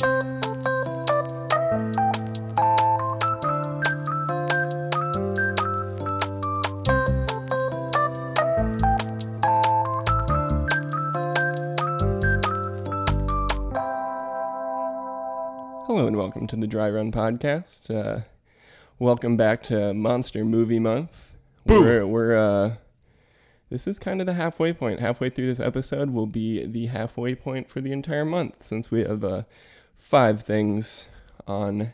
Hello and welcome to the Dry Run Podcast. Uh, welcome back to Monster Movie Month. We're, we're uh, this is kind of the halfway point. Halfway through this episode will be the halfway point for the entire month, since we have uh, five things on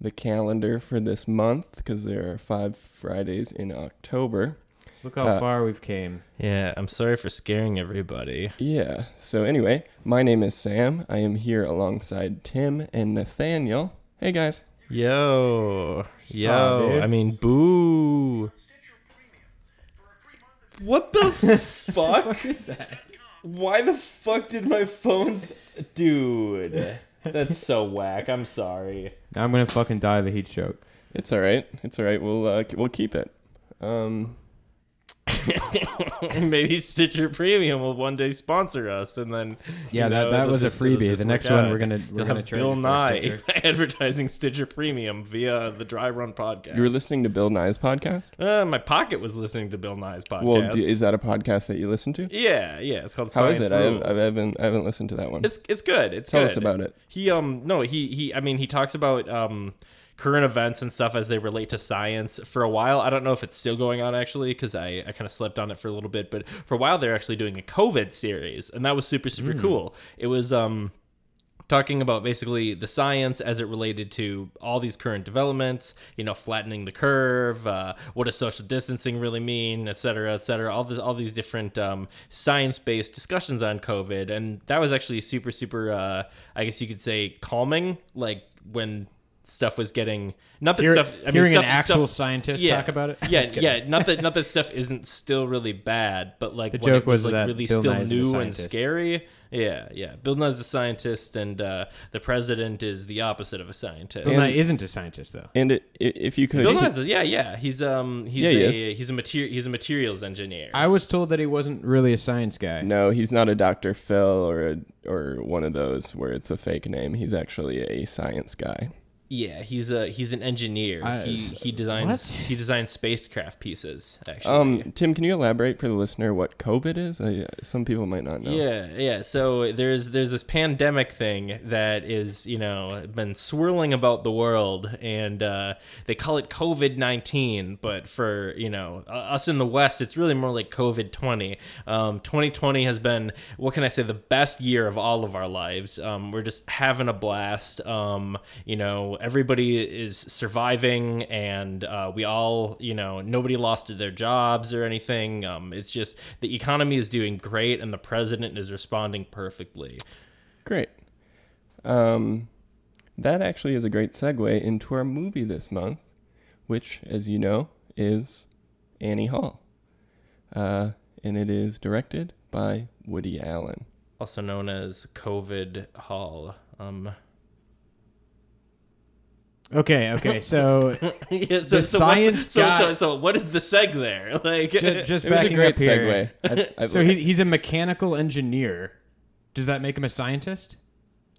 the calendar for this month, because there are five Fridays in October. Look how Uh, far we've came. Yeah, I'm sorry for scaring everybody. Yeah. So anyway, my name is Sam. I am here alongside Tim and Nathaniel. Hey guys. Yo, yo. up, dude? I mean, boo. What the fuck? What is that? Why the fuck did my phone's dude? That's so whack. I'm sorry. Now I'm gonna fucking die of a heat stroke. It's all right. It's all right. We'll uh, we'll keep it. Um, Maybe Stitcher Premium will one day sponsor us, and then Yeah, you that- know, that it'll was a just- it'll freebie. The next one out. we're gonna- we're You'll gonna have charge Bill you Nye Stitcher. advertising Stitcher Premium via the Dry Run podcast. you were listening to Bill Nye's podcast. Uh, my pocket was listening to Bill Nye's podcast. Well, d- is that a podcast that you listen to? yeah, yeah. It's called How Science is it? I, have, I haven't I haven't listened to that one. It's it's good. It's Tell good. us about it. He um no he he I mean he talks about um current events and stuff as they relate to science for a while. I don't know if it's still going on actually because I I kind of slept on it for a little bit, but for a while they're actually doing a COVID series and that was super super Hmm. cool. It was um talking about basically the science as it related to all these current developments, you know, flattening the curve, uh, what does social distancing really mean, et cetera, et cetera, all this, all these different um, science-based discussions on COVID, and that was actually super, super, uh, I guess you could say, calming, like when stuff was getting not that Hear- stuff. I mean, hearing stuff, an actual stuff- scientist yeah, talk about it. Yeah, yeah. Not that not that stuff isn't still really bad, but like The when joke it was, was like that really Bill still Nye's a new and scientist. scary. Yeah, yeah. Bill Nye's a scientist, and uh, the president is the opposite of a scientist. Bill Nye isn't a scientist though. and it, if you could, Bill Nye's a, yeah, yeah. He's um he's Yeah, he a he's a material he's a materials engineer. I was told that he wasn't really a science guy. no, he's not a Dr. Phil or a, or one of those where it's a fake name. He's actually a science guy. Yeah, he's a he's an engineer. I- he he designs what? he designs spacecraft pieces. Actually, Um, Tim, can you elaborate for the listener what COVID is? I, some people might not know. Yeah, yeah. So there's there's this pandemic thing that is you know been swirling about the world, and uh, they call it COVID nineteen, but for you know uh, us in the West, it's really more like COVID twenty. Um, 2020 has been what can I say the best year of all of our lives. Um, we're just having a blast. Um, you know, everybody is surviving, and uh, we all you know nobody lost their jobs or anything. Um, it's just the economy is doing great, and the president is responding perfectly. Great. Um, that actually is a great segue into our movie this month, which, as you know, is Annie Hall. Uh, and it is directed by Woody Allen. also known as COVID Hall. Um, Okay, okay. So yeah, so, The so, science so, guy- so, so, what is the seg there? Like, ju- just It was a great up here. segue. I, I, So he, he's a mechanical engineer. Does that make him a scientist?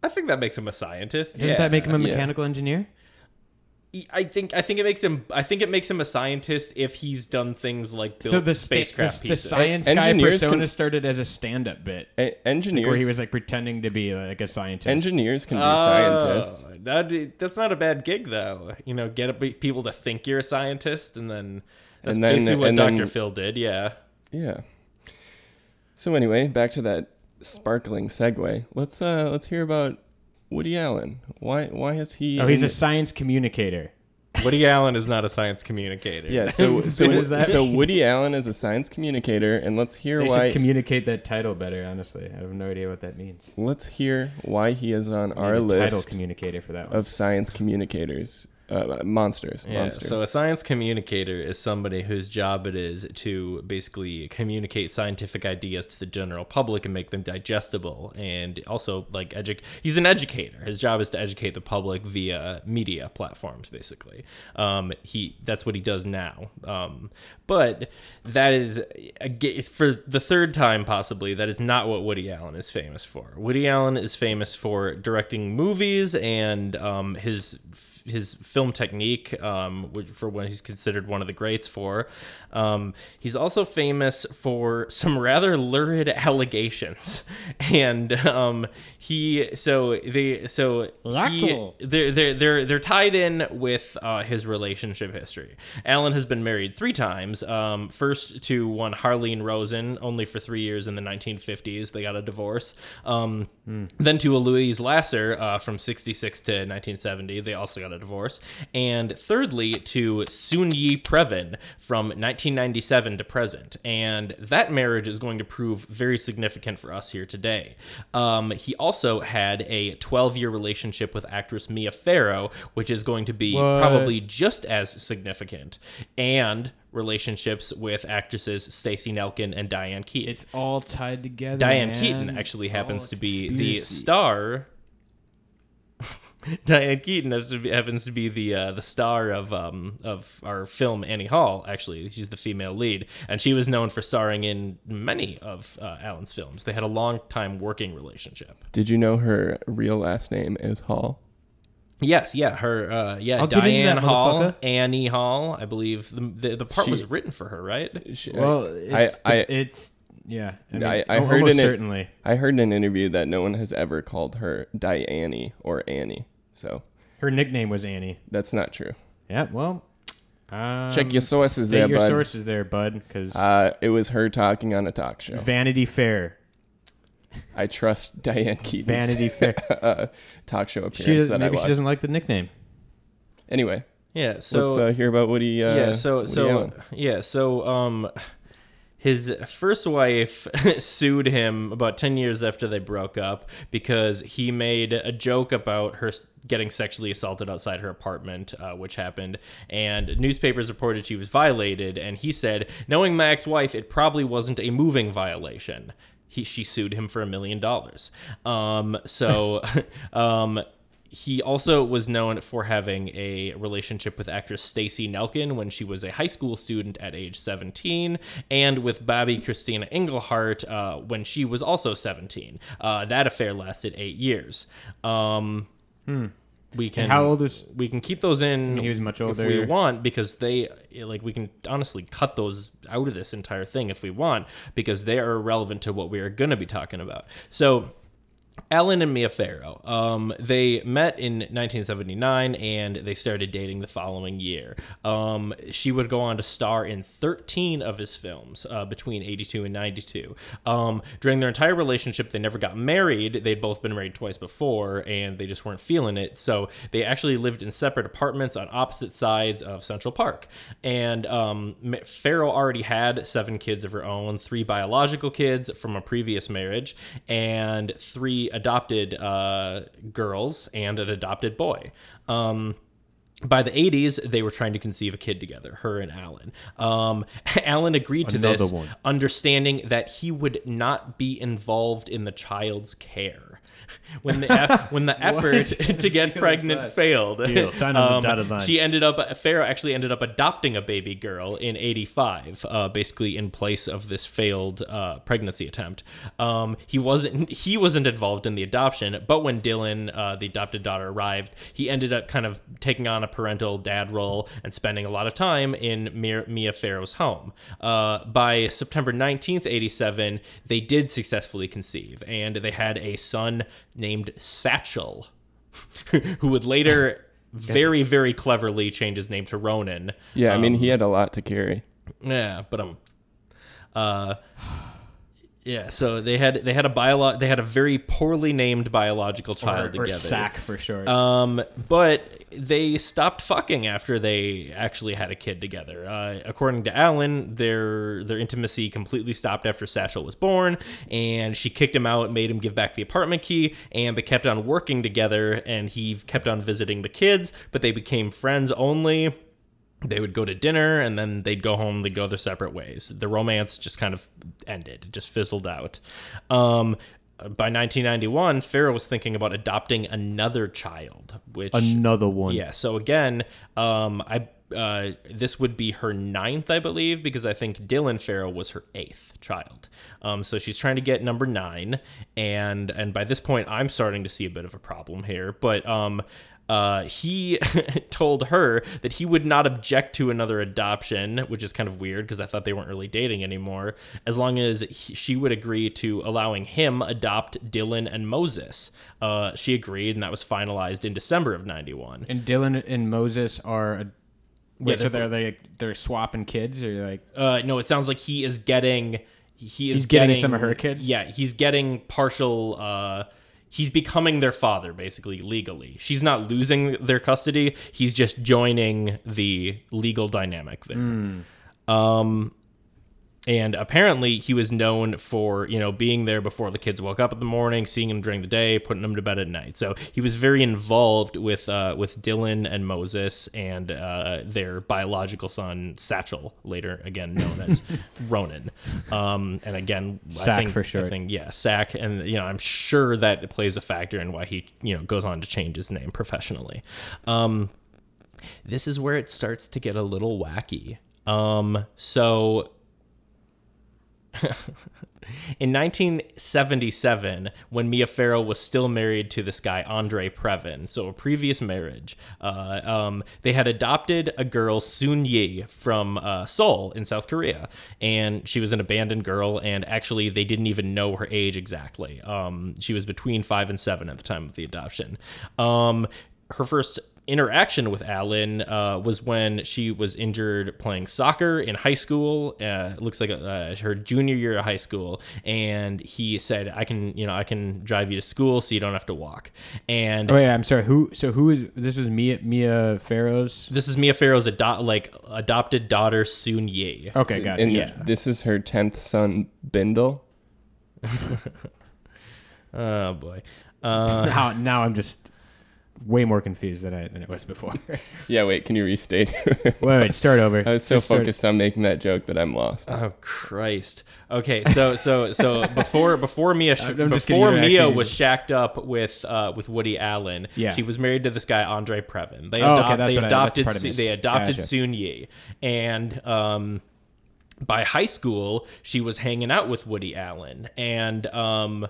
I think that makes him a scientist. Does yeah. that make him a Yeah. mechanical engineer? I think I think it makes him. I think it makes him a scientist if he's done things like build so the sta- spacecraft the, the pieces. science guy Engineers persona can- started as a stand-up bit, E- like engineers, where he was like pretending to be like a scientist. engineers can be Oh, scientists. That that's not a bad gig though. You know, get people to think you're a scientist, and then that's And then- basically what Dr. then- Phil did. Yeah. Yeah. So anyway, back to that sparkling segue. Let's uh let's hear about Woody Allen. Why why is he? oh, he's in- a science communicator. Woody Allen is not a science communicator. yeah. So so What does that so mean? Woody Allen is a science communicator, and let's hear They why. should communicate that title better. Honestly, I have no idea what that means. let's hear why he is on our a title list communicator for that one. of science communicators. Uh, monsters. Yeah, monsters. so a science communicator is somebody whose job it is to basically communicate scientific ideas to the general public and make them digestible, and also like edu- He's an educator. His job is to educate the public via media platforms, basically. Um, he that's what he does now. Um, but that is for the third time possibly. That is not what Woody Allen is famous for. Woody Allen is famous for directing movies and um, his his film technique, um, which for what he's considered one of the greats for. Um, he's also famous for some rather lurid allegations, and um, he so they so he, they're they're they're they're tied in with uh, his relationship history. Allen has been married three times. Um, first to one Harlene Rosen, only for three years in the 1950s. They got a divorce. Um, Then to a Louise Lasser uh, from 66 to 1970. They also got a divorce. And thirdly to Soon Yi Previn from 1997 to present. And that marriage is going to prove very significant for us here today. Um, he also had a 12 year relationship with actress Mia Farrow, which is going to be What? probably just as significant. And relationships with actresses Stacey Nelkin and Diane Keaton. It's all tied together. Diane man. Keaton actually It's happens to be the star. Diane Keaton happens to be, happens to be the uh, the star of um of our film Annie Hall. Actually, she's the female lead, and she was known for starring in many of uh, Allen's films. They had a long time working relationship. Did you know her real last name is Hall? Yes, yeah, her, uh, yeah, I'll Diane that, Hall. Annie Hall, I believe the the, the part She- was written for her, right? She- Well, I, it's, I, it's yeah. I, mean, I- I al- heard almost in certainly. I heard in an interview that no one has ever called her Diane or Annie. So Her nickname was Annie. that's not true. Yeah. Well. Um, Check your sources state there, your bud. sources there, bud, because Uh, it was her talking on a talk show. Vanity Fair. I trust Diane Keaton's Vanity Fair. uh, talk show appearance does, that I maybe she doesn't like the nickname. Anyway, Yeah. So let's uh, hear about Woody. Uh, yeah so Woody so Allen. yeah so um his first wife sued him about 10 years after they broke up because he made a joke about her getting sexually assaulted outside her apartment uh, which happened and newspapers reported she was violated and he said knowing my ex-wife it probably wasn't a moving violation he, she sued him for a million dollars um so um he also was known for having a relationship with actress Stacey Nelkin when she was a high school student at age 17, and with Bobby Christina Engelhardt uh, when she was also 17. Uh, that affair lasted eight years. Um, We can. How old was- We can keep those in. he was much older if we want because they eh, like we can honestly cut those out of this entire thing if we want because they are relevant to what we are going to be talking about. So. Allen and Mia Farrow. Um, they met in 1979 and they started dating the following year. Um, she would go on to star in 13 of his films uh, between 82 and 92. Um, during their entire relationship, they never got married. They'd both been married twice before and they just weren't feeling it. So they actually lived in separate apartments on opposite sides of Central Park. And um, Farrow already had seven kids of her own three biological kids from a previous marriage, and three adopted uh, girls and an adopted boy. Um, by the 80s, they were trying to conceive a kid together, her and Allen. Um, Allen agreed to Another this, one. understanding that he would not be involved in the child's care. When the eff- when the effort to get pregnant failed, Deal. Sign on the um, dotted line. she ended up Farrow actually ended up adopting a baby girl in '85, uh, basically in place of this failed uh, pregnancy attempt. Um, he wasn't he wasn't involved in the adoption, but when Dylan, uh, the adopted daughter, arrived, he ended up kind of taking on a parental dad role and spending a lot of time in Mia, Mia Farrow's home. Uh, by September 19th, '87, they did successfully conceive, and they had a son named Satchel who would later very very cleverly change his name to Ronan. Yeah, I mean, Um, he had a lot to carry. Yeah, but um, uh, Yeah, so they had they had a bio they had a very poorly named biological child or, or together. sack for sure. Um, but they stopped fucking after they actually had a kid together. Uh, according to Allen, their their intimacy completely stopped after Satchel was born, and she kicked him out, made him give back the apartment key, and they kept on working together, and he kept on visiting the kids, but they became friends only they would go to dinner and then they'd go home they'd go their separate ways the romance just kind of ended it just fizzled out um, by 1991 Farrow was thinking about adopting another child which Another one. yeah so again um, i uh, this would be her ninth, I believe, because I think Dylan Farrell was her eighth child. Um, so she's trying to get number nine, and and by this point, I'm starting to see a bit of a problem here. But um, uh, he told her that he would not object to another adoption, which is kind of weird because I thought they weren't really dating anymore, as long as he, she would agree to allowing him adopt Dylan and Moses. Uh, she agreed, and that was finalized in December of '91. And Dylan and Moses are. A, wait, they're so they're they they're swapping kids or like Uh, no, it sounds like he is getting. He is He's getting some of her kids? Yeah, he's getting partial. Uh, he's becoming their father, basically legally. She's not losing their custody. He's just joining the legal dynamic there. Hmm. Um, and apparently he was known for you know being there before the kids woke up in the morning seeing them during the day putting them to bed at night. So he was very involved with uh, with dylan and moses and uh, their biological son satchel later again known as ronan. Um, and again I Sack think, for sure I think, yeah sack. And you know i'm sure that plays a factor in why he you know goes on to change his name professionally. Um, this is where it starts to get a little wacky. Um, so in 1977, when Mia Farrow was still married to this guy Andre Previn, so a previous marriage, uh, um, they had adopted a girl Soon Yi from uh, Seoul in South Korea, and she was an abandoned girl. And actually, they didn't even know her age exactly. Um, she was between five and seven at the time of the adoption. Um, her first interaction with Allen uh, was when she was injured playing soccer in high school. Uh, looks like uh, her junior year of high school, and he said, "I can, you know, I can drive you to school so you don't have to walk." And Oh yeah, I'm sorry. Who? So who is this? Was Mia Mia Farrow's? this is Mia Farrow's ado- like adopted daughter Soon Yi. Okay, gotcha. and yeah. this is her tenth son, Bindle. Oh boy. Uh, How now? I'm just way more confused than I than it was before. Yeah, wait, can you restate? wait, start over. I was so Just start- focused on making that joke that I'm lost. Oh Christ. Okay, so so so before before Mia sh- I'm kidding, before Mia actually- was shacked up with uh, with Woody Allen, Yeah. she was married to this guy Andre Previn. They, Oh, okay, that's they what I- that's adopted I Su- they adopted Gotcha. Soon Yi, and um, by high school she was hanging out with Woody Allen, and um.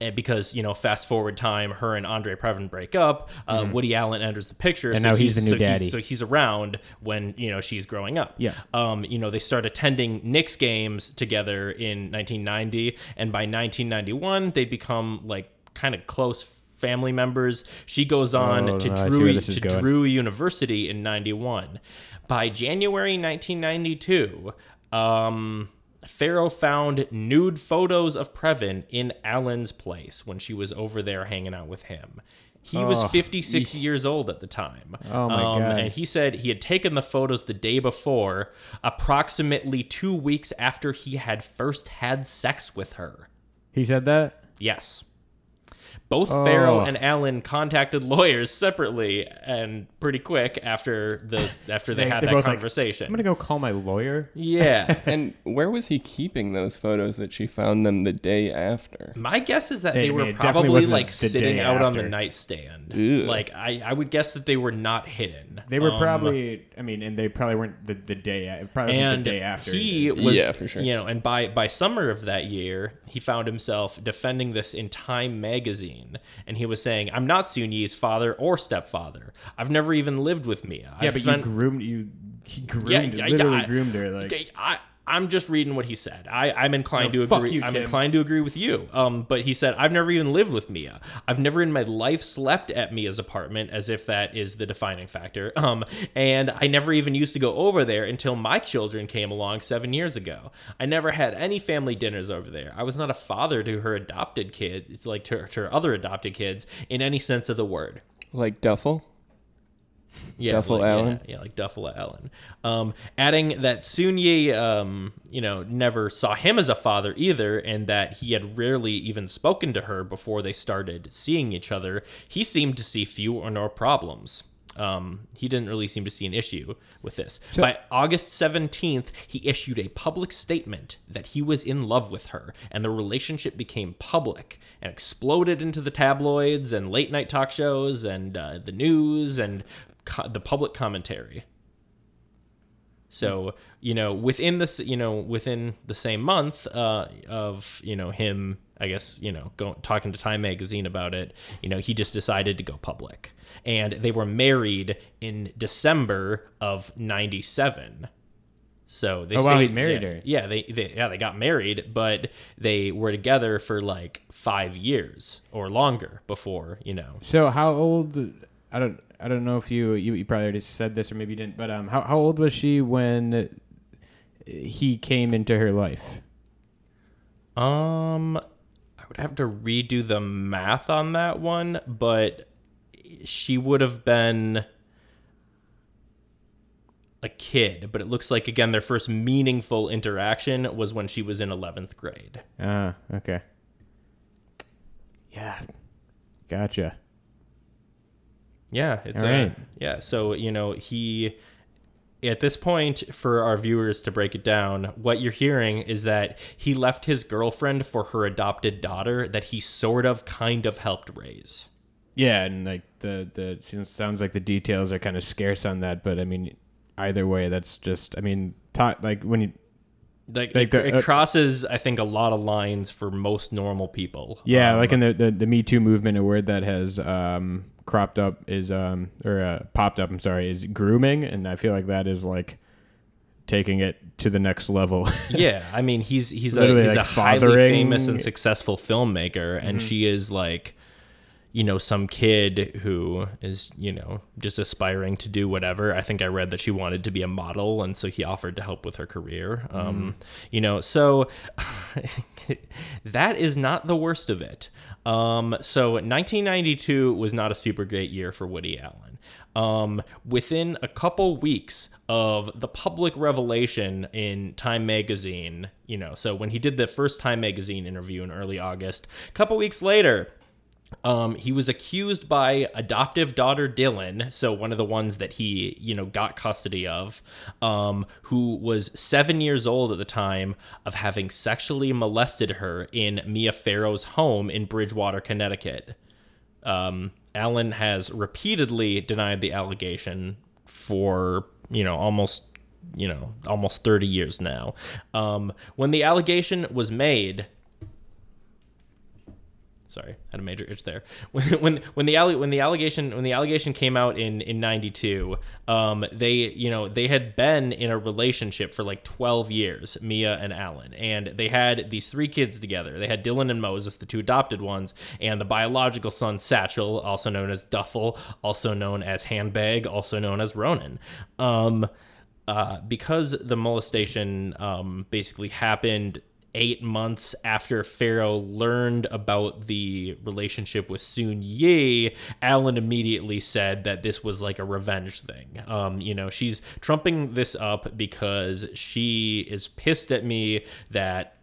And because you know, fast forward time, her and Andre Previn break up. Uh, Woody Allen enters the picture, Mm-hmm. And so now he's the new so daddy. so he's around when you know she's growing up. Yeah. Um, you know, they start attending Knicks games together in 1990, and by 1991, they become like kind of close family members. She goes on Oh, to no, Drew where this is to. Drew University in 91. By January 1992, um, Farrow found nude photos of Previn in Allen's place when she was over there hanging out with him. He was Oh, 56 years old at the time. Oh, my um, God. And he said he had taken the photos the day before, approximately two weeks after he had first had sex with her. He said that. Yes. Both Farrow Oh. and Allen contacted lawyers separately and pretty quick after those after they, They- had they're that both like, conversation. I'm gonna go call my lawyer. yeah. And where was he keeping those photos that she found them the day after? My guess is that Hey, they were mean, it definitely probably like the sitting day out on the nightstand. Ew. Like I, I would guess that they were not hidden. They were Um, probably. I mean, and they probably weren't the, the day. It probably and the day after. he was Yeah, for sure. you know and by by summer of that year he found himself defending this in time magazine and he was saying i'm not Soon Yi's father or stepfather i've never even lived with mia yeah, I've but spent- you groomed you. He groomed, Yeah, yeah, literally I- groomed her. Like I, I'm just reading what he said. I, I'm inclined No, to agree. you, I'm Tim. inclined to agree with you. Um, but he said, I've never even lived with Mia. I've never in my life slept at Mia's apartment, as if that is the defining factor. Um, and I never even used to go over there until my children came along seven years ago. I never had any family dinners over there. I was not a father to her adopted kids, like to, to her other adopted kids, in any sense of the word. Like Duffel? Yeah, Duffel like, Allen? Yeah, yeah, like Duffel Allen. Um, adding that Soon Yi, um, you know, never saw him as a father either, and that he had rarely even spoken to her before they started seeing each other. He seemed to see few or no problems. Um, he didn't really seem to see an issue with this. By August 17th, he issued a public statement that he was in love with her, and the relationship became public and exploded into the tabloids and late night talk shows and uh, the news and co- the public commentary. So you know, within this, you know, within the same month uh, of you know him, I guess you know, go, talking to Time Magazine about it, you know, he just decided to go public, and they were married in December of '97. So they Oh, wow, he married yeah, her. Yeah, they, they yeah they got married, but they were together for like five years or longer before you know. So how old? I don't. I don't know if you, you you probably already said this or maybe you didn't. But um, how how old was she when he came into her life? Um, I would have to redo the math on that one, but she would have been a kid. But it looks like again their first meaningful interaction was when she was in eleventh grade. Ah, okay. Yeah, gotcha. Yeah, it's All uh, right. yeah. So you know he. At this point, for our viewers to break it down, what you're hearing is that he left his girlfriend for her adopted daughter that he sort of kind of helped raise. Yeah, and like the the it sounds like the details are kind of scarce on that, but I mean, either way, that's just I mean, ta- like when you like, Like it, the- it uh, crosses i think a lot of lines for most normal people yeah, Um, like in the, the the Me Too movement, a word that has um cropped up is um or uh, popped up. I'm sorry, is grooming, and I feel like that is like taking it to the next level. yeah i mean he's he's a he's a like, highly famous and successful filmmaker Mm-hmm. and she is like you know some kid who is you know just aspiring to do whatever i think i read that she wanted to be a model and so he offered to help with her career Mm-hmm. um you know so that is not the worst of it um so 1992 was not a super great year for woody allen. Um, within a couple weeks of the public revelation in Time Magazine, you know, so when he did the first Time Magazine interview in early August, a couple weeks later, um, he was accused by adoptive daughter Dylan, so one of the ones that he, you know, got custody of, um, who was seven years old at the time, of having sexually molested her in Mia Farrow's home in Bridgewater, Connecticut. Um, Allen has repeatedly denied the allegation for, you know, almost you know, almost 30 years now. Um, when the allegation was made, sorry, had a major itch there. When when when the alle- when the allegation when the allegation came out in in 92, um, they you know they had been in a relationship for like 12 years, Mia and Allen, and they had these three kids together. They had Dylan and Moses, the two adopted ones, and the biological son Satchel, also known as Duffel, also known as Handbag, also known as Ronan. Um, uh, because the molestation um, basically happened eight months after Farrow learned about the relationship with Soon Yi, Allen immediately said that this was like a revenge thing. Um, you know, she's trumping this up because she is pissed at me that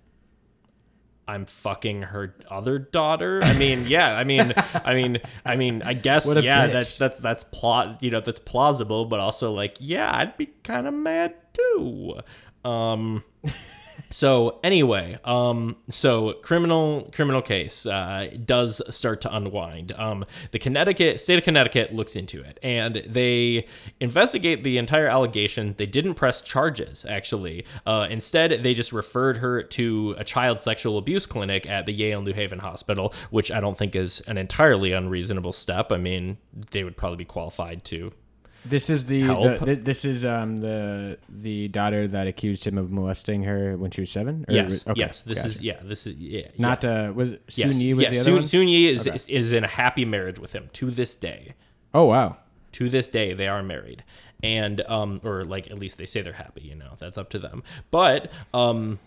I'm fucking her other daughter. I mean, yeah. I mean, I mean, I mean, I guess yeah. bitch. That's that's that's plot. You know, that's plausible, but also like, yeah, I'd be kind of mad too. Um. So anyway, um, so criminal criminal case uh, does start to unwind. Um, the Connecticut state of Connecticut looks into it, and they investigate the entire allegation. They didn't press charges, actually. Uh, instead, they just referred her to a child sexual abuse clinic at the Yale New Haven Hospital, which I don't think is an entirely unreasonable step. I mean, they would probably be qualified to This is the, Help. the this is um the the daughter that accused him of molesting her when she was seven. Or yes, okay, yes. This is yeah. This is yeah. not yeah. uh was it Soon Yi was yes. the other Sun, one? Soon Yi is, Okay. is is in a happy marriage with him to this day. oh wow. to this day they are married and um or like at least they say they're happy you know that's up to them but um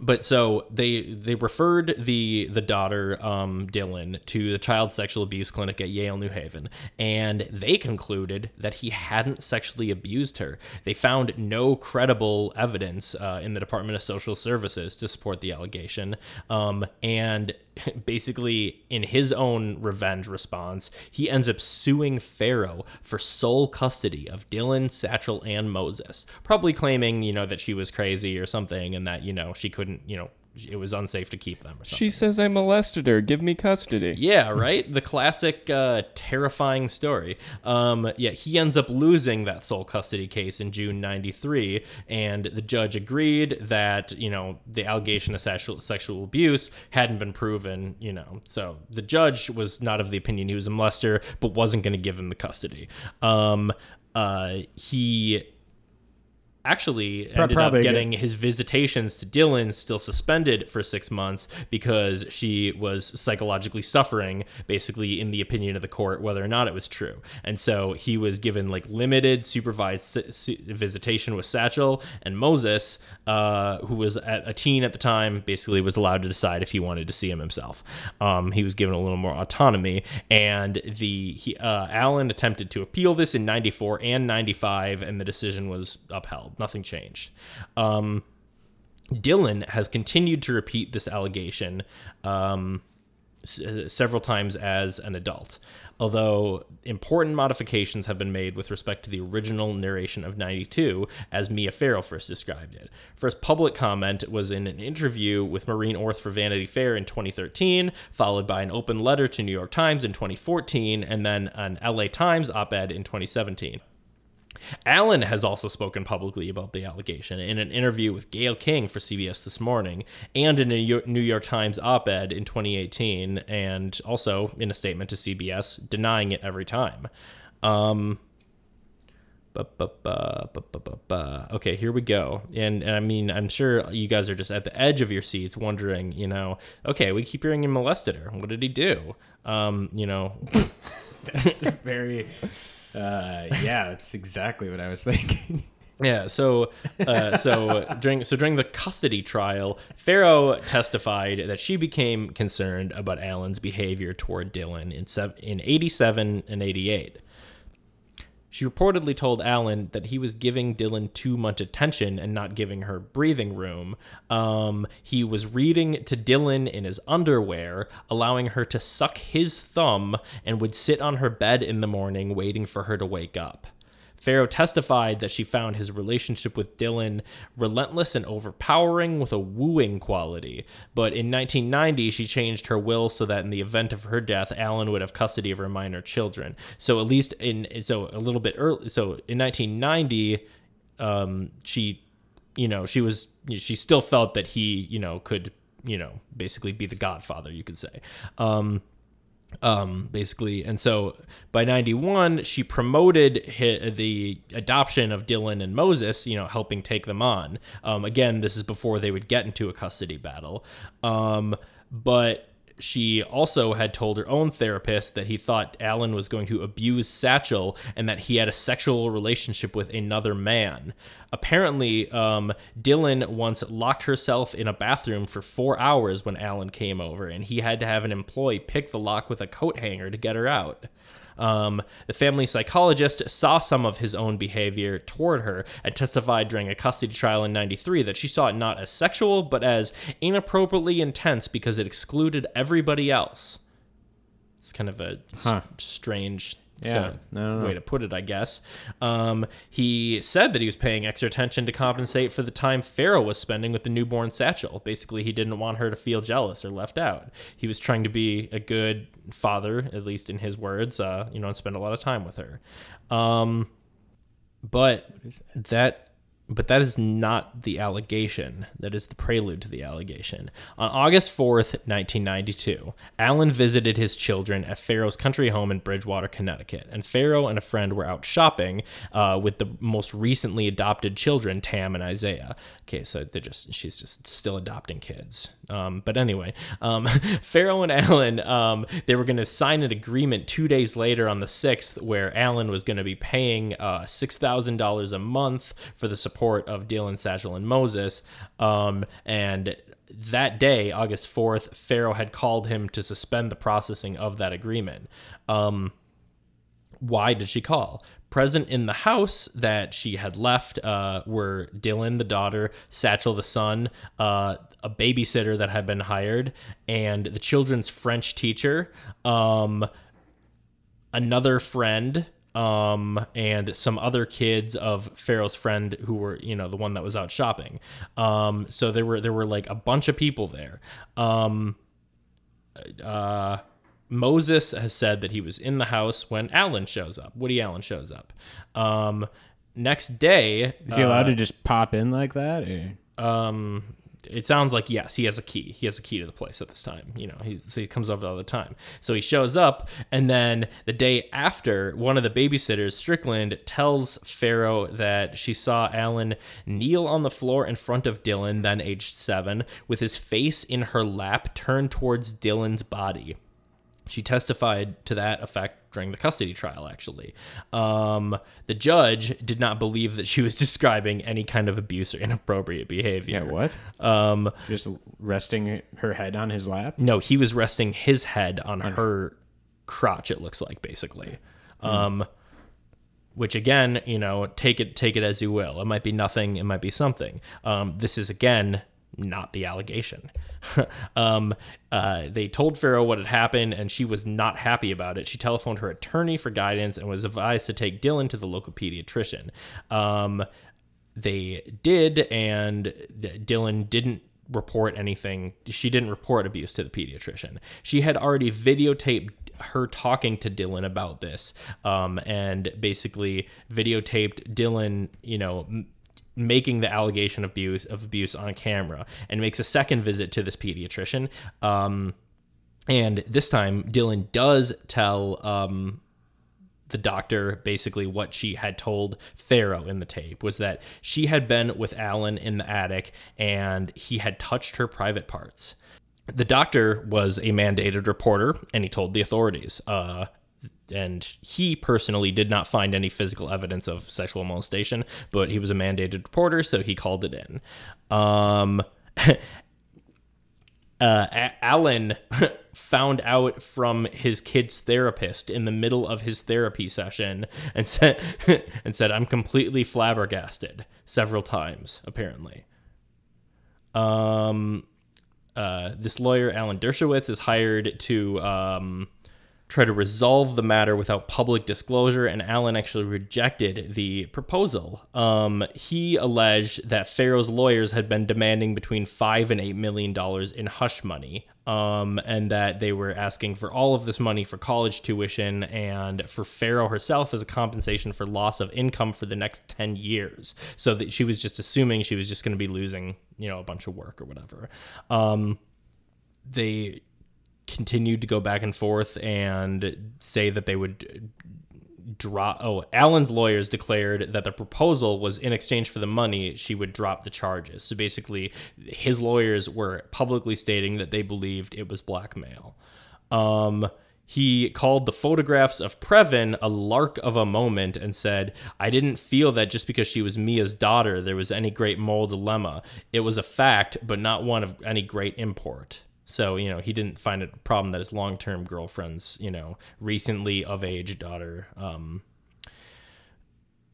but so they they referred the the daughter um Dylan to the child sexual abuse clinic at Yale New Haven and they concluded that he hadn't sexually abused her. They found no credible evidence uh, in the Department of Social Services to support the allegation um and basically in his own revenge response he ends up suing Farrow for sole custody of Dylan, Satchel and Moses probably claiming you know that she was crazy or something and that you know she couldn't you know it was unsafe to keep them or something. She says I molested her. Give me custody. Yeah, right. The classic uh, terrifying story. Um, yeah, he ends up losing that sole custody case in June '93, and the judge agreed that you know the allegation of sexual sexual abuse hadn't been proven. You know, so the judge was not of the opinion he was a molester, but wasn't going to give him the custody. Um, uh, he actually ended up probably getting his visitations to Dylan still suspended for six months because she was psychologically suffering, basically, in the opinion of the court, whether or not it was true. And so he was given like limited supervised visitation with Satchel and Moses, uh, who was at a teen at the time, basically was allowed to decide if he wanted to see him himself. Um, he was given a little more autonomy, and the he, uh, Allen attempted to appeal this in '94 and '95, and the decision was upheld. Nothing changed. Um, Dylan has continued to repeat this allegation um, s- uh, several times as an adult, although important modifications have been made with respect to the original narration of 92, as Mia Farrow first described it. First public comment was in an interview with Maureen Orth for Vanity Fair in 2013, followed by an open letter to New York Times in 2014, and then an LA Times op ed in 2017. Allen has also spoken publicly about the allegation in an interview with Gayle King for CBS This Morning and in a New York Times op ed in 2018, and also in a statement to CBS denying it every time. Um, bu- bu- bu. Okay, here we go. And, and I mean, I'm sure you guys are just at the edge of your seats wondering, you know, okay, we keep hearing he molested her. What did he do? Um, you know, that's Very. Uh, yeah, that's exactly what I was thinking. Yeah, so uh, so during so during the custody trial, Farrow testified that she became concerned about Allen's behavior toward Dylan in sev- in 87 and 88. She reportedly told Allen that he was giving Dylan too much attention and not giving her breathing room. Um, he was reading to Dylan in his underwear, allowing her to suck his thumb, and would sit on her bed in the morning waiting for her to wake up. Farrow testified that she found his relationship with Dylan relentless and overpowering with a wooing quality. But in 1990, she changed her will so that in the event of her death, Allen would have custody of her minor children. So at least in so a little bit early. So in 1990, um, she, you know, she was she still felt that he, you know, could you know basically be the godfather, you could say. Um, um basically and so by 91 she promoted hi the adoption of dylan and moses you know helping take them on. Um again this is before they would get into a custody battle. Um but she also had told her own therapist that he thought Allen was going to abuse Satchel and that he had a sexual relationship with another man. Apparently, um, Dylan once locked herself in a bathroom for four hours when Allen came over, and he had to have an employee pick the lock with a coat hanger to get her out. Um, the family psychologist saw some of his own behavior toward her and testified during a custody trial in 93 that she saw it not as sexual, but as inappropriately intense because it excluded everybody else. It's kind of a Huh. strange Yeah, so- I don't way to put it, I guess. Um, he said that he was paying extra attention to compensate for the time Farrow was spending with the newborn Satchel. Basically, he didn't want her to feel jealous or left out. He was trying to be a good father, at least in his words, uh, you know, and spend a lot of time with her. Um, but that but that is not the allegation. That is the prelude to the allegation. On August 4th, 1992, Allen visited his children at Farrow's country home in Bridgewater, Connecticut. And Farrow and a friend were out shopping uh, with the most recently adopted children, Tam and Isaiah. Okay, so they're just, she's just still adopting kids. Um, but anyway, um, Farrow and Allen, um, they were going to sign an agreement two days later on the 6th where Allen was going to be paying uh, $6,000 a month for the support of Dylan, Satchel, and Moses. Um, and that day, August 4th, Farrow had called him to suspend the processing of that agreement. Um, why did she call? Present in the house that she had left uh, were Dylan, the daughter, Satchel, the son, uh, a babysitter that had been hired, and the children's French teacher, um, another friend, um, and some other kids of Farrow's friend who were, you know, the one that was out shopping. Um, so there were there were like a bunch of people there. Um, uh, Moses has said that he was in the house when Allen shows up. Woody Allen shows up. Um, next day, Is he allowed to just pop in like that? Or? um, it sounds like yes, he has a key. He has a key to the place at this time. You know, he's, so he comes over all the time. So he shows up, and then the day after, one of the babysitters, Strickland, tells Farrow that she saw Allen kneel on the floor in front of Dylan, then aged seven, with his face in her lap, turned towards Dylan's body. She testified to that effect during the custody trial, actually. Um, the judge did not believe that she was describing any kind of abuse or inappropriate behavior. Yeah, what? Um, Just resting her head on his lap? no, he was resting his head on her crotch, it looks like, basically. Um, which again, you know, take it take it as you will. It might be nothing, it might be something. Um, this is again not the allegation. um, uh, they told Farrow what had happened, and she was not happy about it. She telephoned her attorney for guidance and was advised to take Dylan to the local pediatrician. Um, they did, and Dylan didn't report anything. She didn't report abuse to the pediatrician. She had already videotaped her talking to Dylan about this, um, and basically videotaped Dylan, you know. Making the allegation of abuse of abuse on camera and makes a second visit to this pediatrician um, and this time dylan does tell um, the doctor basically what she had told Farrow in the tape was that she had been with Allen in the attic and he had touched her private parts. The doctor was a mandated reporter and he told the authorities. Uh, and he personally did not find any physical evidence of sexual molestation, but he was a mandated reporter, so he called it in. Um, uh, A- Allen found out from his kid's therapist in the middle of his therapy session and said and said I'm completely flabbergasted several times apparently. Um, uh, this lawyer Alan Dershowitz is hired to um, try to resolve the matter without public disclosure, and Allen actually rejected the proposal. Um, he alleged that Farrow's lawyers had been demanding between five and eight million dollars in hush money, um, and that they were asking for all of this money for college tuition and for Farrow herself as a compensation for loss of income for the next ten years. So that she was just assuming she was just going to be losing, you know, a bunch of work or whatever. Um, they continued to go back and forth and say that they would drop oh Allen's lawyers declared that the proposal was in exchange for the money she would drop the charges so basically his lawyers were publicly stating that they believed it was blackmail um he called the photographs of Previn a lark of a moment and said, I didn't feel that just because she was Mia's daughter, there was any great moral dilemma. It was a fact, but not one of any great import. So, you know, he didn't find it a problem that his long term girlfriend's, you know, recently of age daughter um,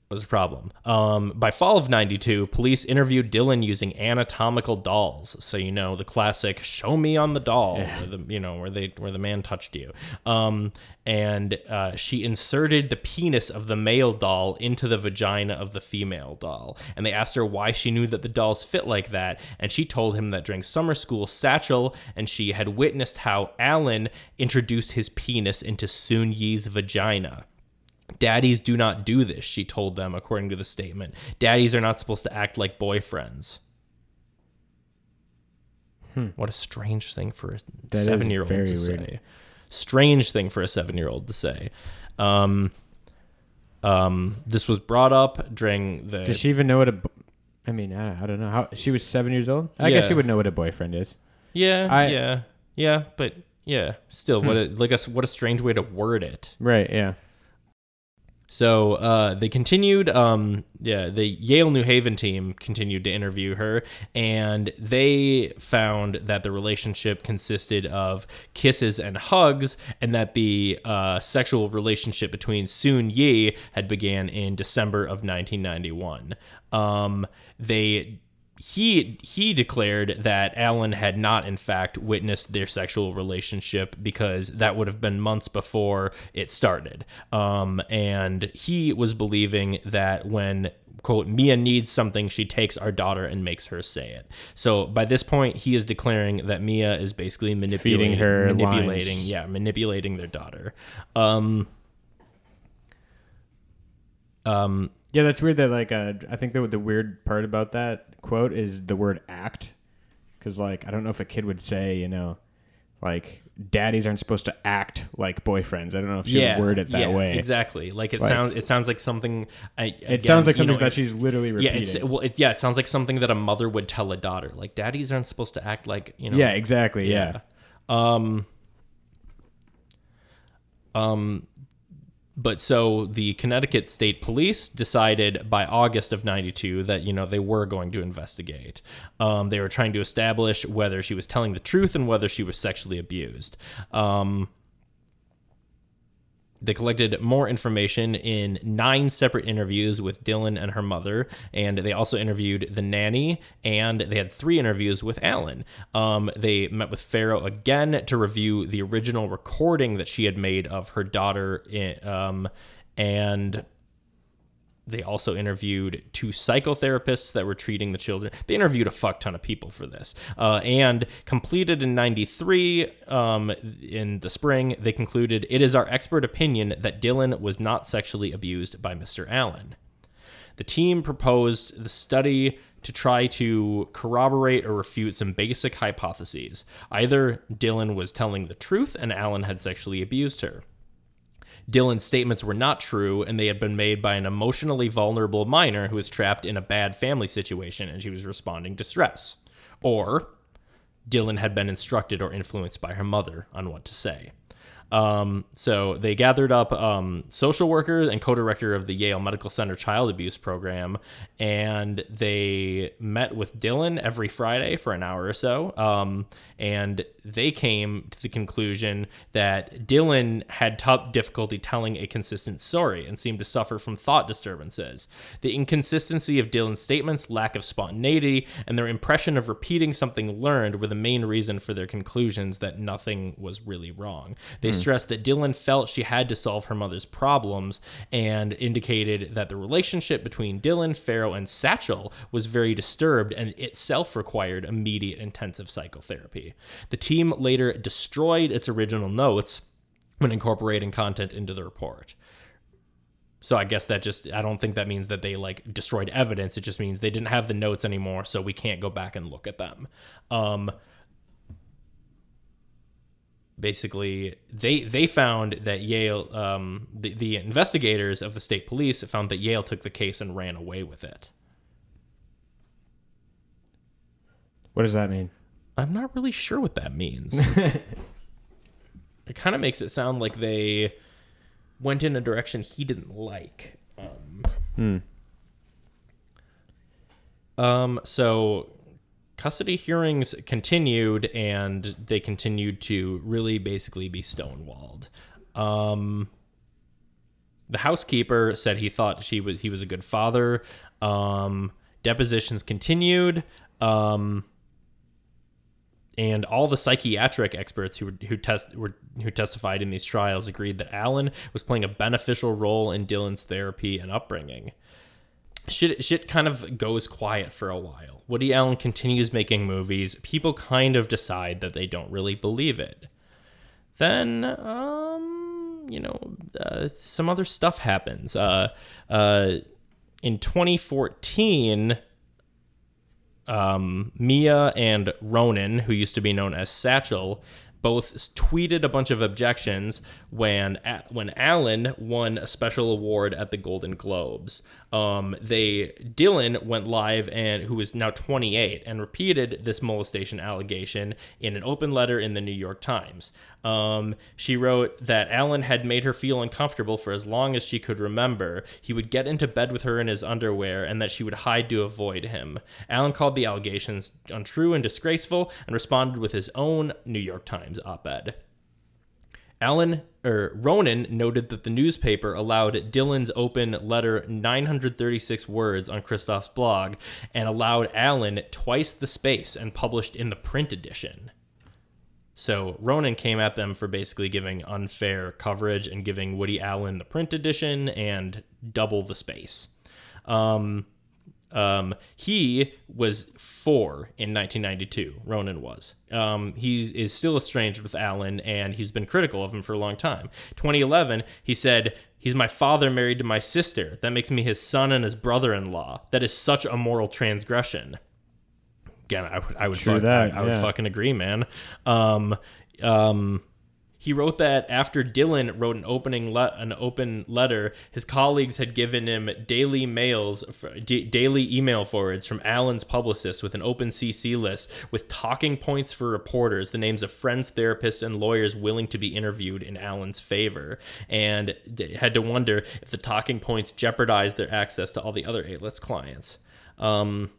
was a problem. Um, by fall of 92, police interviewed Dylan using anatomical dolls. So, you know, the classic show me on the doll, where the, you know, where they, where the man touched you. Um, and uh, she inserted the penis of the male doll into the vagina of the female doll. And they asked her why she knew that the dolls fit like that. And she told him that during summer school, Satchel and she had witnessed how Allen introduced his penis into Soon Yi's vagina. Daddies do not do this, she told them, according to the statement. Daddies are not supposed to act like boyfriends. What a strange thing for a Hmm. Seven year old to weird. say. Strange thing for a seven year old to say. Um, um, this was brought up during the. Does she even know what a? bo- I mean, I, I don't know how she was seven years old. I guess she would know what a boyfriend is. yeah, I- yeah, yeah, but yeah, still, what Hmm. a like a what a strange way to word it. Right. Yeah. So uh, they continued. Um, yeah, the Yale New Haven team continued to interview her, and they found that the relationship consisted of kisses and hugs, and that the uh, sexual relationship between Soon Yi had began in December of 1991. Um, they he he declared that Allen had not in fact witnessed their sexual relationship because that would have been months before it started. Um, and he was believing that when quote Mia needs something, she takes our daughter and makes her say it. So by this point, he is declaring that Mia is basically manipulating her manipulating, lines. yeah, manipulating their daughter. Um, um, Yeah, that's weird. That like, uh, I think the the weird part about that quote is the word act, because like I don't know if a kid would say, you know, like daddies aren't supposed to act like boyfriends. I don't know if she yeah, would word it that yeah, way. Exactly. Like it Like- sounds. It sounds like something. I, It sounds like something that she. she's literally Yeah, repeating. it's well, it, yeah. It sounds like something that a mother would tell a daughter. Like daddies aren't supposed to act like you know. yeah, exactly. Yeah. Um. Um. But so the Connecticut State Police decided by August of '92 that you know they were going to investigate. Um, they were trying to establish whether she was telling the truth and whether she was sexually abused. Um, they collected more information in nine separate interviews with Dylan and her mother, and they also interviewed the nanny, and they had three interviews with Allen. Um, they met with Farrow again to review the original recording that she had made of her daughter, in, um, and they also interviewed two psychotherapists that were treating the children. They interviewed a fuck ton of people for this. Uh, and completed in 93, um, in the spring, they concluded it is our expert opinion that Dylan was not sexually abused by Mr. Allen. The team proposed the study to try to corroborate or refute some basic hypotheses. Either Dylan was telling the truth and Allen had sexually abused her. Dylan's statements were not true and they had been made by an emotionally vulnerable minor who was trapped in a bad family situation and she was responding to stress. Or Dylan had been instructed or influenced by her mother on what to say. Um, so they gathered up um, social workers and co-director of the Yale Medical Center Child Abuse Program, and they met with Dylan every Friday for an hour or so. Um, and they came to the conclusion that Dylan had tough difficulty telling a consistent story and seemed to suffer from thought disturbances. The inconsistency of Dylan's statements, lack of spontaneity, and their impression of repeating something learned were the main reason for their conclusions that nothing was really wrong. They stressed that Dylan felt she had to solve her mother's problems and indicated that the relationship between Dylan, Farrow, and Satchel was very disturbed and itself required immediate intensive psychotherapy. The team later destroyed its original notes when incorporating content into the report. So I guess that just I don't think that means that they like destroyed evidence. It just means they didn't have the notes anymore, so we can't go back and look at them. Um basically they they found that Yale um the, the investigators of the state police found that Yale took the case and ran away with it. What does that mean? I'm not really sure what that means. it kind of makes it sound like they went in a direction he didn't like. Um, Hmm. um, so custody hearings continued, and they continued to really basically be stonewalled. Um, the housekeeper said he thought she was he was a good father. Um, depositions continued. Um, and all the psychiatric experts who who test were who testified in these trials agreed that Allen was playing a beneficial role in Dylan's therapy and upbringing. Shit, shit kind of goes quiet for a while. Woody Allen continues making movies. People kind of decide that they don't really believe it. Then, um, you know, uh, some other stuff happens. Uh, uh, in 2014, um, Mia and Ronan, who used to be known as Satchel, both tweeted a bunch of objections when when Allen won a special award at the Golden Globes. Um, they Dylan went live and who is now 28 and repeated this molestation allegation in an open letter in the New York Times. Um, she wrote that Allen had made her feel uncomfortable for as long as she could remember. He would get into bed with her in his underwear and that she would hide to avoid him. Allen called the allegations untrue and disgraceful and responded with his own New York Times op ed. Allen or Ronan noted that the newspaper allowed Dylan's open letter 936 words on Kristof's blog and allowed Allen twice the space and published in the print edition. So Ronan came at them for basically giving unfair coverage and giving Woody Allen the print edition and double the space. Um, um, he was four in 1992. Ronan was. Um, he is still estranged with Allen, and he's been critical of him for a long time. 2011, he said, "He's my father married to my sister. That makes me his son and his brother-in-law. That is such a moral transgression." Again, I would, I would, True fuck, that, I, I would fucking agree, man. Um, um, he wrote that after Dylan wrote an opening le- an open letter, his colleagues had given him daily mails, d- daily email forwards from Allen's publicist with an open CC list with talking points for reporters, the names of friends, therapists, and lawyers willing to be interviewed in Allen's favor, and d- had to wonder if the talking points jeopardized their access to all the other A-list clients. Um,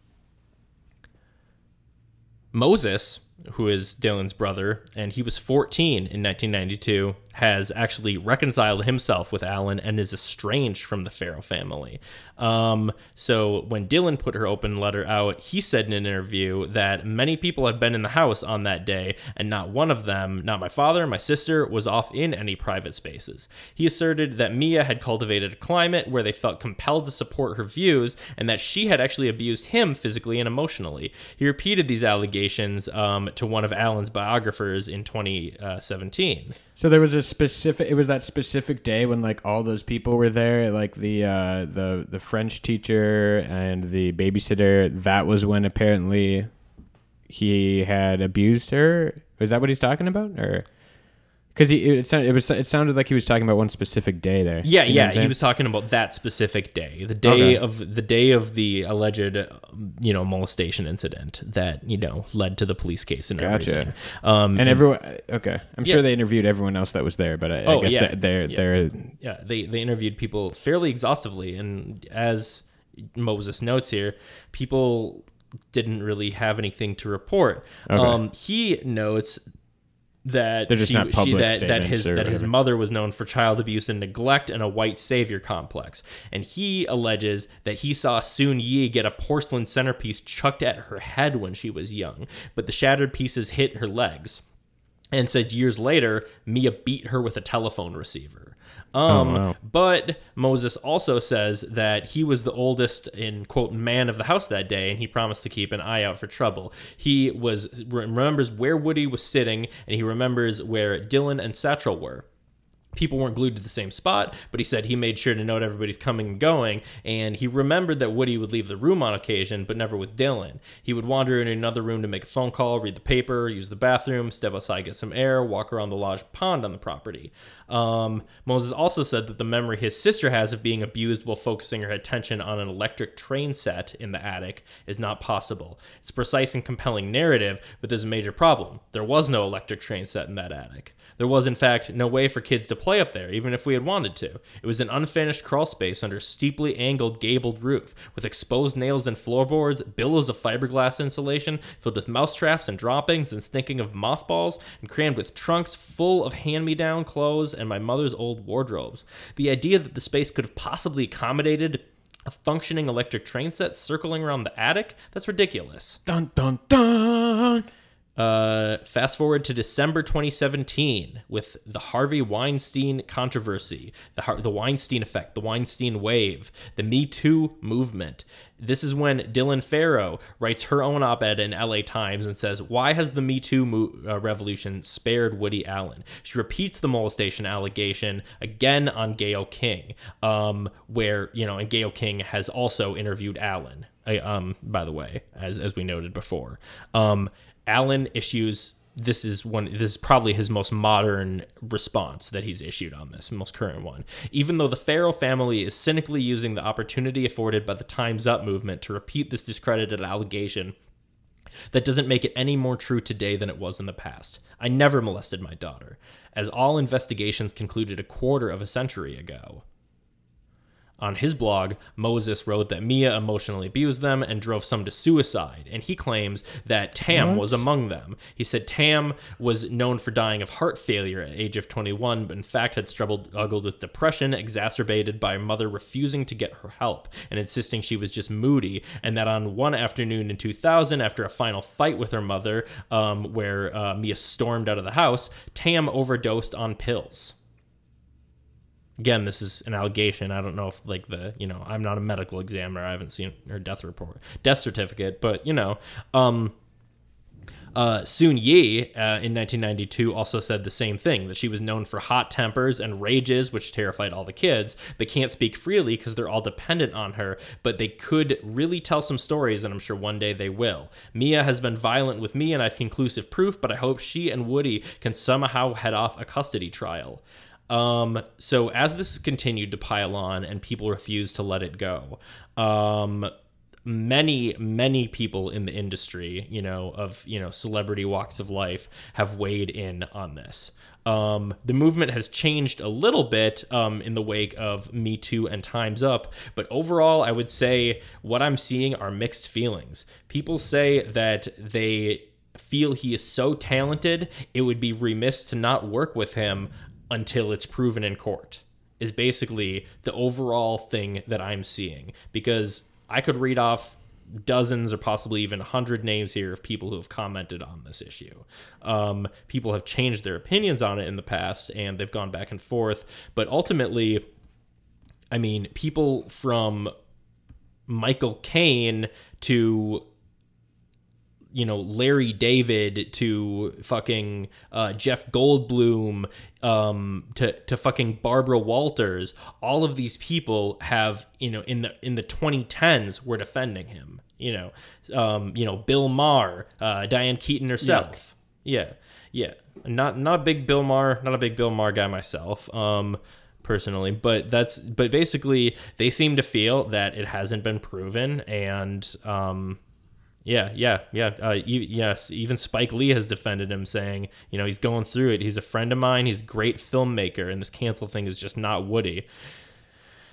Moses, who is Dylan's brother, and he was 14 in 1992, has actually reconciled himself with Allen and is estranged from the Farrow family. Um, so when Dylan put her open letter out, he said in an interview that many people had been in the house on that day, and not one of them, not my father, my sister, was off in any private spaces. He asserted that Mia had cultivated a climate where they felt compelled to support her views, and that she had actually abused him physically and emotionally. He repeated these allegations um, to one of Allen's biographers in 2017. So there was a specific. It was that specific day when like all those people were there, like the uh, the the French teacher and the babysitter. That was when apparently he had abused her. Is that what he's talking about, or because he it sounded it was it sounded like he was talking about one specific day there. Yeah, You know yeah, he was talking about that specific day, the day Okay. of the day of the alleged, um, you know, molestation incident that you know led to the police case and Gotcha. everything. Um, And everyone, okay, I'm Yeah. sure they interviewed everyone else that was there, but I, I Oh, guess yeah. they're Yeah. they're yeah, they they interviewed people fairly exhaustively, and as Moses notes here, people didn't really have anything to report. Okay. Um, he notes that They're just she, not she- public that, that his or that his whatever. mother was known for child abuse and neglect and a white savior complex, and he alleges that he saw Soon Yi get a porcelain centerpiece chucked at her head when she was young, but the shattered pieces hit her legs and says years later Mia beat her with a telephone receiver. Um, wow. but Moses also says that he was the oldest in quote man of the house that day, and he promised to keep an eye out for trouble. He was remembers where Woody was sitting, and he remembers where Dylan and Satchel were people weren't glued to the same spot, but he said he made sure to note everybody's coming and going, and he remembered that Woody would leave the room on occasion, but never with Dylan. He would wander in another room to make a phone call, read the paper, use the bathroom, step outside, get some air, walk around the lodge pond on the property. Um, Moses also said that the memory his sister has of being abused while focusing her attention on an electric train set in the attic is not possible. It's a precise and compelling narrative, but there's a major problem. There was no electric train set in that attic. There was, in fact, no way for kids to play up there, even if we had wanted to. It was an unfinished crawl space under steeply angled gabled roof, with exposed nails and floorboards, billows of fiberglass insulation, filled with mousetraps and droppings, and stinking of mothballs, and crammed with trunks full of hand-me-down clothes and my mother's old wardrobes. The idea that the space could have possibly accommodated a functioning electric train set circling around the attic, that's ridiculous. dun dun dun. Uh, fast forward to December 2017 with the Harvey Weinstein controversy, the Har- the Weinstein effect, the Weinstein wave, the Me Too movement. This is when Dylan Farrow writes her own op-ed in LA Times and says, "Why has the Me Too mo- uh, revolution spared Woody Allen?" She repeats the molestation allegation again on Gayle King, um, where you know, and Gayle King has also interviewed Allen. uh, Um, by the way, as as we noted before, um, Allen issues this is one this is probably his most modern response that he's issued on this most current one. Even though the Farrow family is cynically using the opportunity afforded by the times up movement to repeat this discredited allegation that doesn't make it any more true today than it was in the past. I never molested my daughter. As all investigations concluded a quarter of a century ago on his blog, Moses wrote that Mia emotionally abused them and drove some to suicide, and he claims that Tam was among them. He said Tam was known for dying of heart failure at age of 21, but in fact had struggled struggled with depression exacerbated by her mother refusing to get her help and insisting she was just moody, and that on one afternoon in 2000, after a final fight with her mother, um, where uh, Mia stormed out of the house, Tam overdosed on pills again this is an allegation i don't know if like the you know i'm not a medical examiner i haven't seen her death report death certificate but you know um uh, Soon Yi uh, in 1992 also said the same thing that she was known for hot tempers and rages, which terrified all the kids. They can't speak freely because they're all dependent on her, but they could really tell some stories, and I'm sure one day they will. Mia has been violent with me, and I've conclusive proof, but I hope she and Woody can somehow head off a custody trial. Um, so as this continued to pile on and people refused to let it go, um, many many people in the industry you know of you know celebrity walks of life have weighed in on this. Um, the movement has changed a little bit um, in the wake of me too and times up but overall i would say what i'm seeing are mixed feelings. People say that they feel he is so talented it would be remiss to not work with him until it's proven in court is basically the overall thing that i'm seeing because I could read off dozens or possibly even a hundred names here of people who have commented on this issue. Um, people have changed their opinions on it in the past and they've gone back and forth. But ultimately, I mean, people from Michael Caine to you know Larry David to fucking uh, Jeff Goldblum um, to to fucking Barbara Walters. All of these people have you know in the in the 2010s were defending him. You know, um, you know Bill Maher, uh, Diane Keaton herself. Yeah, yeah. Not not a big Bill Maher, not a big Bill Maher guy myself. Um, personally but that's but basically they seem to feel that it hasn't been proven and um yeah, yeah, yeah. Uh, e- yes, even Spike Lee has defended him, saying, you know, he's going through it. He's a friend of mine. He's a great filmmaker, and this cancel thing is just not Woody.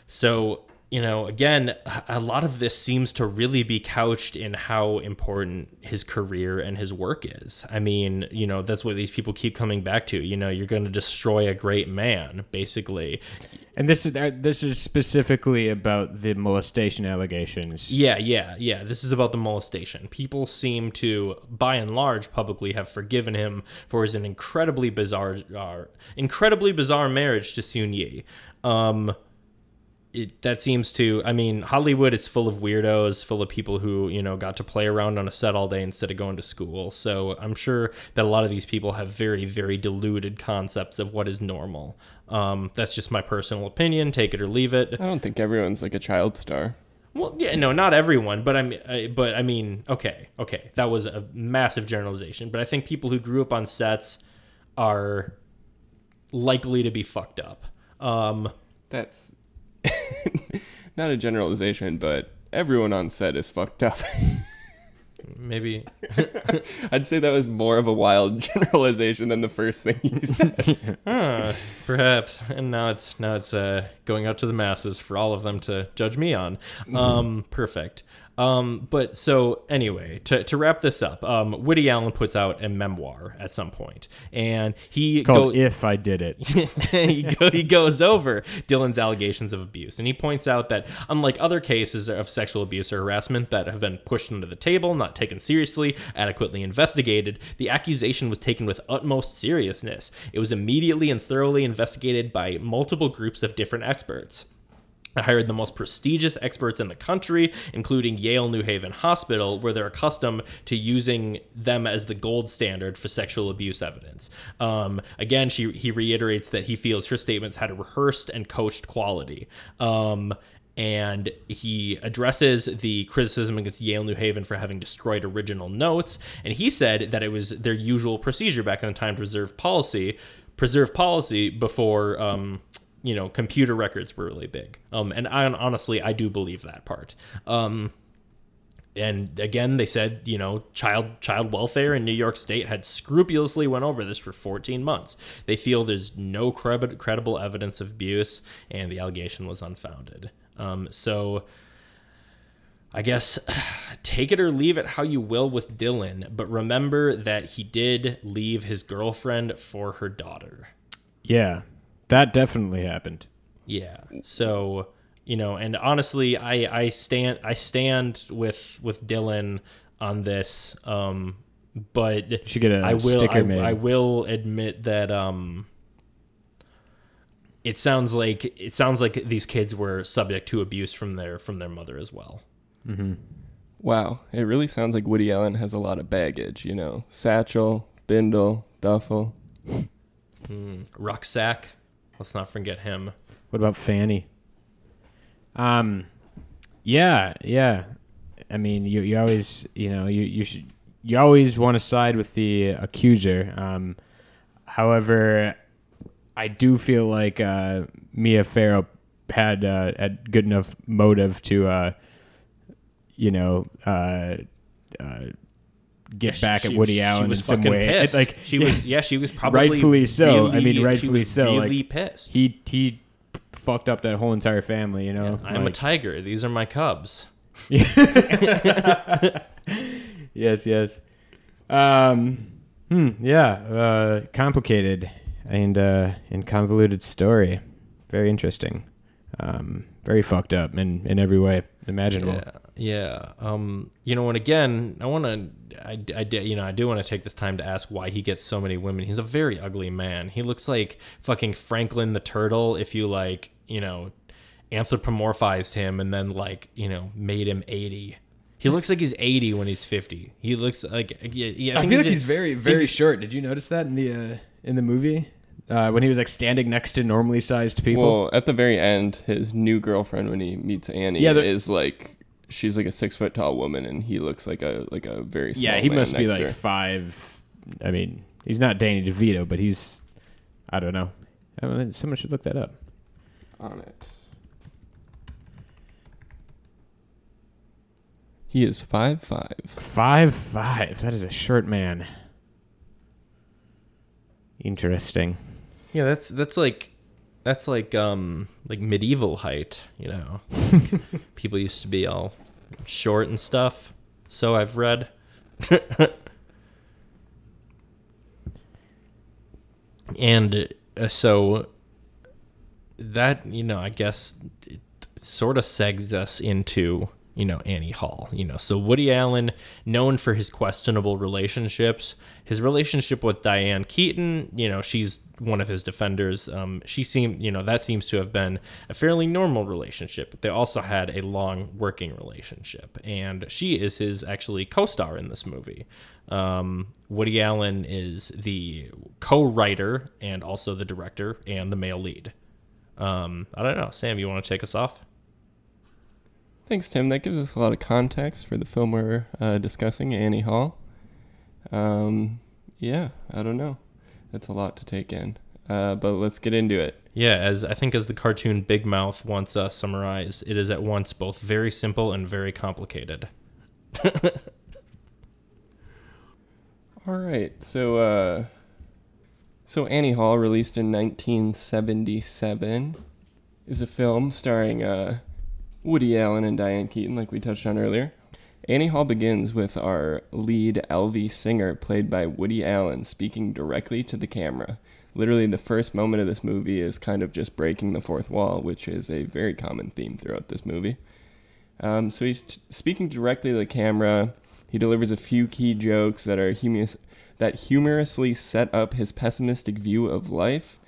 So, you know, again, a lot of this seems to really be couched in how important his career and his work is. I mean, you know, that's what these people keep coming back to. You know, you're going to destroy a great man, basically. And this is uh, this is specifically about the molestation allegations. Yeah, yeah, yeah. This is about the molestation. People seem to, by and large, publicly have forgiven him for his an incredibly bizarre, uh, incredibly bizarre marriage to Soon Yi. Um, it, that seems to i mean hollywood is full of weirdos full of people who you know got to play around on a set all day instead of going to school. So i'm sure that a lot of these people have very very deluded concepts of what is normal. Um, that's just my personal opinion. Take it or leave it. I don't think everyone's like a child star. well, yeah, no, not everyone, but I mean, I, but I mean, okay, okay, that was a massive generalization, but I think people who grew up on sets are likely to be fucked up. Um, That's not a generalization, but everyone on set is fucked up. maybe, I'd say that was more of a wild generalization than the first thing you said. uh, perhaps, and now it's now it's uh, going out to the masses for all of them to judge me on. Um, perfect. Um, but so anyway, to, to wrap this up, um, Woody Allen puts out a memoir at some point, and he It's called go- If I Did It. he, go, he goes over Dylan's allegations of abuse, and he points out that unlike other cases of sexual abuse or harassment that have been pushed under the table, not taken seriously, adequately investigated, the accusation was taken with utmost seriousness. It was immediately and thoroughly investigated by multiple groups of different experts. I hired the most prestigious experts in the country, including Yale New Haven Hospital, where they're accustomed to using them as the gold standard for sexual abuse evidence. Um, again, she, he reiterates that he feels her statements had a rehearsed and coached quality. Um, and he addresses the criticism against Yale New Haven for having destroyed original notes. And he said that it was their usual procedure back in the time to preserve policy, preserve policy before. Um, you know, computer records were really big. Um, and I honestly, I do believe that part. Um, and again, they said, you know, child child welfare in New York State had scrupulously went over this for 14 months. They feel there's no credi- credible evidence of abuse, and the allegation was unfounded. Um, so. I guess take it or leave it how you will with Dylan, but remember that he did leave his girlfriend for her daughter. Yeah, that definitely happened. Yeah. So, you know, and honestly, I I stand I stand with with Dylan on this um but You should get a I will sticker I, made. I will admit that um it sounds like it sounds like these kids were subject to abuse from their from their mother as well. Mm-hmm. Wow, it really sounds like Woody Allen has a lot of baggage. You know, satchel, bindle, duffel. Rucksack, let's not forget him. What about Fanny? Um, yeah, yeah. I mean, you you always you know you you should you always want to side with the accuser. Um, however, I do feel like uh, Mia Farrow had uh, had good enough motive to uh, you know get back She- at Woody she Allen was in some fucking way. It's Pissed. like she was, yeah, she was probably Rightfully so. I really- mean, she rightfully so, like, Really pissed. he he fucked up that whole entire family. You know, I'm a tiger. These are my cubs. yes, yes. Um, hmm, yeah, uh, complicated and uh, and convoluted story. Very interesting. Um, very fucked up in, in every way imaginable. Yeah, yeah. Um, you know, and again, I want to, I, I, you know, I do want to take this time to ask why he gets so many women. He's a very ugly man. He looks like fucking Franklin the turtle. If you like, you know, anthropomorphized him and then like, you know, made him eighty. He looks like he's eighty when he's fifty. He looks like, yeah, yeah, I, think feel like in- he's very very he's- short. Did you notice that in the uh, in the movie uh, when he was like standing next to normally sized people? Well, at the very end, his new girlfriend when he meets Annie Yeah, is like she's like a six foot tall woman, and he looks like a like a very small yeah, he man must be next to like her. five. I mean, he's not Danny DeVito, but he's I don't know. I don't know, Someone should look that up. on it. He is five five. Five five. That is a short man. Interesting. Yeah, that's that's like that's like um like medieval height, you know. People used to be all short and stuff. So I've read. and uh, so that you know, I guess it sort of segs us into you know Annie Hall. You know, so Woody Allen, known for his questionable relationships, his relationship with Diane Keaton. You know, she's one of his defenders. Um, she seemed, you know, that seems to have been a fairly normal relationship. They also had a long working relationship, and she is his actually co-star in this movie. Um, Woody Allen is the co-writer and also the director and the male lead. Um, I don't know, Sam. You want to take us off? Thanks, Tim. That gives us a lot of context for the film we're uh, discussing, Annie Hall. Um, yeah, I don't know. That's a lot to take in. Uh, but let's get into it. Yeah, as I think as the cartoon Big Mouth once uh, summarized, it is at once both very simple and very complicated. All right. So, uh, so Annie Hall, released in 1977, is a film starring uh, Woody Allen and Diane Keaton, like we touched on earlier. Annie Hall begins with our lead Alvy Singer, played by Woody Allen, speaking directly to the camera. Literally, the first moment of this movie is kind of just breaking the fourth wall, which is a very common theme throughout this movie. Um, so he's t- speaking directly to the camera. He delivers a few key jokes that are that humorously set up his pessimistic view of life,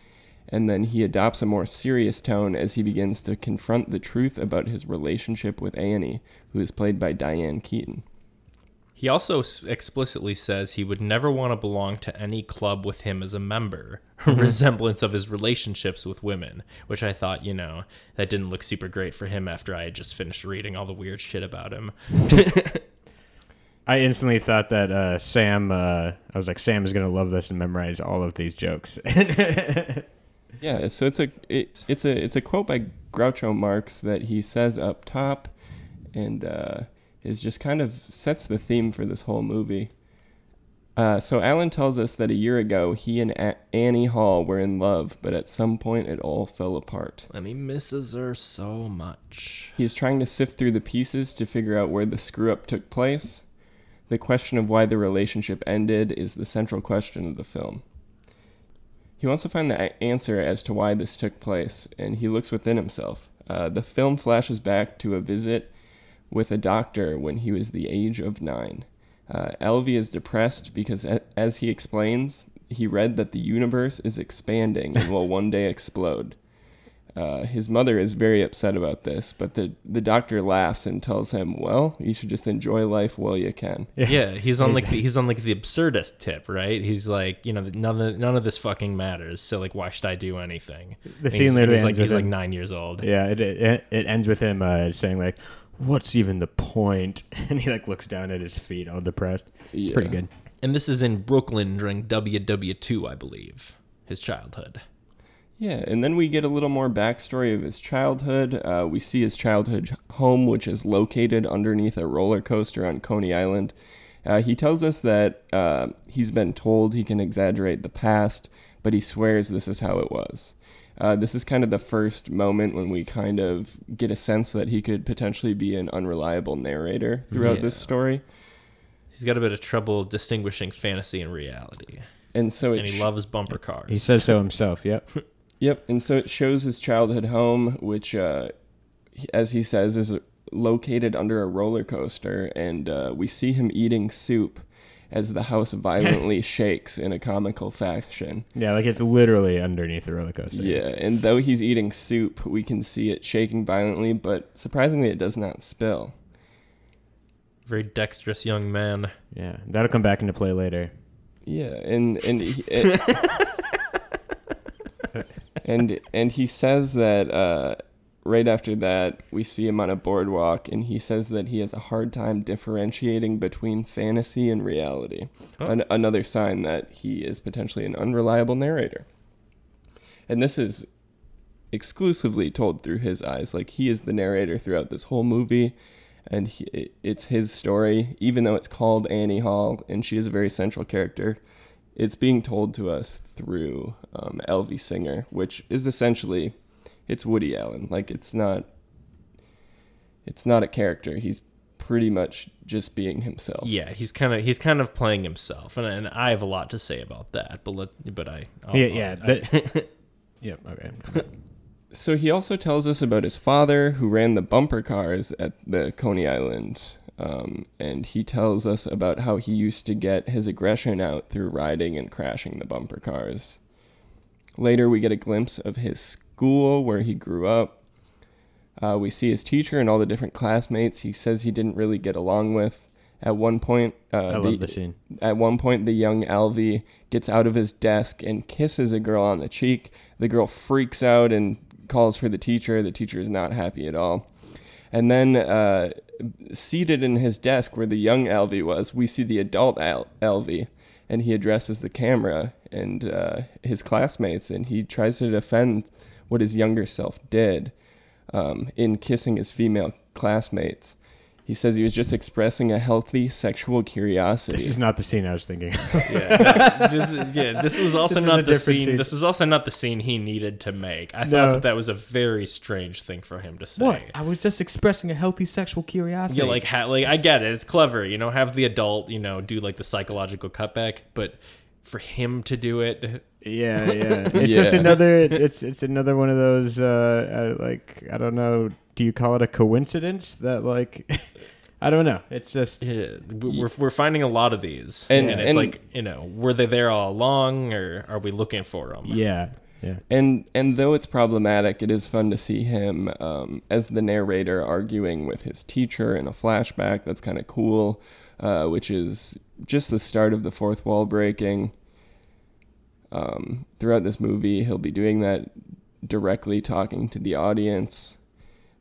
and then he adopts a more serious tone as he begins to confront the truth about his relationship with Annie, who is played by Diane Keaton. He also explicitly says he would never want to belong to any club with him as a member, resemblance of his relationships with women, which I thought, you know, that didn't look super great for him after I had just finished reading all the weird shit about him. I instantly thought that uh, Sam. Uh, I was like, Sam is gonna love this and memorize all of these jokes. Yeah, so it's a it, it's a it's a quote by Groucho Marx that he says up top, and uh, is just kind of sets the theme for this whole movie. Uh, so Allen tells us that a year ago he and a- Annie Hall were in love, but at some point it all fell apart. And he misses her so much. He is trying to sift through the pieces to figure out where the screw up took place. The question of why the relationship ended is the central question of the film. He wants to find the answer as to why this took place, and he looks within himself. Uh, the film flashes back to a visit with a doctor when he was the age of nine. Uh, Alvy is depressed because, a- as he explains, he read that the universe is expanding and will one day explode. Uh, his mother is very upset about this, but the, the doctor laughs and tells him, "Well, you should just enjoy life while you can." Yeah, he's on like the, he's on like the absurdist tip, right? He's like, you know, none of none of this fucking matters. So like, why should I do anything? The scene he's, literally he's like ends with he's like nine years old. yeah, it, it it ends with him uh, saying like, "What's even the point?" And he like looks down at his feet, all depressed. It's pretty good. And this is in Brooklyn during WW2, I believe, his childhood. Yeah, and then we get a little more backstory of his childhood. Uh, we see his childhood home, which is located underneath a roller coaster on Coney Island. Uh, he tells us that uh, he's been told he can exaggerate the past, but he swears this is how it was. Uh, this is kind of the first moment when we kind of get a sense that he could potentially be an unreliable narrator throughout this story. He's got a bit of trouble distinguishing fantasy and reality, And so and he sh- loves bumper cars. He says so himself. Yep. Yep, and so it shows his childhood home, which, uh, as he says, is located under a roller coaster, and uh, we see him eating soup as the house violently shakes in a comical fashion. Yeah, like it's literally underneath the roller coaster. Yeah, and though he's eating soup, we can see it shaking violently, but surprisingly, it does not spill. Very dexterous young man. Yeah, that'll come back into play later. Yeah, and and he, it, and and he says that uh, right after that we see him on a boardwalk, and he says that he has a hard time differentiating between fantasy and reality. Oh. An- another sign that he is potentially an unreliable narrator. And this is exclusively told through his eyes. Like he is the narrator throughout this whole movie, and he, it's his story. Even though it's called Annie Hall, and she is a very central character, it's being told to us through um, Alvy Singer, which is essentially it's Woody Allen. Like it's not it's not a character. He's pretty much just being himself. Yeah, he's kind of he's kind of playing himself, and, and I have a lot to say about that. But let but I I'll- Yeah, yeah, I- that- Yep. Okay. So he also tells us about his father, who ran the bumper cars at the Coney Island, um, and he tells us about how he used to get his aggression out through riding and crashing the bumper cars. Later, we get a glimpse of his school where he grew up. Uh, we see his teacher and all the different classmates he says he didn't really get along with. At one point, uh, I love the scene. at one point, the young Alvy gets out of his desk and kisses a girl on the cheek. The girl freaks out and calls for the teacher. The teacher is not happy at all. And then, uh, seated in his desk where the young Alvy was, we see the adult Al- Alvy, and he addresses the camera and uh, his classmates, and he tries to defend what his younger self did um, in kissing his female classmates. He says he was just expressing a healthy sexual curiosity. This is not the scene I was thinking. yeah, no, this is, yeah, this was also This not the scene, scene. This is also not the scene he needed to make. I No. thought that that was a very strange thing for him to say. What? I was just expressing a healthy sexual curiosity. Yeah, like ha- like I get it. It's clever, you know. Have the adult, you know, do like the psychological cutback, but for him to do it, Yeah, yeah. It's just another. It's it's another one of those. Uh, uh, like I don't know. Do you call it a coincidence that like? I don't know. It's just. yeah, we- we're we're finding a lot of these, And- and, it's and- like you know, were they there all along, or are we looking for them? Yeah, yeah. And and though it's problematic, it is fun to see him um, as the narrator arguing with his teacher in a flashback. That's kind of cool, uh, which is just the start of the fourth wall breaking. Um, throughout this movie, he'll be doing that directly, talking to the audience.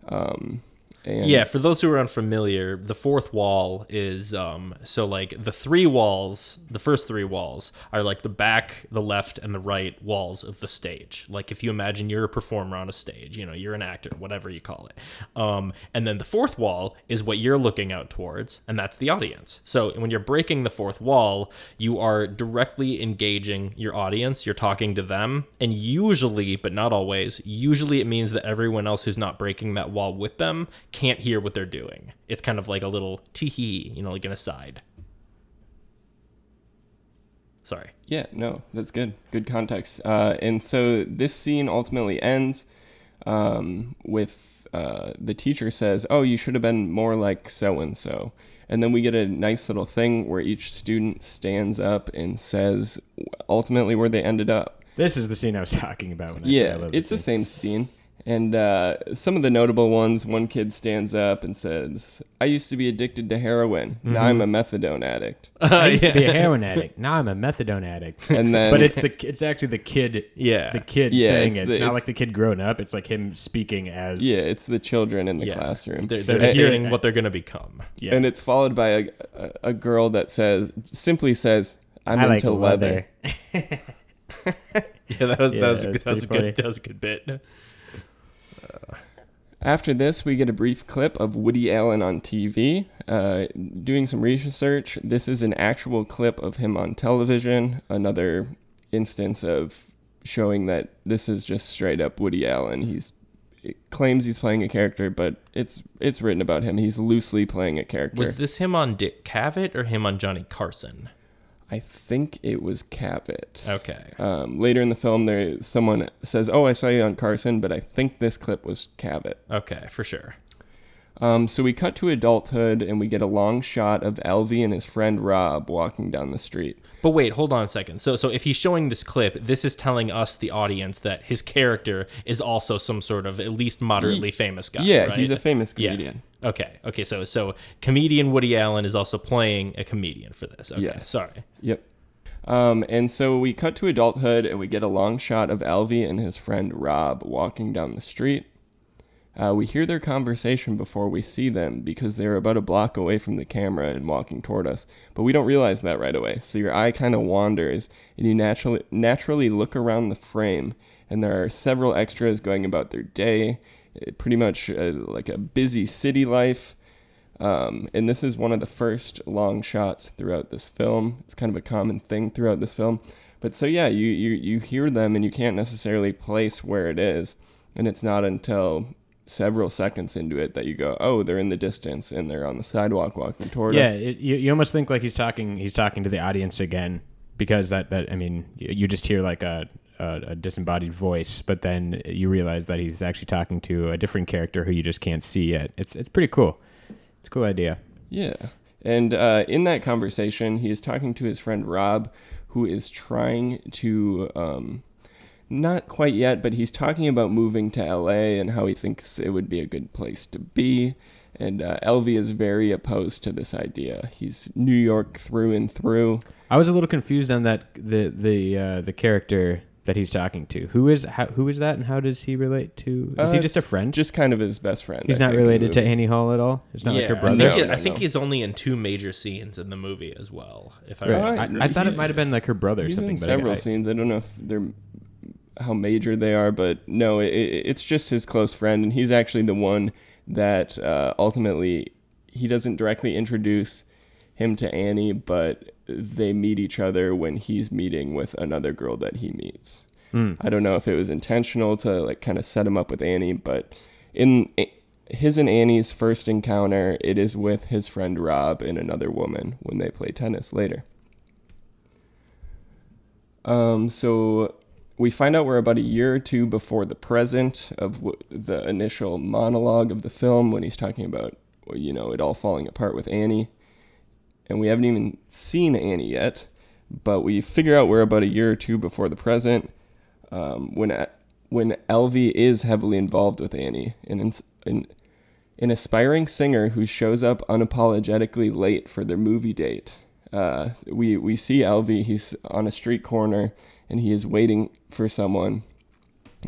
Um, and Yeah, for those who are unfamiliar, the fourth wall is um so like the three walls, the first three walls are like the back, the left and the right walls of the stage. Like if you imagine you're a performer on a stage, you know, you're an actor, whatever you call it. Um and then the fourth wall is what you're looking out towards, and that's the audience. So when you're breaking the fourth wall, you are directly engaging your audience, you're talking to them, and usually, but not always, usually it means that everyone else who's not breaking that wall with them can't hear what they're doing. It's kind of like a little tee hee, you know, like an aside. Sorry. Yeah, no, that's good. Good context. Uh, and so this scene ultimately ends um, with uh, the teacher says, "Oh, you should have been more like so and so." And then we get a nice little thing where each student stands up and says ultimately where they ended up. This is the scene I was talking about. When I said I Yeah, it's the scene. same scene. And uh, some of the notable ones, one kid stands up and says, I used to be addicted to heroin. Now I'm a methadone addict. I used to be a heroin addict. Now I'm a methadone addict. And then but it's the it's actually the kid. Yeah. The kid Yeah, saying it's it. the- It's not it's- like the kid grown up. It's like him speaking as. Yeah, it's the children in the Yeah. classroom. They're, So they're here- stating what they're going to become. Yeah. And it's followed by a, a, a girl that says, simply says, I'm I like into leather. leather. Yeah, that was Yeah, that was, it's that was a pretty funny. good that was a good bit. After this, we get a brief clip of Woody Allen on TV. Uh, doing some research, this is an actual clip of him on television. Another instance of showing that this is just straight up Woody Allen. He's claims he's playing a character, but it's it's written about him. He's loosely playing a character. Was this him on Dick Cavett or him on Johnny Carson? I think it was Cavett. Okay. Um, later in the film, there someone says, "Oh, I saw you on Carson," but I think this clip was Cavett. Okay, for sure. Um, so we cut to adulthood, and we get a long shot of Alvy and his friend Rob walking down the street. But wait, hold on a second. So so if he's showing this clip, this is telling us the audience that his character is also some sort of at least moderately famous guy. yeah, right? he's a famous Yeah. Okay. Okay. So so comedian Woody Allen is also playing a comedian for this. Okay. Yes. Sorry. Yep. Um, and so we cut to adulthood, and we get a long shot of Alvy and his friend Rob walking down the street. Uh, we hear their conversation before we see them because they're about a block away from the camera and walking toward us, but we don't realize that right away. So your eye kind of wanders, and you naturally naturally look around the frame, and there are several extras going about their day, pretty much uh, like a busy city life. Um, and this is one of the first long shots throughout this film. It's kind of a common thing throughout this film. But so yeah, you, you you hear them and you can't necessarily place where it is, and it's not until several seconds into it that you go, oh, they're in the distance and they're on the sidewalk walking toward Yeah, us. it, you, you almost think like he's talking. He's talking to the audience again because that that I mean, you, you just hear like a, a a disembodied voice, but then you realize that he's actually talking to a different character who you just can't see yet. It's it's pretty cool. It's a cool idea. Yeah. And uh, in that conversation, he is talking to his friend Rob, who is trying to, um, not quite yet, but he's talking about moving to LA and how he thinks it would be a good place to be. And uh, Alvy is very opposed to this idea. He's New York through and through. I was a little confused on that the the uh, the character that he's talking to. Who is how, who is that, and how does he relate to? Is Uh, he just a friend? Just kind of his best friend. he's I not think, in the related to. Annie Hall at all. It's not yeah, like her I brother. think, No, it- no, I think no. he's only in two major scenes in the movie as well. If I Right. remember. I, I thought it might have been like her brother or something. in but several I- scenes. I don't know if they're how major they are, but no, it, it- it's just his close friend, and he's actually the one that uh, ultimately he doesn't directly introduce him to Annie, but they meet each other when he's meeting with another girl that he meets. Mm. I don't know if it was intentional to like kind of set him up with Annie, but in his and Annie's first encounter, it is with his friend Rob and another woman when they play tennis later. Um, so we find out we're about a year or two before the present of w- the initial monologue of the film when he's talking about, you know, it all falling apart with Annie. And we haven't even seen Annie yet, but we figure out we're about a year or two before the present um, when when Alvy is heavily involved with Annie, an, an, an aspiring singer who shows up unapologetically late for their movie date. Uh, we we see Alvy. He's on a street corner and he is waiting for someone,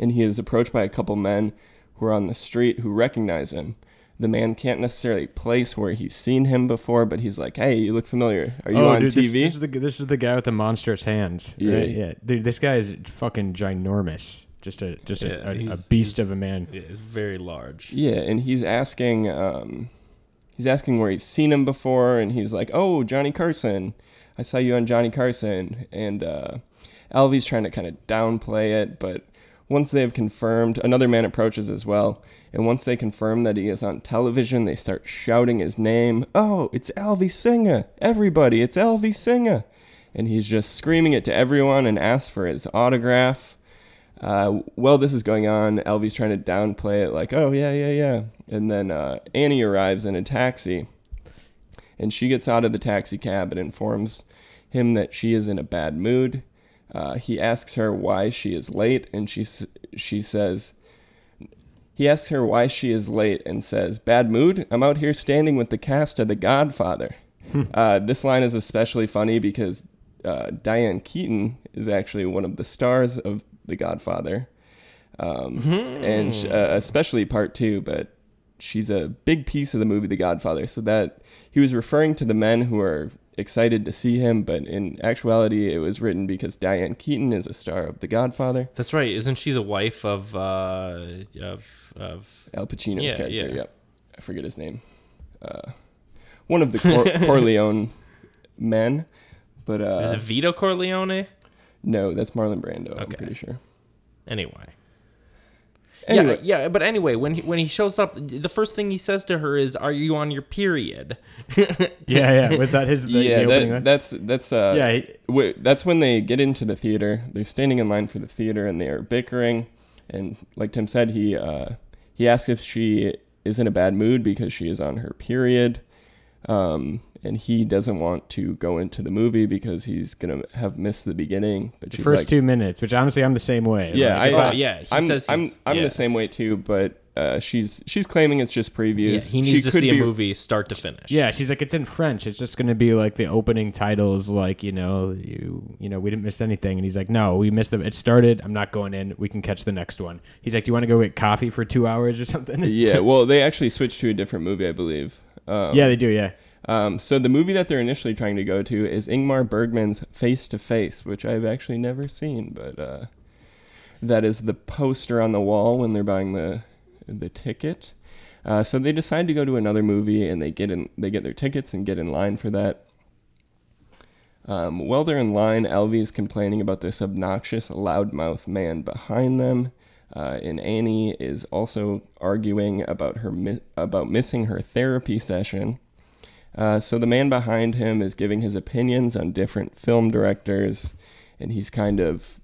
and he is approached by a couple men who are on the street who recognize him. The man can't necessarily place where he's seen him before, but he's like, "Hey, you look familiar. Are you oh, on dude, TV?" This, this is the this is the guy with the monstrous hands. Yeah. right? yeah. Dude, this guy is fucking ginormous. Just a just Yeah, a, a, a beast of a man. Yeah, it's very large. Yeah, and he's asking, um, he's asking where he's seen him before, and he's like, "Oh, Johnny Carson, I saw you on Johnny Carson." And uh, Alvy's trying to kind of downplay it, but once they've confirmed, another man approaches as well, and once they confirm that he is on television, they start shouting his name. Oh, it's Alvy Singer! Everybody, it's Alvy Singer! And he's just screaming it to everyone and asks for his autograph. Uh, while this is going on, Alvy's trying to downplay it, like, oh, yeah, yeah, yeah. And then uh, Annie arrives in a taxi, and she gets out of the taxi cab and informs him that she is in a bad mood. Uh, he asks her why she is late, and she, she says, he asks her why she is late and says, Bad mood? I'm out here standing with the cast of The Godfather. uh, this line is especially funny because uh, Diane Keaton is actually one of the stars of The Godfather. Um, and uh, especially part two, but she's a big piece of the movie The Godfather. So that he was referring to the men who are excited to see him, but in actuality, it was written because Diane Keaton is a star of The Godfather. That's right. Isn't she the wife of uh of of Al Pacino's Yeah, character. yeah. Yep, I forget his name. Uh, one of the Cor- Corleone men, but uh, is it Vito Corleone? no, that's Marlon Brando. I'm pretty sure. Anyway. Anyway, Yeah, yeah, but anyway, when he, when he shows up, the first thing he says to her is, "Are you on your period?" Yeah, yeah. Was that his the, yeah, the opening that, line? that's that's uh, yeah, he, Wait, that's when they get into the theater. They're standing in line for the theater and they are bickering. And like Tim said, he uh, he asks if she is in a bad mood because she is on her period. Um, and he doesn't want to go into the movie because he's gonna have missed the beginning. But the she's first like, two minutes, which honestly I'm the same way. Yeah, Like, I- if oh yeah, he I'm says I'm I'm yeah. the same way too. But uh, she's she's claiming it's just previews. Yeah, he She needs to could see be- a movie start to finish. Yeah, she's like, it's in French. It's just gonna be like the opening titles, like you know, you you know, we didn't miss anything. And he's like, no, we missed the. It started. I'm not going in. We can catch the next one. He's like, do you want to go get coffee for two hours or something? Yeah, well, they actually switched to a different movie, I believe. Um, yeah, they do. Yeah, Um, so the movie that they're initially trying to go to is Ingmar Bergman's Face to Face, which I've actually never seen, but uh, that is the poster on the wall when they're buying the the ticket. Uh, so they decide to go to another movie, and they get in they get their tickets and get in line for that. Um, while they're in line, Alvy is complaining about this obnoxious loudmouth man behind them. Uh, and Annie is also arguing about her mi- about missing her therapy session. Uh, so the man behind him is giving his opinions on different film directors, and he's kind of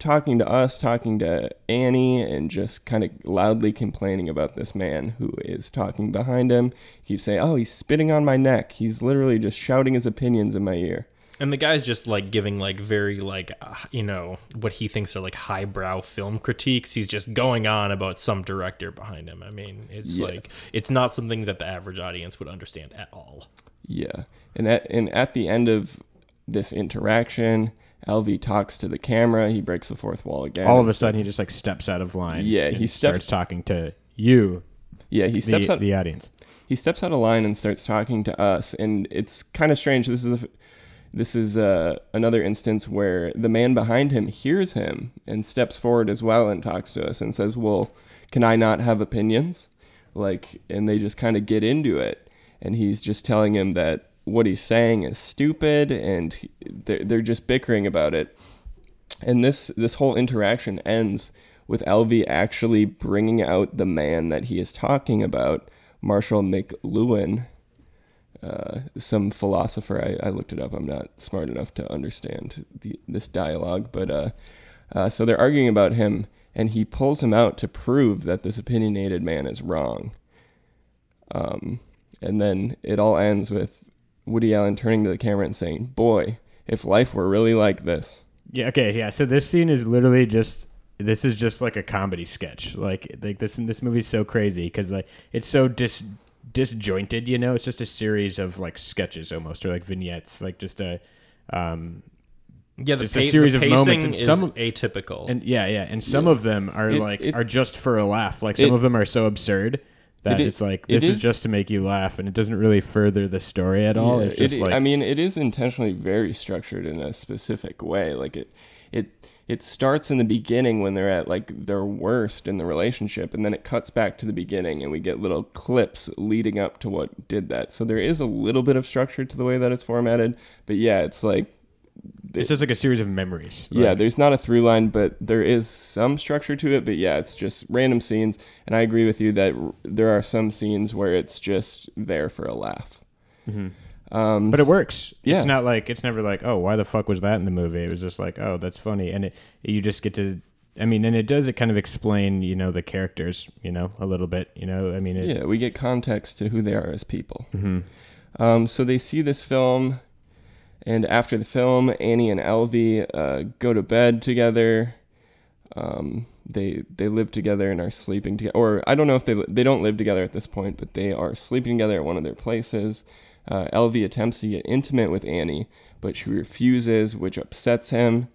talking to us, talking to Annie, and just kind of loudly complaining about this man who is talking behind him. He keeps saying, "Oh, he's spitting on my neck. He's literally just shouting his opinions in my ear." And the guy's just like giving like very like uh, you know what he thinks are like highbrow film critiques. He's just going on about some director behind him. I mean, it's Yeah. like it's not something that the average audience would understand at all. Yeah, and at and at the end of this interaction, Alvy talks to the camera. He breaks the fourth wall again. all of a sudden he just like steps out of line. Yeah, he steps- starts talking to you, yeah, he the, steps out. Of the audience. he steps out of line and starts talking to us and it's kind of strange this is a, this is uh, another instance where the man behind him hears him and steps forward as well and talks to us and says well can i not have opinions like and they just kind of get into it and he's just telling him that what he's saying is stupid, and they're they're just bickering about it. And this this whole interaction ends with Alvy actually bringing out the man that he is talking about, Marshall McLuhan, uh, some philosopher. I, I looked it up. I'm not smart enough to understand the, this dialogue, but uh, uh, so they're arguing about him, and he pulls him out to prove that this opinionated man is wrong. Um, and then it all ends with Woody Allen turning to the camera and saying, "Boy, if life were really like this." Yeah. Okay. Yeah. So this scene is literally just. This is just like a comedy sketch. Like like this this movie's so crazy because like it's so dis disjointed. You know, it's just a series of like sketches almost or like vignettes. Like just a. Um, Yeah, the, Just a series the of moments, and is some- atypical. and yeah, yeah, and some Yeah. of them are It- like are just for a laugh. Like some it- of them are so absurd that It it's like this is, is- just to make you laugh, and it doesn't really further the story at all. Yeah, it's just it- like I mean, it is intentionally very structured in a specific way. Like it, it, it starts in the beginning when they're at like their worst in the relationship, and then it cuts back to the beginning, and we get little clips leading up to what did that. So there is a little bit of structure to the way that it's formatted, but yeah, it's like it's just like a series of memories. yeah, there's not a through line, but there is some structure to it. But yeah, it's just random scenes, and I agree with you that r- there are some scenes where it's just there for a laugh. mhm. Um, but it works. yeah. It's not like it's never like, oh, why the fuck was that in the movie? It was just like, oh, that's funny, and it you just get to. I mean, and it does it kind of explain, you know, the characters, you know, a little bit, you know. I mean, it, Yeah, we get context to who they are as people. mhm. Um, so they see this film, and after the film, Annie and Alvy uh, go to bed together. Um, they they live together and are sleeping together, or I don't know if they they don't live together at this point, but they are sleeping together at one of their places. Uh, Alvy attempts to get intimate with Annie, but she refuses, which upsets him.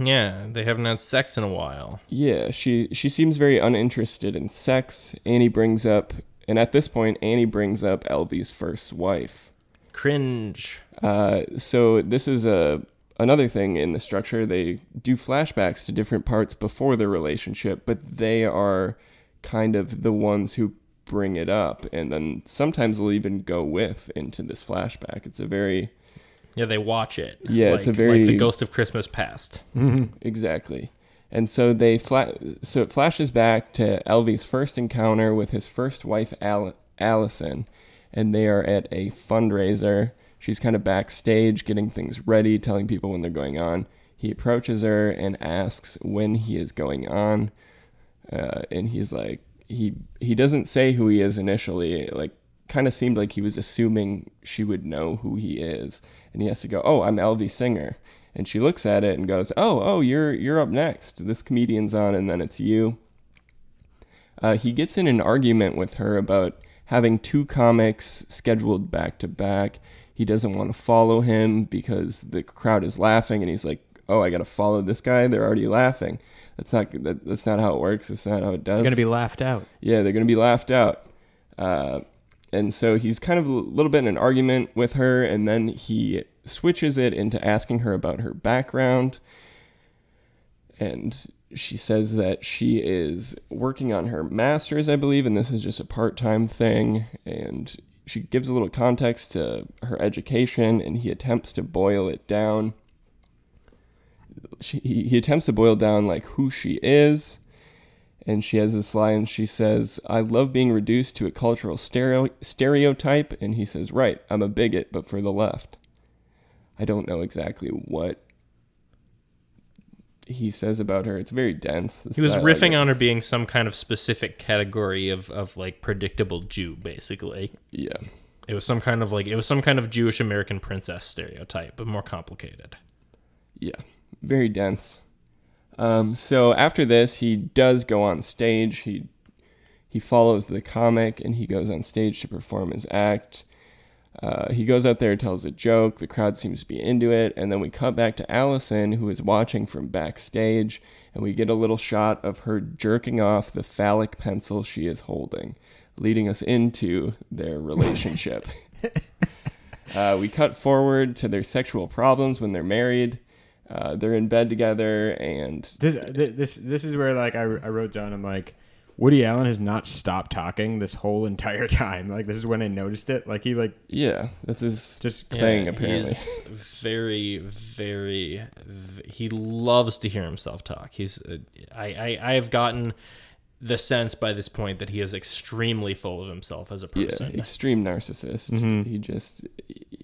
yeah, they haven't had sex in a while. Yeah, she she seems very uninterested in sex. Annie brings up, and at this point, Annie brings up Alvy's first wife. Cringe. Uh, so this is a another thing in the structure. They do flashbacks to different parts before their relationship, but they are kind of the ones who bring it up, and then sometimes they'll even go with into this flashback. It's a very Yeah, they watch it. Yeah, it's a like- very- like the Ghost of Christmas Past. Exactly. And so they fla- so it flashes back to Alvy's first encounter with his first wife Al- Allison and they are at a fundraiser. She's kind of backstage getting things ready, telling people when they're going on. He approaches her and asks when he is going on. Uh, and he's like he he doesn't say who he is initially, like kind of seemed like he was assuming she would know who he is. And he has to go, "Oh, I'm Alvy Singer." And she looks at it and goes, "Oh, oh, you're you're up next. This comedian's on, and then it's you." Uh, he gets in an argument with her about having two comics scheduled back to back. He doesn't want to follow him because the crowd is laughing, and he's like, "Oh, I got to follow this guy. They're already laughing." That's not that, that's not how it works. That's not how it does. They're Going to be laughed out. Yeah, they're going to be laughed out. Uh, and so he's kind of a little bit in an argument with her, and then he switches it into asking her about her background. And she says that she is working on her master's, I believe, and this is just a part time thing. And she gives a little context to her education, and he attempts to boil it down. She, he, he attempts to boil down like who she is and she has this line she says i love being reduced to a cultural stereo- stereotype and he says right i'm a bigot but for the left. I don't know exactly what he says about her. It's very dense He was riffing on her being some kind of specific category of, of like predictable Jew, basically. yeah. It was some kind of like it was some kind of Jewish American princess stereotype, but more complicated. yeah very dense um, so after this he does go on stage he he follows the comic and he goes on stage to perform his act Uh, he goes out there, tells a joke. The crowd seems to be into it. And then we cut back to Allison, who is watching from backstage. And we get a little shot of her jerking off the phallic pencil she is holding, leading us into their relationship. uh, we cut forward to their sexual problems when they're married. Uh, they're in bed together, and This this this is where like I, I wrote down I'm like Woody Allen has not stopped talking this whole entire time. Like this is when I noticed it. Like he like Yeah, that's his just thing apparently. He's very, very. v- He loves to hear himself talk. He's. Uh, I, I. I have gotten the sense by this point that he is extremely full of himself as a person. Yeah, person, extreme narcissist. Mhm. He just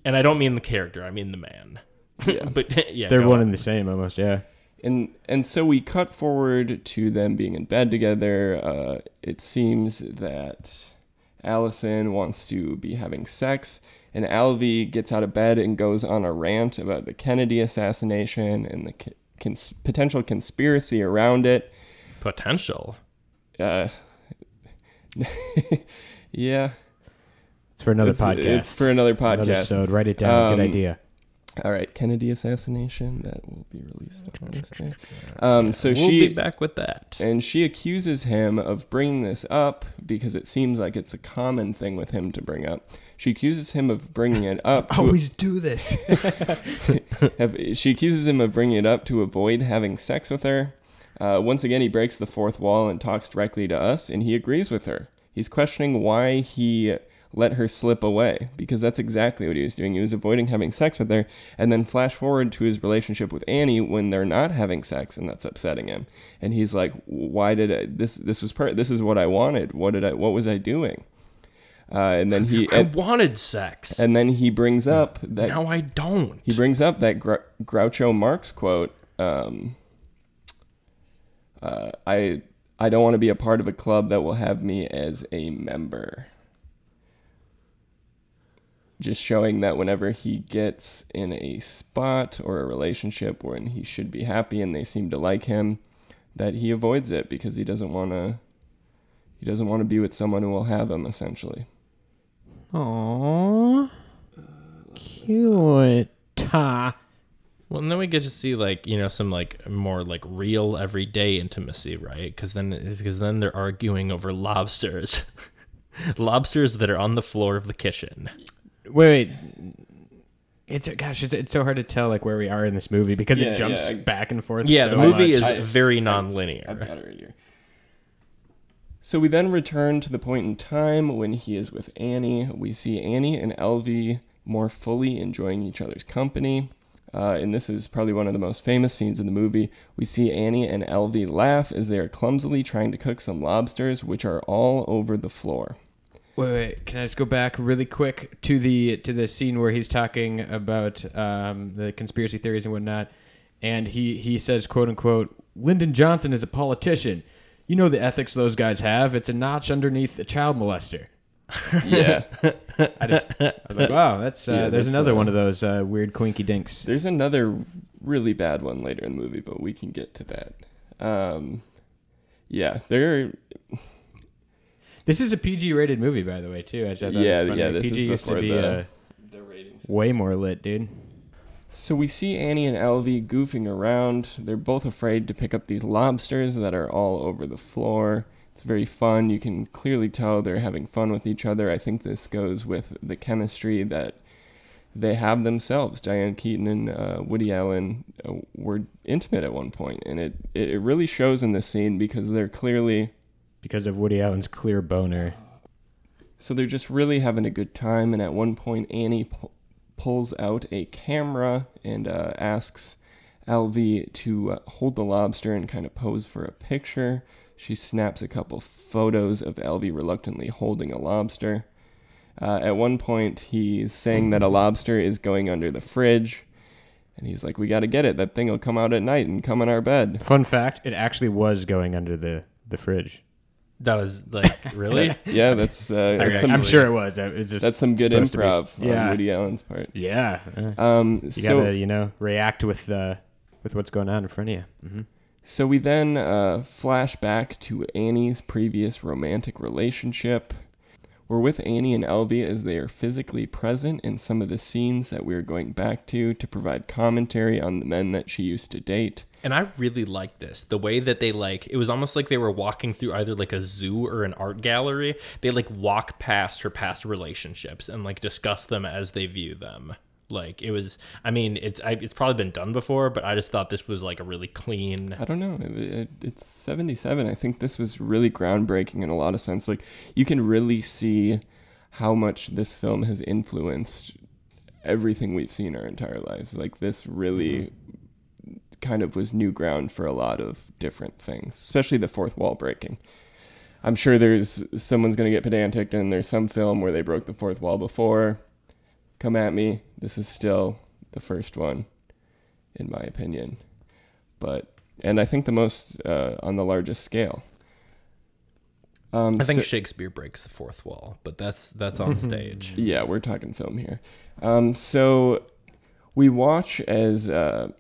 and I don't mean the character. I mean the man. Yeah. but yeah, they're one and the same almost. Yeah. and and so we cut forward to them being in bed together. Uh, it seems that Allison wants to be having sex, and Alvy gets out of bed and goes on a rant about the Kennedy assassination and the cons- potential conspiracy around it. potential. Uh, yeah, It's for another it's, podcast. It's for another podcast. Another podcast. episode. Write it down. Um, Good idea. All right, Kennedy assassination that will be released on Wednesday. Um, so we'll she be back with that. and she accuses him of bringing this up because it seems like it's a common thing with him to bring up. She accuses him of bringing it up. to- Always do this. she accuses him of bringing it up to avoid having sex with her. Uh, once again, he breaks the fourth wall and talks directly to us, and he agrees with her. He's questioning why he let her slip away because that's exactly what he was doing. He was avoiding having sex with her, and then flash forward to his relationship with Annie when they're not having sex, and that's upsetting him. And he's like, "Why did I, this? This was part. This is what I wanted. What did I? What was I doing?" Uh, and then he I and, wanted sex. and then he brings up that now I don't. he brings up that Gr- Groucho Marx quote. Um, uh, I I don't want to be a part of a club that will have me as a member. Just showing that whenever he gets in a spot or a relationship when he should be happy and they seem to like him, that he avoids it because he doesn't want to. He doesn't want to be with someone who will have him essentially. Aww. Cute. Well, and then we get to see like you know some like more like real everyday intimacy, right? Because then because then they're arguing over lobsters, lobsters that are on the floor of the kitchen. Wait, wait. It's gosh, it's, it's so hard to tell like where we are in this movie because Yeah, it jumps yeah. back and forth. Yeah, so the movie much. is I- very I've non-linear. got it right here. So we then return to the point in time when he is with Annie. We see Annie and Alvy more fully enjoying each other's company. Uh, and this is probably one of the most famous scenes in the movie. We see Annie and Alvy laugh as they are clumsily trying to cook some lobsters, which are all over the floor. Wait, wait. Can I just go back really quick to the to the scene where he's talking about um, the conspiracy theories and whatnot, and he he says, "quote unquote," Lyndon Johnson is a politician. You know the ethics those guys have. It's a notch underneath a child molester. Yeah. I just I was like, wow, that's uh, Yeah, there's that's, another uh, one of those uh, weird quinky dinks. There's another really bad one later in the movie, but we can get to that. Um, yeah, there. This is a PG rated movie, by the way, too. I thought that was Yeah, funny. yeah, this PG is used to be the- uh, The ratings. way more lit, dude. So we see Annie and Alvy goofing around. They're both afraid to pick up these lobsters that are all over the floor. It's very fun. You can clearly tell they're having fun with each other. I think this goes with the chemistry that they have themselves. Diane Keaton and uh, Woody Allen uh, were intimate at one point, and it, it really shows in this scene because they're clearly Because of Woody Allen's clear boner. So they're just really having a good time. And at one point, Annie pu- pulls out a camera and uh, asks Alvy to uh, hold the lobster and kind of pose for a picture. She snaps a couple photos of Alvy reluctantly holding a lobster. Uh, at one point, he's saying that a lobster is going under the fridge. And he's like, We got to get it. That thing will come out at night and come in our bed. Fun fact: it actually was going under the the fridge. That was like really. Yeah, that's, uh, that's, I'm sure it was. It was just that's some good supposed to be- improv on yeah, Woody Allen's part. yeah. Um, You so, gotta, you know, react with uh, with what's going on in front of you. Mm-hmm. So we then uh, flash back to Annie's previous romantic relationship. We're with Annie and Alvy as they are physically present in some of the scenes that we're going back to to provide commentary on the men that she used to date. And I really liked this. The way that they like it was almost like they were walking through either like a zoo or an art gallery. They like walk past her past relationships and like discuss them as they view them. Like it was. I mean, it's I, it's probably been done before, but I just thought this was like a really clean. I don't know. It, it, it's 77. I think this was really groundbreaking in a lot of sense. Like you can really see how much this film has influenced everything we've seen our entire lives. Like this really mm-hmm. Kind of was new ground for a lot of different things, especially the fourth wall breaking. I'm sure there's someone's going to get pedantic and there's some film where they broke the fourth wall before. Come at me. This is still the first one in my opinion. But and I think the most uh, on the largest scale. Um, I think so- Shakespeare breaks the fourth wall, but that's that's on stage. Yeah, we're talking film here. Um, so we watch as uh,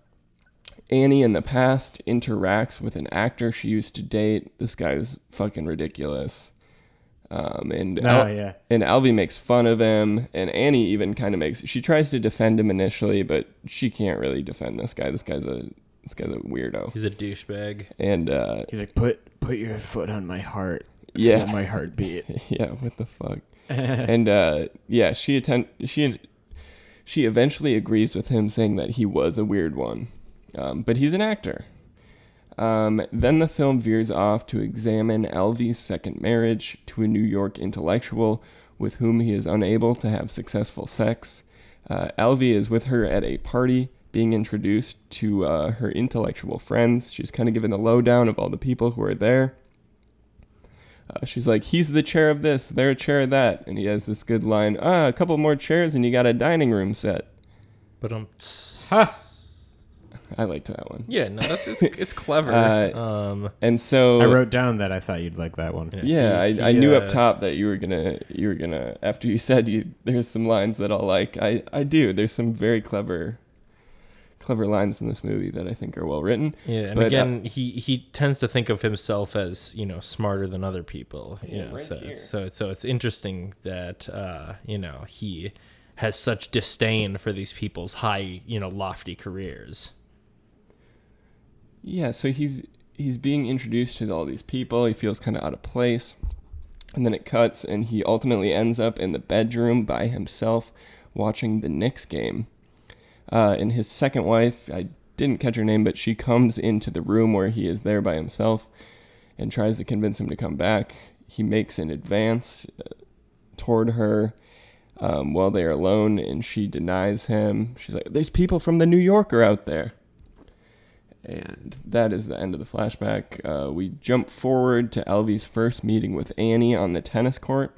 Annie in the past interacts with an actor she used to date. This guy's fucking ridiculous. Um, and No, Al- Oh, yeah. and Alvy makes fun of him, and Annie even kind of makes. She tries to defend him initially, but she can't really defend this guy. This guy's a this guy's a weirdo, He's a douchebag. and uh, He's like, put put your foot on my heart. Yeah. My heartbeat. yeah, what the fuck? and uh, yeah, she attend she she eventually agrees with him, saying that he was a weird one, um, but he's an actor. Um, then the film veers off to examine Alvy's second marriage to a New York intellectual with whom he is unable to have successful sex. Uh, Alvy is with her at a party, being introduced to uh, her intellectual friends. She's kind of given the lowdown of all the people who are there. Uh, she's like, he's the chair of this, they're a chair of that. And he has this good line, ah, a couple more chairs and you got a dining room set. But um, Ha! I liked that one. yeah, no, that's it's it's clever. Uh, um, And so I wrote down that I thought you'd like that one. Yeah, he- I, I knew uh, up top that you were gonna you were gonna after you said you there's some lines that I'll like. I, I do. There's some very clever clever lines in this movie that I think are well written. Yeah, and But, uh, again, he he tends to think of himself as you know smarter than other people. You Yeah, know, right so here. so so it's interesting that uh, you know he has such disdain for these people's high you know lofty careers. Yeah, so he's he's being introduced to all these people. He feels kind of out of place. And then it cuts and he ultimately ends up in the bedroom by himself watching the Knicks game. Uh, and his second wife, I didn't catch her name, but she comes into the room where he is there by himself and tries to convince him to come back. He makes an advance uh, toward her um, while they are alone, and she denies him. She's like, There's people from the New Yorker out there. And that is the end of the flashback. Uh, we jump forward to Alvy's first meeting with Annie on the tennis court.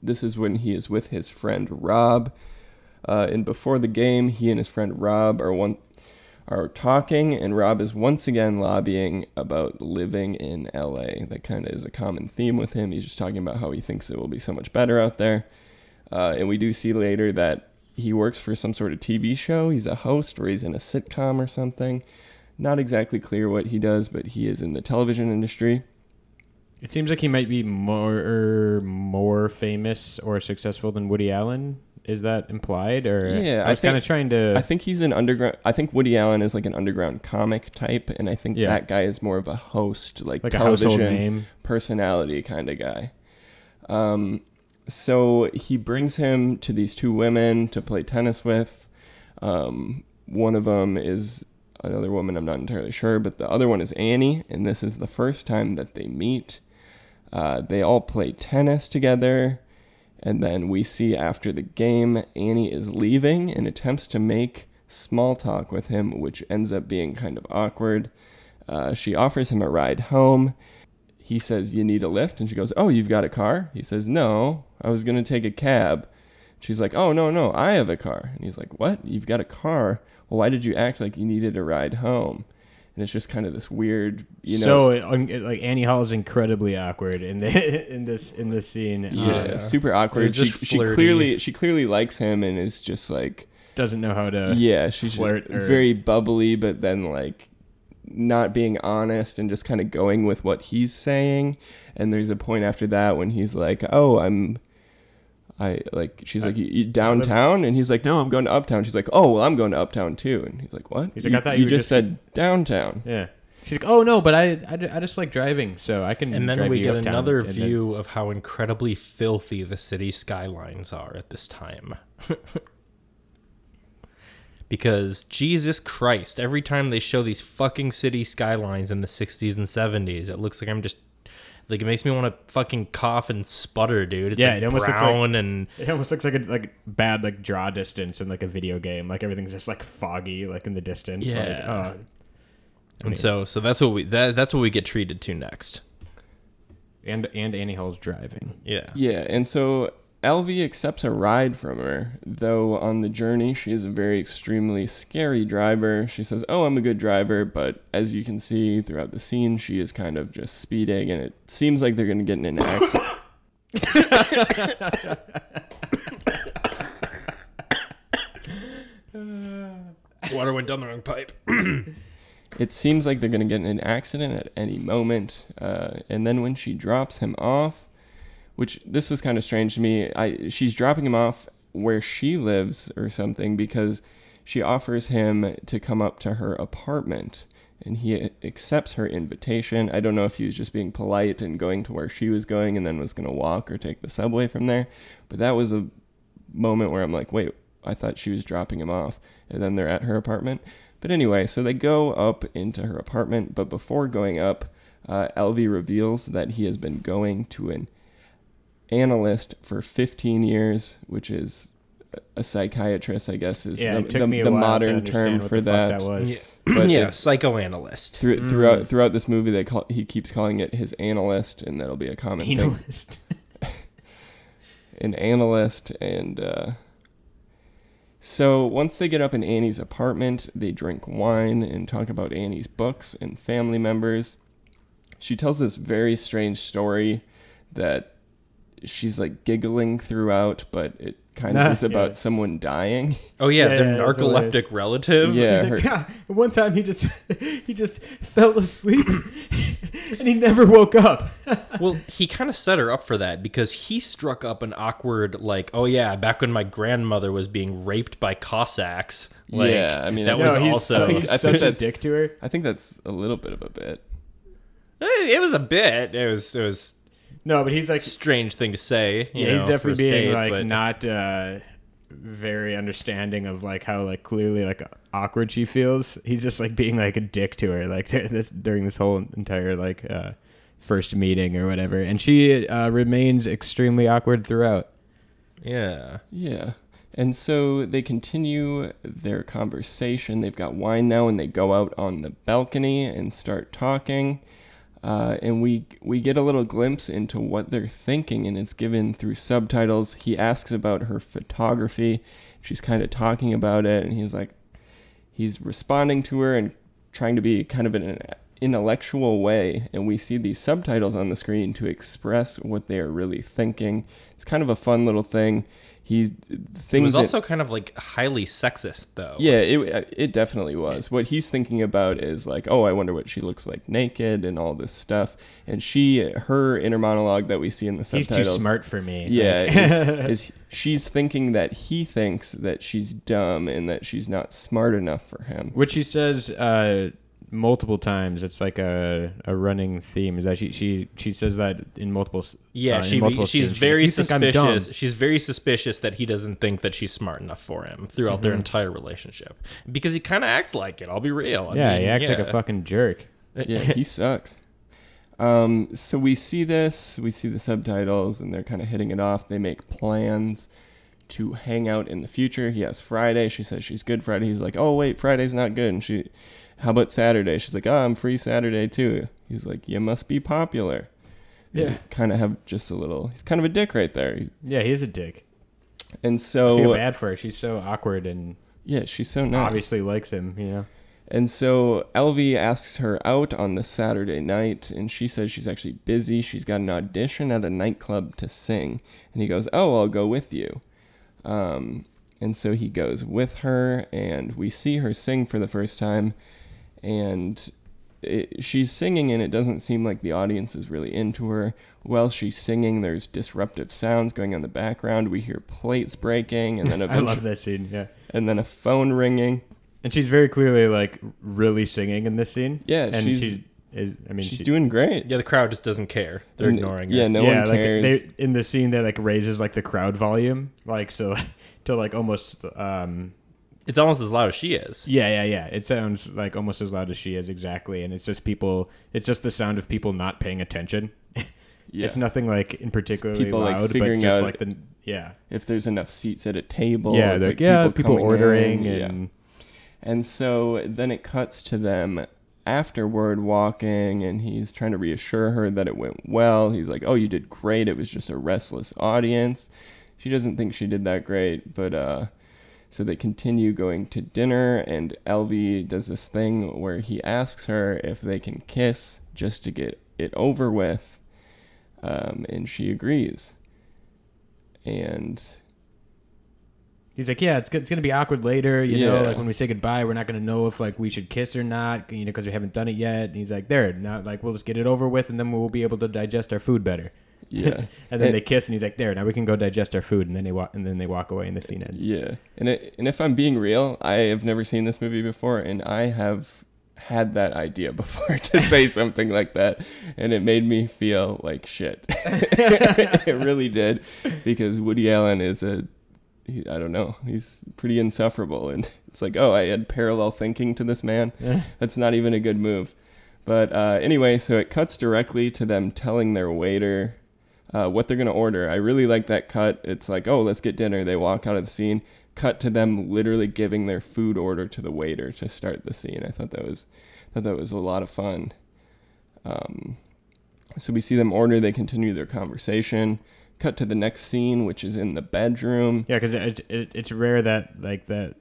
This is when he is with his friend Rob. Uh, and before the game, he and his friend Rob are one are talking, and Rob is once again lobbying about living in LA. That kind of is a common theme with him. He's just talking about how he thinks it will be so much better out there. Uh, and we do see later that he works for some sort of TV show. He's a host, or he's in a sitcom or something. Not exactly clear what he does, but he is in the television industry. It seems like he might be more more famous or successful than Woody Allen. Is that implied, or Yeah, I was kind of trying to. I think he's an underground. I think Woody Allen is like an underground comic type, and I think Yeah. that guy is more of a host, like, like television personality kind of guy. Um, so he brings him to these two women to play tennis with. Um, one of them is another woman, I'm not entirely sure, but the other one is Annie, and this is the first time that they meet. Uh, they all play tennis together, and then we see after the game, Annie is leaving and attempts to make small talk with him, which ends up being kind of awkward. Uh, she offers him a ride home. He says, You need a lift? And she goes, Oh, you've got a car? He says, No, I was going to take a cab. She's like, Oh, no, no, I have a car. And he's like, What? You've got a car? Well, why did you act like you needed a ride home? And it's just kind of this weird, you know. so un- like Annie Hall is incredibly awkward in the in this in this scene. yeah, Uh, super awkward. It's She, she clearly she clearly likes him and is just like doesn't know how to. yeah, she's flirt or- very bubbly, but then like not being honest and just kind of going with what he's saying. And there's a point after that when he's like, "Oh, I'm." I like she's like you, you downtown and he's like no I'm going to uptown she's like oh well I'm going to uptown too and he's like what He's like, "I thought you were just just- said downtown Yeah. She's like, oh no, but I, I, I just like driving, so I can. And then drive we you get uptown." another And then- view of how incredibly filthy the city skylines are at this time. because Jesus Christ, every time they show these fucking city skylines in the 60s and 70s, it looks like I'm just like it makes me want to fucking cough and sputter, dude. It's Yeah, like it almost looks brown and It almost looks like a like bad like draw distance in like a video game. Like everything's just like foggy, like in the distance. Like, Yeah. oh, and so so that's what we that, that's what we get treated to next. and and Annie Hall's driving. Yeah. Yeah, and so Alvy accepts a ride from her, though on the journey she is a very extremely scary driver. She says, "Oh, I'm a good driver," but as you can see throughout the scene, she is kind of just speeding, and it seems like they're going to get in an accident. Water went down the wrong pipe. it seems like they're going to get in an accident at any moment. Uh, and then when she drops him off, which this was kind of strange to me, I she's dropping him off where she lives or something because she offers him to come up to her apartment. And he accepts her invitation. I don't know if he was just being polite and going to where she was going and then was going to walk or take the subway from there. But that was a moment where I'm like, wait, I thought she was dropping him off. And then they're at her apartment. But anyway, so they go up into her apartment. But before going up, uh, Alvy reveals that he has been going to an analyst for 15 years, which is a psychiatrist, I guess, is Yeah, the, the, the modern term for the that. that was. Yeah. Yeah, it- psychoanalyst. Through, Mm. Throughout throughout this movie, they call he keeps calling it his analyst, and that'll be a common thing. An analyst and uh, so once they get up in Annie's apartment, they drink wine and talk about Annie's books and family members. She tells this very strange story that she's like giggling throughout, but it kind of is about yeah. someone dying. Oh yeah, Yeah, the yeah, narcoleptic relative. Yeah, She's like, her- "God, one time he just he just fell asleep and he never woke up. Well, he kind of set her up for that because he struck up an awkward like, oh yeah, back when my grandmother was being raped by Cossacks. Like, Yeah, I mean, that I was he's, also. I think he's I think such a that's- dick to her. I think that's a little bit of a bit. Eh, it was a bit. It was it was No, but he's like a strange thing to say. you yeah, know, he's definitely being date, like but- not uh very understanding of like how like clearly like awkward she feels. He's just like being like a dick to her like this during this whole entire like uh first meeting or whatever. And she uh remains extremely awkward throughout. Yeah. Yeah. And so they continue their conversation. They've got wine now, and they go out on the balcony and start talking. Uh, and we we get a little glimpse into what they're thinking, and it's given through subtitles. He asks about her photography. She's kind of talking about it, and he's like, he's responding to her and trying to be kind of in an intellectual way. And we see these subtitles on the screen to express what they are really thinking. It's kind of a fun little thing. He It things was that- also kind of like highly sexist though. yeah, it it definitely was. What he's thinking about is like, oh, I wonder what she looks like naked and all this stuff. And she, her inner monologue that we see in the subtitles. He's too smart for me. Yeah, Like- is, is she's thinking that he thinks that she's dumb and that she's not smart enough for him. Which he says uh, multiple times. It's like a, a running theme. Is that she she she says that in multiple. Yeah, uh, in she multiple she's scenes. very like, "You think I'm dumb?" suspicious. She's very suspicious that he doesn't think that she's smart enough for him throughout their entire relationship because he kind of acts like it. I'll be real. I Yeah, mean, he acts like a fucking jerk. Yeah, he sucks. Um, so we see this, we see the subtitles, and they're kind of hitting it off. They make plans to hang out in the future. He has Friday. She says she's good Friday. He's like, oh wait, Friday's not good. And she, how about Saturday? She's like, oh, I'm free Saturday too. He's like, you must be popular. Yeah. kind of have just a little. He's kind of a dick right there. Yeah, he is a dick. And so. I feel bad for her. She's so awkward and yeah, she's so nice. obviously likes him. You know. And so Alvy asks her out on the Saturday night, and she says she's actually busy. She's got an audition at a nightclub to sing. And he goes, Oh, I'll go with you. Um, and so he goes with her, and we see her sing for the first time. And it, she's singing, and it doesn't seem like the audience is really into her. While she's singing, there's disruptive sounds going on in the background. We hear plates breaking, and then I love that scene. Yeah. and then a phone ringing. And she's very clearly like really singing in this scene. Yeah, and she's- she is. I mean, She's she- doing great. Yeah, the crowd just doesn't care. They're And- ignoring her. Yeah, no yeah, one like cares. they in the scene they like raises like the crowd volume, like so to like almost um It's almost as loud as she is. Yeah, yeah, yeah. It sounds like almost as loud as she is exactly, and it's just people. It's just the sound of people not paying attention. Yeah. It's nothing like in particularly people, like, loud, figuring but just out- like the yeah, if there's enough seats at a table. yeah, it's they're- like yeah. People, coming ordering in, yeah. and And so then it cuts to them afterward walking, and he's trying to reassure her that it went well. He's like, "Oh, you did great. It was just a restless audience." She doesn't think she did that great, but uh, so they continue going to dinner, and Alvy does this thing where he asks her if they can kiss just to get it over with, um, and she agrees. And He's like, yeah, it's, it's gonna be awkward later, you know, like when we say goodbye, we're not gonna know if like we should kiss or not, you know, because we haven't done it yet. And he's like, there, now like we'll just get it over with, and then we'll be able to digest our food better. Yeah, And then And- they kiss, and he's like, there, now we can go digest our food, and then they walk, and then they walk away, and the scene ends. Yeah, and it, and if I'm being real, I have never seen this movie before, and I have had that idea before to say something like that, and it made me feel like shit. it really did, because Woody Allen is a, he, I don't know, he's pretty insufferable, and it's like, oh, I had parallel thinking to this man. That's not even a good move. But uh, anyway, so it cuts directly to them telling their waiter uh, what they're going to order. I really like that cut. It's like, oh, let's get dinner. They walk out of the scene. Cut to them literally giving their food order to the waiter to start the scene. I thought that was, thought that was a lot of fun. Um, so we see them order. They continue their conversation. Cut to the next scene, which is in the bedroom. Yeah, because it's it, it's rare that like that,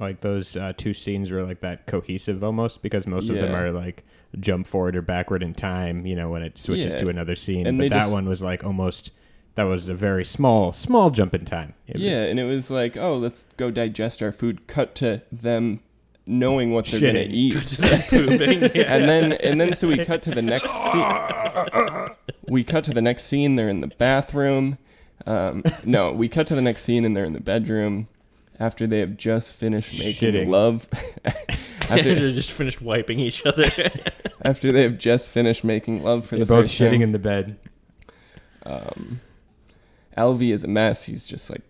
like those uh, two scenes were like that cohesive almost because most of them Yeah. are like jump forward or backward in time. You know, when it switches Yeah. to another scene. And but that just- one was like almost that was a very small small jump in time. It Yeah, and it was like, oh, let's go digest our food. Cut to them knowing what they're gonna Shitting. eat. Pooping. Yeah. and then and then so we cut to the next scene. We cut to the next scene. They're in the bathroom. Um, no, we cut to the next scene and they're in the bedroom after they have just finished making Shitting. love. after, they just finished wiping each other. after they have just finished making love for They're the both first shitting time. in the bed. um, Alvy is a mess. He's just like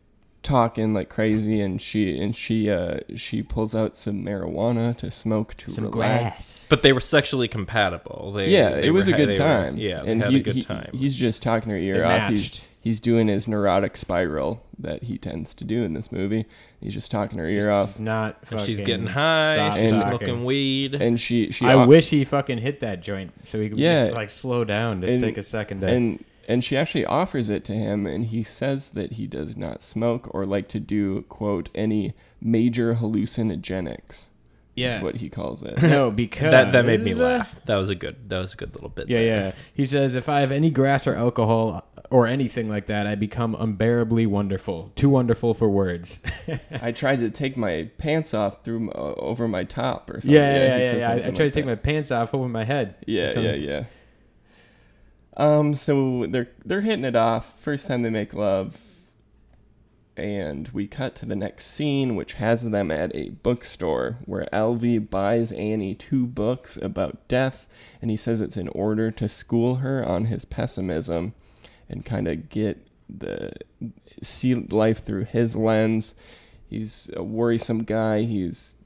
talking like crazy, and she and she uh she pulls out some marijuana to smoke to relax. but they were sexually compatible. They, Yeah, they it was were a good they were- time. yeah, they and had he, a good he- time. he's just talking her ear They off. He's matched. He's doing his neurotic spiral that he tends to do in this movie. He's just talking her ear off, Not. And she's getting high. stop She's talking. smoking weed. and she she I au- wish he fucking hit that joint so he could Yeah. just like slow down. Just And- take a second to. and and she actually offers it to him, and he says that he does not smoke or like to do quote any major hallucinogenics. yeah. is what he calls it. no, because that that made me laugh. That was a good. That was a good little bit. Yeah, there. yeah. He says, if I have any grass or alcohol or anything like that, I become unbearably wonderful. Too wonderful for words. I tried to take my pants off through my, over my top or something. yeah, yeah, he yeah. yeah, I, I tried like to take that. my pants off over my head. Yeah, yeah, yeah. Um, so they're they're hitting it off. First time they make love, and we cut to the next scene, which has them at a bookstore where Alvy buys Annie two books about death, and he says it's in order to school her on his pessimism, and kind of get the see life through his lens. He's a worrisome guy. He's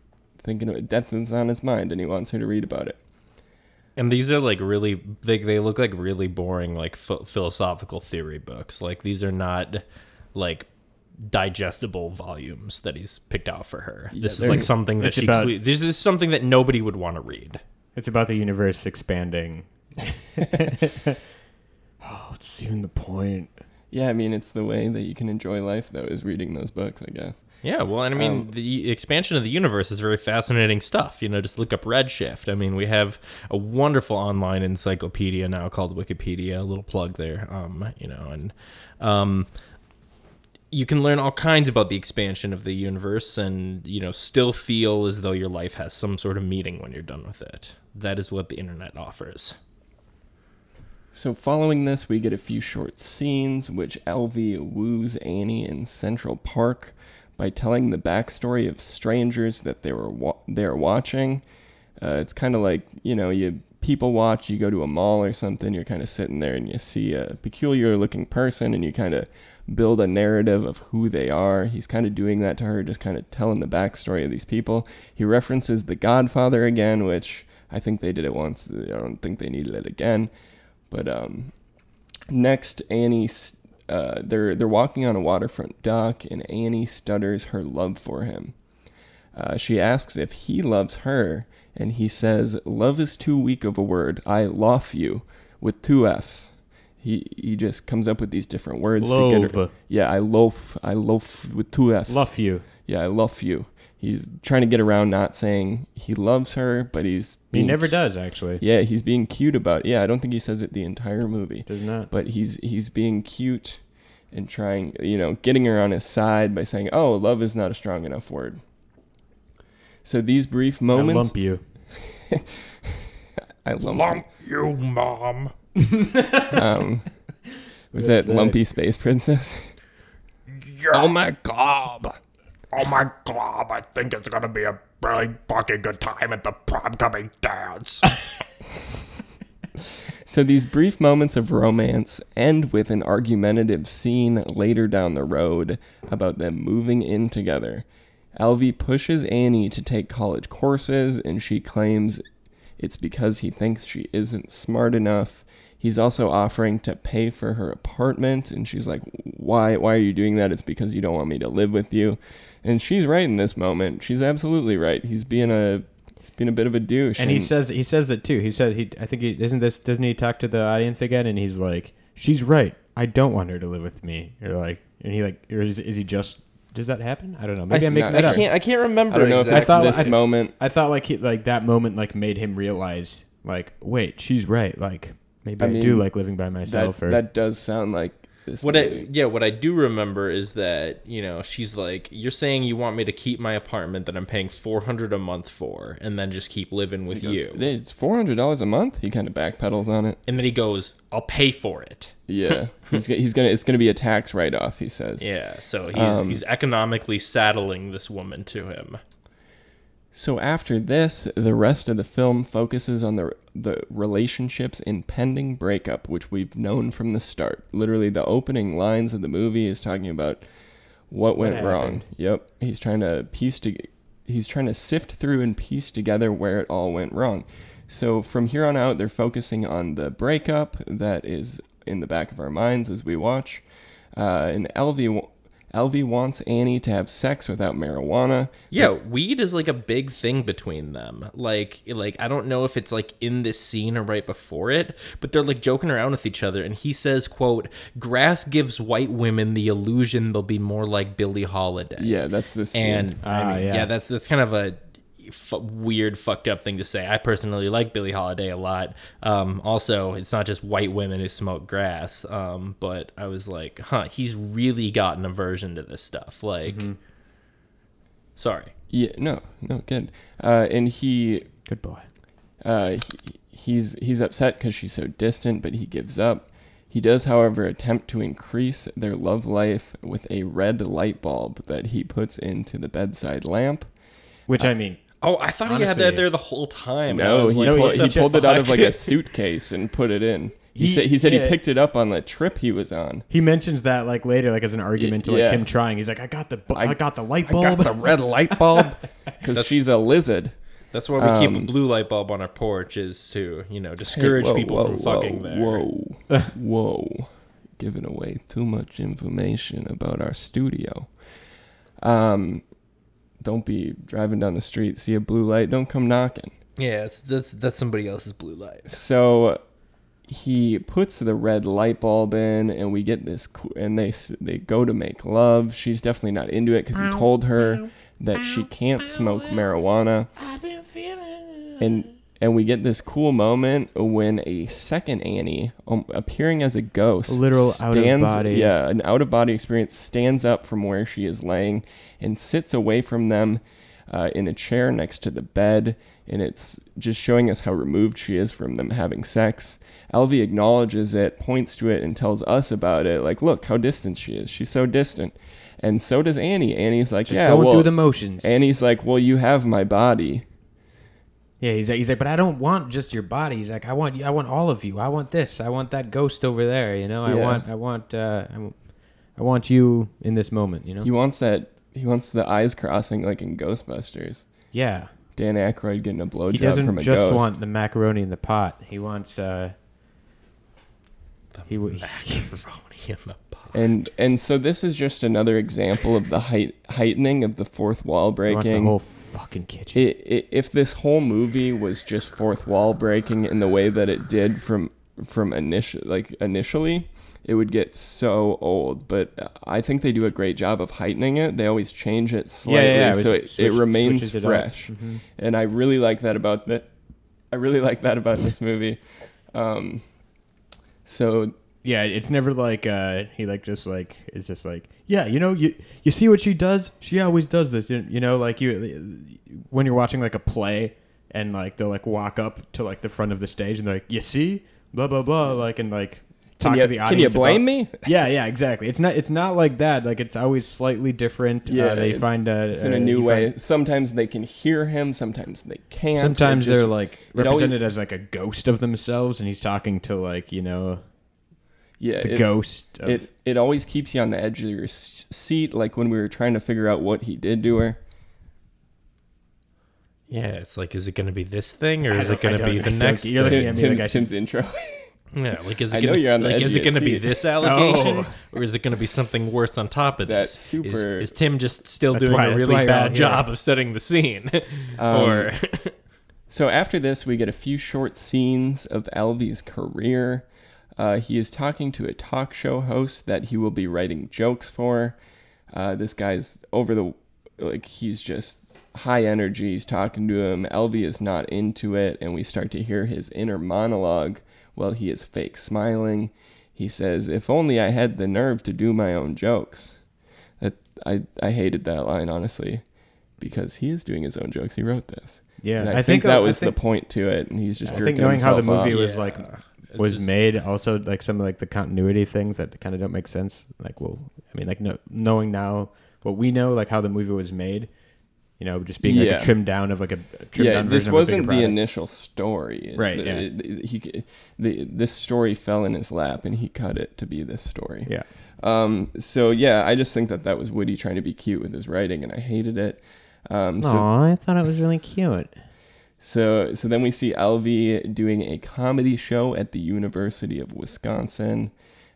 thinking of death is on his mind, and he wants her to read about it. And these are like really they they look like really boring like ph- philosophical theory books. Like these are not like digestible volumes that he's picked out for her. this is like something that it's she about- cle- this is something that nobody would want to read. It's about the universe expanding. oh, what's even the point? Yeah, I mean, it's the way that you can enjoy life, though, is reading those books, I guess. Yeah, well, and I mean, Um, the expansion of the universe is very fascinating stuff. You know, just look up Redshift. I mean, we have a wonderful online encyclopedia now called Wikipedia. A little plug there. Um, you know, and um, you can learn all kinds about the expansion of the universe, and you know, still feel as though your life has some sort of meaning when you're done with it. That is what the internet offers. So, following this, we get a few short scenes, which Alvy woos Annie in Central Park by telling the backstory of strangers that they were wa- they're watching. Uh, it's kind of like you know, you people watch. You go to a mall or something. You're kind of sitting there and you see a peculiar looking person, and you kind of build a narrative of who they are. He's kind of doing that to her, just kind of telling the backstory of these people. He references The Godfather again, which I think they did it once. I don't think they needed it again. But um, next, Annie, uh, they're they're walking on a waterfront dock, and Annie stutters her love for him. Uh, she asks if he loves her, and he says, "Love is too weak of a word. I love you," with two F's. He he just comes up with these different words to get her. Love. Yeah, I love I love with two F's. Love you. Yeah, I love you. He's trying to get around not saying he loves her, but he's He never does actually. Yeah, he's being cute about. It. Yeah, I don't think he says it the entire movie, Does not. but he's he's being cute and trying, you know, getting her on his side by saying, "Oh, love is not a strong enough word." So these brief moments. I moments, lump you. I lump. you, mom. Um, was What's that, that? Lumpy Space Princess? Oh my god. Oh my god, I think it's gonna be a really fucking good time at the prom coming dance. So these brief moments of romance end with an argumentative scene later down the road about them moving in together. Alvy pushes Annie to take college courses and she claims it's because he thinks she isn't smart enough. He's also offering to pay for her apartment and she's like, "Why why are you doing that? It's because you don't want me to live with you." And she's right in this moment. She's absolutely right. He's being a he's being a bit of a douche. And he says he says it too. He says he I think he isn't this doesn't he talk to the audience again and he's like, She's right. I don't want her to live with me. You're like and he like or is, is he just does that happen? I don't know. Maybe I, am not making that sure. up. I can't. I can't remember. I don't know exactly. if I thought- this I- moment. I thought like he like that moment like made him realize like wait she's right like maybe I I, mean, do like living by That, myself or that does sound like this. What I yeah, what I do remember is that you know she's like, "You're saying you want me to keep my apartment that I'm paying four hundred a month for, and then just keep living with He you." It's four hundred dollars a month. He kind of backpedals on it. And then he goes, "I'll pay for it." Yeah, he's he's gonna it's gonna be a tax write off. He says. Yeah, so he's Um, he's economically saddling this woman to him. So after this, the rest of the film focuses on the the relationship's impending breakup, which we've known from the start. Literally, the opening lines of the movie is talking about what went What wrong. Yep, he's trying to piece to he's trying to sift through and piece together where it all went wrong. So from here on out, they're focusing on the breakup that is in the back of our minds as we watch. Uh, and Alvy, wa- Alvy wants Annie to have sex without marijuana. Yeah, weed is like a big thing between them. Like like I don't know if it's like in this scene or right before it, but they're like joking around with each other and he says, quote, "Grass gives white women the illusion they'll be more like Billie Holiday." Yeah, that's the scene. And I Ah, mean, yeah. yeah. that's that's kind of a f- weird, fucked up thing to say. I personally like Billie Holiday a lot. Um, also, it's not just white women who smoke grass. Um, but I was like, huh, he's really got an aversion to this stuff. Like, Mm-hmm. sorry. Yeah, no, no, good. Uh, and he, good boy. uh, he, he's he's upset because she's so distant, but he gives up. He does, however, attempt to increase their love life with a red light bulb that he puts into the bedside lamp. Which I mean, Oh, I thought he had that there the whole time. No, he, like, No, pulled, he the pulled it out of like a suitcase and put it in. He, He- said he said yeah. he picked it up on the trip he was on. he mentions that like later, like as an argument to like yeah. him trying. He's like, I got the, bu- I, I- got the light I bulb. got the red light bulb because she's a lizard. That's why we keep Um, a blue light bulb on our porch is to you know discourage Hey, whoa, people whoa, from fucking whoa, there. Whoa, whoa, giving away too much information about our studio. Um, don't be driving down the street, see a blue light, don't come knocking. Yeah, it's, that's that's somebody else's blue light. So he puts the red light bulb in, and we get this, and they they go to make love. She's definitely not into it because he told her that she can't smoke marijuana. And and we get this cool moment when a second Annie, um, appearing as a ghost, A literal out-of-body. Yeah, an out of body experience stands up from where she is laying and sits away from them uh, in a chair next to the bed, and it's just showing us how removed she is from them having sex. Alvy acknowledges it, points to it, and tells us about it. Like, look how distant she is. She's so distant. And so does Annie. Annie's like, Just yeah, going well, through the motions. Annie's like, well, you have my body. Yeah, he's like, he's like, but I don't want just your body. He's like, I want, I want all of you. I want this. I want that ghost over there. You know, I Yeah. want, I want, uh, I want, I I want you in this moment. You know. He wants that. He wants the eyes crossing like in Ghostbusters. yeah. Dan Aykroyd getting a He blowjob doesn't from a just ghost. want the macaroni in the pot. He wants. uh He would. Macaroni in the pot. and and so this is just another example of the height, heightening of the fourth wall He wants the breaking. whole fucking kitchen. I i if this whole movie was just fourth wall breaking in the way that it did from from initial like initially, it would get so old. But I think they do a great job of heightening it. They always change it slightly it so it, switch- it remains it fresh. Mhm. and I really like that about that. I really like that about this movie. Um, so Yeah, it's never like uh he like just like is just like yeah, you know you you see what she does. She always does this. You, you know, like you when you're watching like a play and like they'll like walk up to like the front of the stage and they're like, you see, blah blah blah, like and like talk you to the audience. can you blame about- me? Yeah, yeah, exactly. It's not it's not like that. Like it's always slightly different. Yeah, uh, they it- find uh, It's in a uh, new way. find- sometimes they can hear him. Sometimes they can't. Sometimes just- they're like it always- represented as like a ghost of themselves, and he's talking to like you know yeah. the it, ghost. Of, it it always keeps you on the edge of your seat. Like when we were trying to figure out what he did to her. Yeah, it's like, is it going to be this thing or is it going to be the I next? you're looking at Tim, me Tim- like Tim's intro. Yeah, like is it gonna, know you're on the like, edge is it going to be this allegation Oh. or is it going to be something worse on top of That's this? super- Is, is Tim just still That's doing why- a really why you're all bad job of setting the scene? Um, or So after this, we get a few short scenes of Alvy's career. Uh, he is talking to a talk show host that he will be writing jokes for. Uh, this guy's over the like he's just high energy. He's talking to him. Alvy is not into it, and we start to hear his inner monologue while he is fake smiling. He says, "If only I had the nerve to do my own jokes." That I I hated that line honestly, because he is doing his own jokes. He wrote this. yeah, And I, I, think, uh, that was think- the point to it, and he's just I jerking think knowing how the movie off. was like it's was just- made, also like some of like the continuity things that kind of don't make sense. Like, well, I mean, like no, knowing now what we know, like how the movie was made, you know, just being like Yeah. a trimmed down of like a, a trimmed yeah, down this wasn't the initial story. Right, The- yeah. the- he, the, this story fell in his lap, and he cut it to be this story. Yeah, Um. So yeah, I just think that that was Woody trying to be cute with his writing, and I hated it. Um. So I thought it was really cute. So so then we see Alvy doing a comedy show at the University of Wisconsin.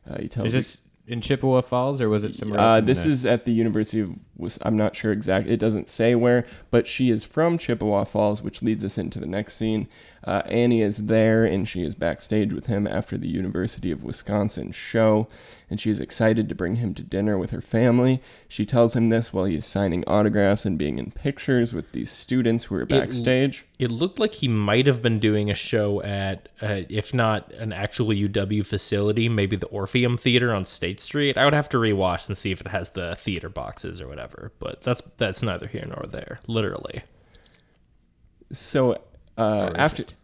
Uh, he tells Is this in Chippewa Falls or was it somewhere else? Uh, in this the- is at the University of Wis- I'm not sure exactly. It doesn't say where, but she is from Chippewa Falls, which leads us into the next scene. Uh, Annie is there, and she is backstage with him after the University of Wisconsin show, and she is excited to bring him to dinner with her family. She tells him this while he's signing autographs and being in pictures with these students who are backstage. it looked like he might have been doing a show at, uh, if not an actual UW facility, maybe the Orpheum Theater on State Street. I would have to rewatch and see if it has the theater boxes or whatever. But that's that's neither here nor there. Literally. So uh, after. it?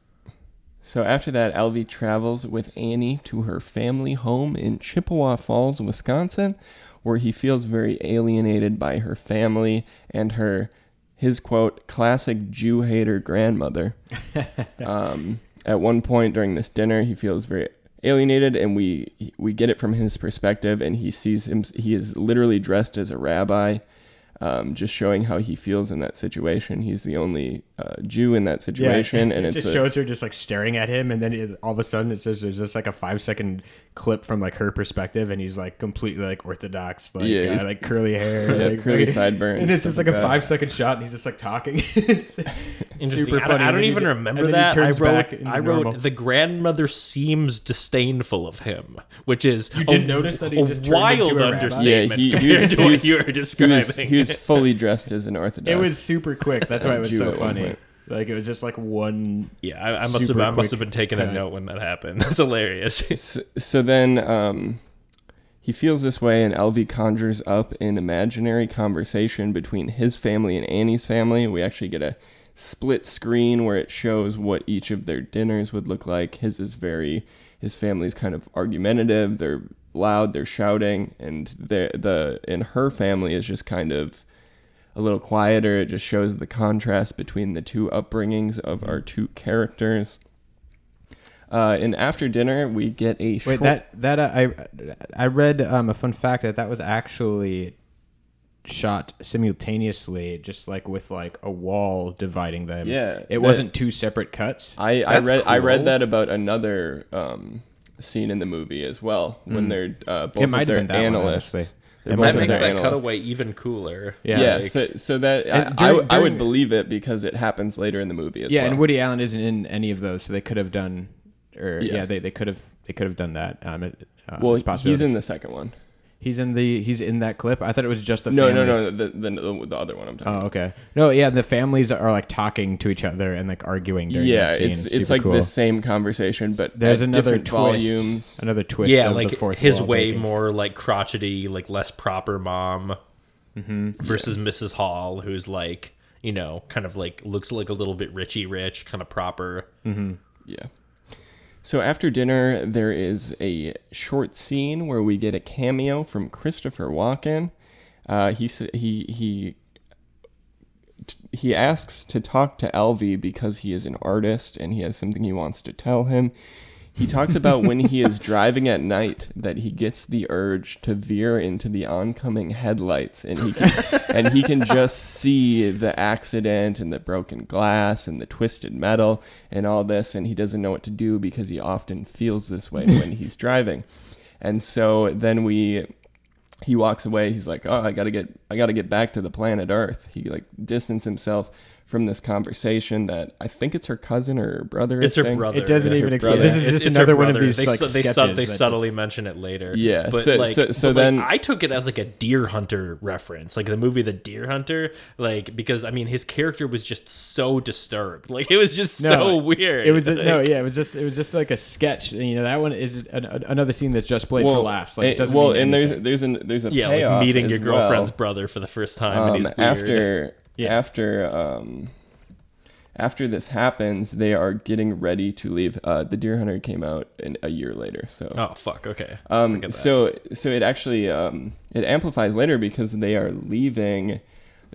So after that, Alvy travels with Annie to her family home in Chippewa Falls, Wisconsin, where he feels very alienated by her family and her, his quote, classic Jew hater grandmother. um, at one point during this dinner, he feels very alienated, and we we get it from his perspective, and he sees him. He is literally dressed as a rabbi. Um, just showing how he feels in that situation. He's the only uh, Jew in that situation, and it it's just a, shows her just like staring at him, and then it, all of a sudden it says there's just like a five second clip from like her perspective, and he's like completely like orthodox, like Yeah, uh, he's- like curly hair, Yeah, like, curly like- sideburns, and it's just like like a five second shot, and he's just like talking. Interesting. Super I, don't- I don't even he- remember and that. I turns wrote, back into I wrote the grandmother seems disdainful of him, which is You did a, notice that he a just wild into a understatement Yeah, he- he was- to he what was- you were he was, he was fully dressed as an Orthodox. it was super quick. That's why it was Jew so at one funny. Point. Like it was just like one. yeah, I, I must have I must have been taking a note when that happened. That's hilarious. so, so then um, he feels this way, and Alvy conjures up an imaginary conversation between his family and Annie's family. We actually get a split screen where it shows what each of their dinners would look like. His is very, his family's kind of argumentative. They're loud, they're shouting, and the the in her family is just kind of a little quieter. It just shows the contrast between the two upbringings of our two characters. Uh, and after dinner, we get a Wait, short. that that uh, I I read um, a fun fact that that was actually shot simultaneously, just like with like a wall dividing them. Yeah, it wasn't two separate cuts. I, I That's read I read that about another um, scene in the movie as well when they're uh, both. It might of have their one, analysts. honestly. They're It both might That makes that analysts. cutaway even cooler. Yeah. Yeah, Like- so so that And I, I, during- I would believe it because it happens later in the movie as yeah, well. and Woody Allen isn't in any of those, so they could have done, or Yeah. yeah, they, they could have they could have done that. Um, it, uh, well, he's in the second one. He's in the he's in that clip. I thought it was just the No, no, families. no, the, the the the other one I'm talking. Oh, okay. No, yeah, the families are like talking to each other and like arguing during Yeah, that scene. it's it's Super like cool. the same conversation, but There's at another different twist. volumes. Another twist. yeah, of like the fourth his wall way breaking. more like crotchety, like less proper mom Mm-hmm. versus Mrs. Hall, who's like you know kind of like looks like a little bit richy rich, kind of proper. Yeah. So after dinner, there is a short scene where we get a cameo from Christopher Walken. Uh, he he he he asks to talk to Alvy because he is an artist and he has something he wants to tell him. He talks about when he is driving at night that he gets the urge to veer into the oncoming headlights and he can and he can just see the accident and the broken glass and the twisted metal and all this and he doesn't know what to do because he often feels this way when he's driving. And so then we he walks away he's like oh i gotta get i gotta get back to the planet earth he like distanced himself from this conversation that i think it's her cousin or her brother It's her saying. brother. It doesn't It's even explain. This is It's- just it's another one of these they, like su- they, sketches. sub- they that- subtly mention it later. Yeah, but so- like, so- so but, like, then- I took it as like a Deer Hunter reference, like the movie The Deer Hunter, like because I mean his character was just so disturbed, like it was just No, so weird. It was a, no, yeah, it was just it was just like a sketch. And, you know, that one is an, an- another scene that's just played for well, laughs. Like, it doesn't well mean and there's anything. there's an there's a yeah, payoff like meeting your girlfriend's well. brother for the first time, and he's um, weird. after Yeah. after um after this happens they are getting ready to leave. Uh the deer hunter came out in, a year later so. Oh fuck, okay, Um, so so it actually um, it amplifies later because they are leaving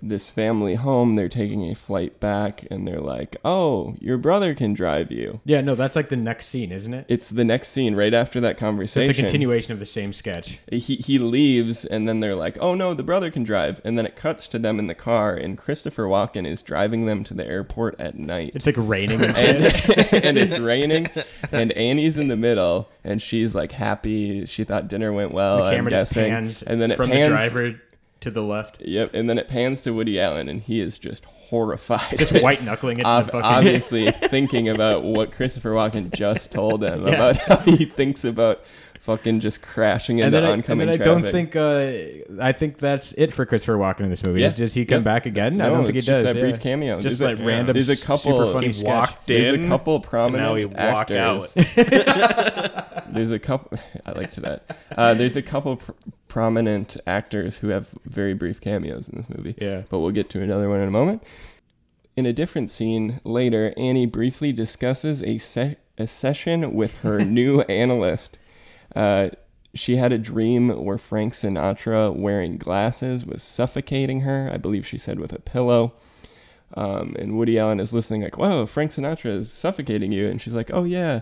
this family home. They're taking a flight back, and they're like, "Oh, your brother can drive you." yeah, no, that's like the next scene, isn't it? It's the next scene right after that So conversation. it's a continuation of the same sketch. He he leaves, and then they're like, "Oh no, the brother can drive." And then it cuts to them in the car, and Christopher Walken is driving them to the airport at night. It's like raining and and, and it's raining, and Annie's in the middle, and she's like happy. She thought dinner went well. the I'm camera just guessing, pans and then it from pans. the driver to the left, Yep, and then it pans to Woody Allen, and he is just horrified. just white knuckling it. Ob- the fucking, obviously thinking about what Christopher Walken just told him Yeah. about how he thinks about fucking just crashing and into then, I, and oncoming then I traffic. don't think uh, I think that's it for Christopher Walken in this movie. Yeah. Is Does he come Yep. back again? no, I don't think he it's does. just that yeah. brief cameo. Just there's like a, random. There's a s- couple. super funny He sketch. walked There's a in, couple and prominent now he actors. out. There's a couple. I liked that. Uh, there's a couple pr- prominent actors who have very brief cameos in this movie. Yeah. but we'll get to another one in a moment. In a different scene later, Annie briefly discusses a, se- a session with her new analyst. Uh, she had a dream where Frank Sinatra, wearing glasses, was suffocating her. I believe she said with a pillow. Um, and Woody Allen is listening, like, "Whoa, Frank Sinatra is suffocating you," and she's like, "Oh yeah."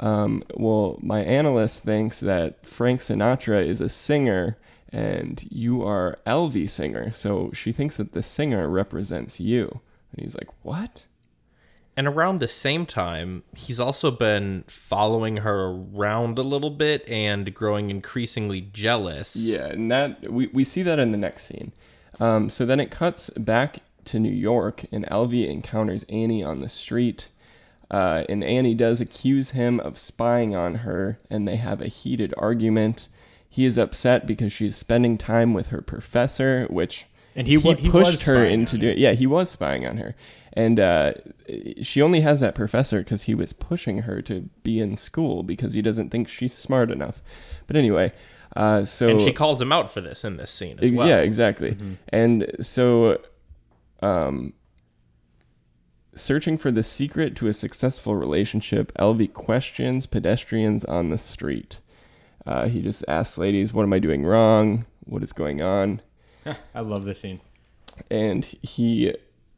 Um, well, my analyst thinks that Frank Sinatra is a singer and you are Alvy Singer, so she thinks that the singer represents you. And he's like, "What?" And around the same time, he's also been following her around a little bit and growing increasingly jealous. Yeah, and that we, we see that in the next scene. Um, so then it cuts back to New York, and Alvy encounters Annie on the street. Uh, and Annie does accuse him of spying on her, and they have a heated argument. He is upset because she's spending time with her professor, which And he wa- he pushed her into doing. Yeah, he was spying on her, and uh, she only has that professor because he was pushing her to be in school because he doesn't think she's smart enough. But anyway, uh, so And she calls him out for this in this scene as well. Yeah, exactly. And so, um, searching for the secret to a successful relationship, Alvy questions pedestrians on the street. Uh, he just asks ladies, "What am I doing wrong? What is going on?" I love this scene. And he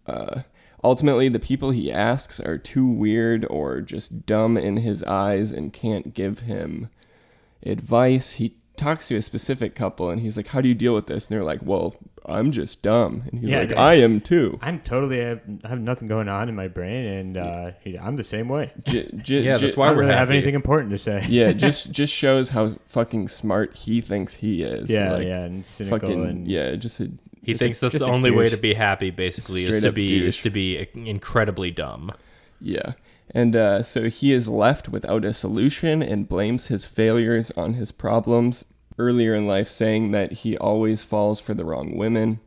uh, ultimately, the people he asks are too weird or just dumb in his eyes and can't give him advice. He talks to a specific couple and he's like, How do you deal with this? And they're like, Well, I'm just dumb. And he's Yeah, like, they- I am too. I'm totally I have nothing going on in my brain, and uh, he, I'm the same way. J- j- Yeah, j- that's why I don't we're really have anything important to say. yeah, just just shows how fucking smart he thinks he is. yeah, like, yeah, and cynical Fucking and yeah, just a He thinks that's the a only way to be happy, basically, is to be douche. is to be incredibly dumb. Yeah. And uh, so he is left without a solution and blames his failures on his problems earlier in life, saying that he always falls for the wrong women.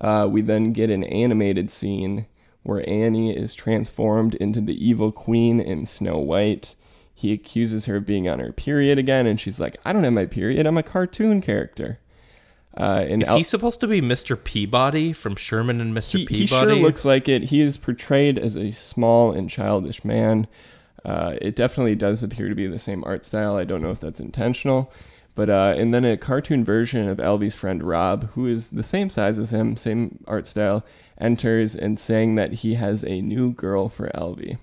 Uh, we then get an animated scene where Annie is transformed into the evil queen in Snow White. He accuses her of being on her period again, and she's like, I don't have my period. I'm a cartoon character. Uh, and Is Al- he supposed to be Mr. Peabody from Sherman and Mr. he, Peabody? he sure looks like it. He is portrayed as a small and childish man. Uh, it definitely does appear to be the same art style. I don't know if that's intentional. But uh, and then a cartoon version of Alvy's friend Rob, who is the same size as him, same art style, enters and saying that he has a new girl for Alvy.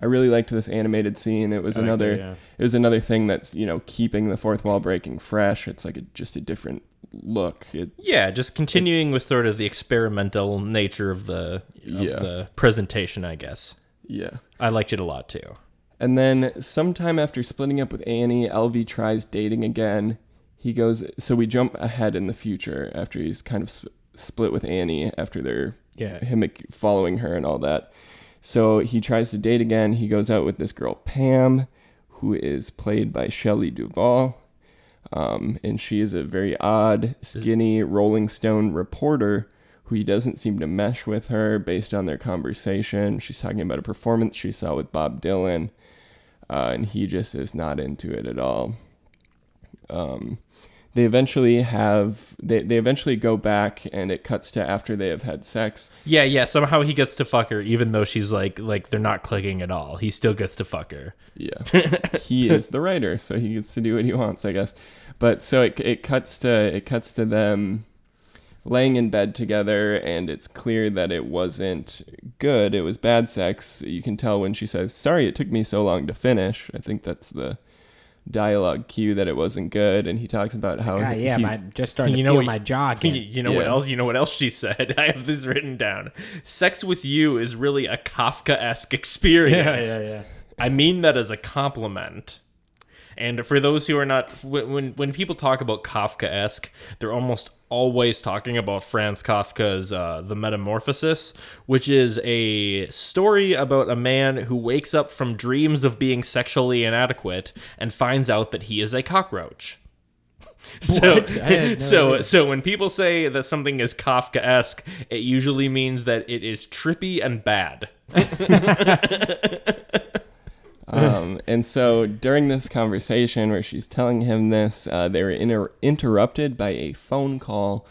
I really liked this animated scene. It was I another that, yeah. it was another thing that's you know keeping the fourth wall breaking fresh. It's like a, just a different look. It Yeah, just continuing with sort of the experimental nature of the of Yeah. the presentation, I guess. yeah. I liked it a lot too. And then sometime after splitting up with Annie, Alvy tries dating again. He goes, so we jump ahead in the future after he's kind of sp- split with Annie after they're Yeah. him following her and all that. So he tries to date again. He goes out with this girl Pam, who is played by Shelley Duvall, um, and she is a very odd, skinny Rolling Stone reporter who he doesn't seem to mesh with her based on their conversation. She's talking about a performance she saw with Bob Dylan, uh, and he just is not into it at all. Um, they eventually have they, they eventually go back and it cuts to after they have had sex Yeah, yeah. Somehow he gets to fuck her, even though she's like like they're not clicking at all. He still gets to fuck her. Yeah. he is the writer, so he gets to do what he wants, I guess. But so it it cuts to it cuts to them laying in bed together and it's clear that it wasn't good. It was bad sex. You can tell when she says, "Sorry it took me so long to finish." I think that's the dialogue cue that it wasn't good and he talks about how Ah, yeah, he's- my, just starting You to know feel what- my jaw You, again. you know what else? You know what else she said? I have this written down. Sex with you is really a Kafka-esque experience. yeah, yeah, yeah. I mean that as a compliment. And for those who are not, when when, when people talk about Kafka-esque, they're almost always talking about Franz Kafka's uh, *The Metamorphosis*, which is a story about a man who wakes up from dreams of being sexually inadequate and finds out that he is a cockroach. So, What? I had no so, idea. so when people say that something is Kafka-esque, it usually means that it is trippy and bad. Um, and so during this conversation where she's telling him this, uh, they were inter- interrupted by a phone call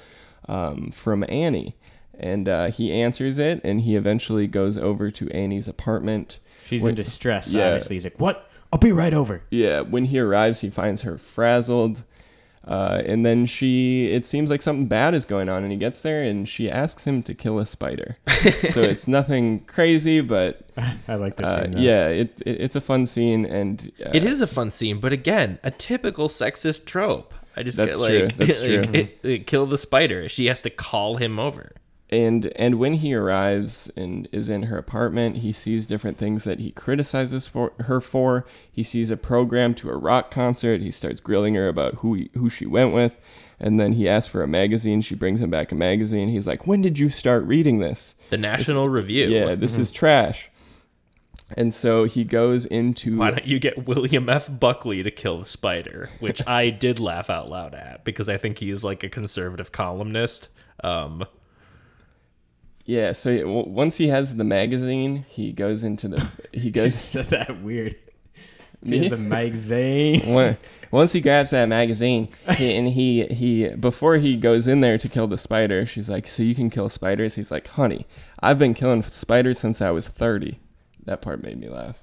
um, from Annie. And uh, he answers it, and he eventually goes over to Annie's apartment. She's When- in distress. Yeah. Obviously, he's like, "What? I'll be right over." Yeah, when he arrives, he finds her frazzled. Uh, and then she, it seems like something bad is going on, and he gets there, and she asks him to kill a spider. so it's nothing crazy, but I like this. uh, scene, though. yeah, it, it it's a fun scene, and uh, It is a fun scene, but again, a typical sexist trope. I just That's get like, true, that's like, true. it- it- kill the spider. She has to call him over. And and when he arrives and is in her apartment he sees different things that he criticizes for her for he sees a program to a rock concert he starts grilling her about who he, who she went with and then he asks for a magazine she brings him back a magazine he's like when did you start reading this The National Review. yeah this is trash and so he goes into Why don't you get William F. Buckley to kill the spider? Which I did laugh out loud at because I think he's like a conservative columnist. Um, yeah so w- once he has the magazine he goes into the he goes said that weird. See the magazine. Once he grabs that magazine he, and he he before he goes in there to kill the spider she's like so you can kill spiders he's like honey i've been killing spiders since i was 30 that part made me laugh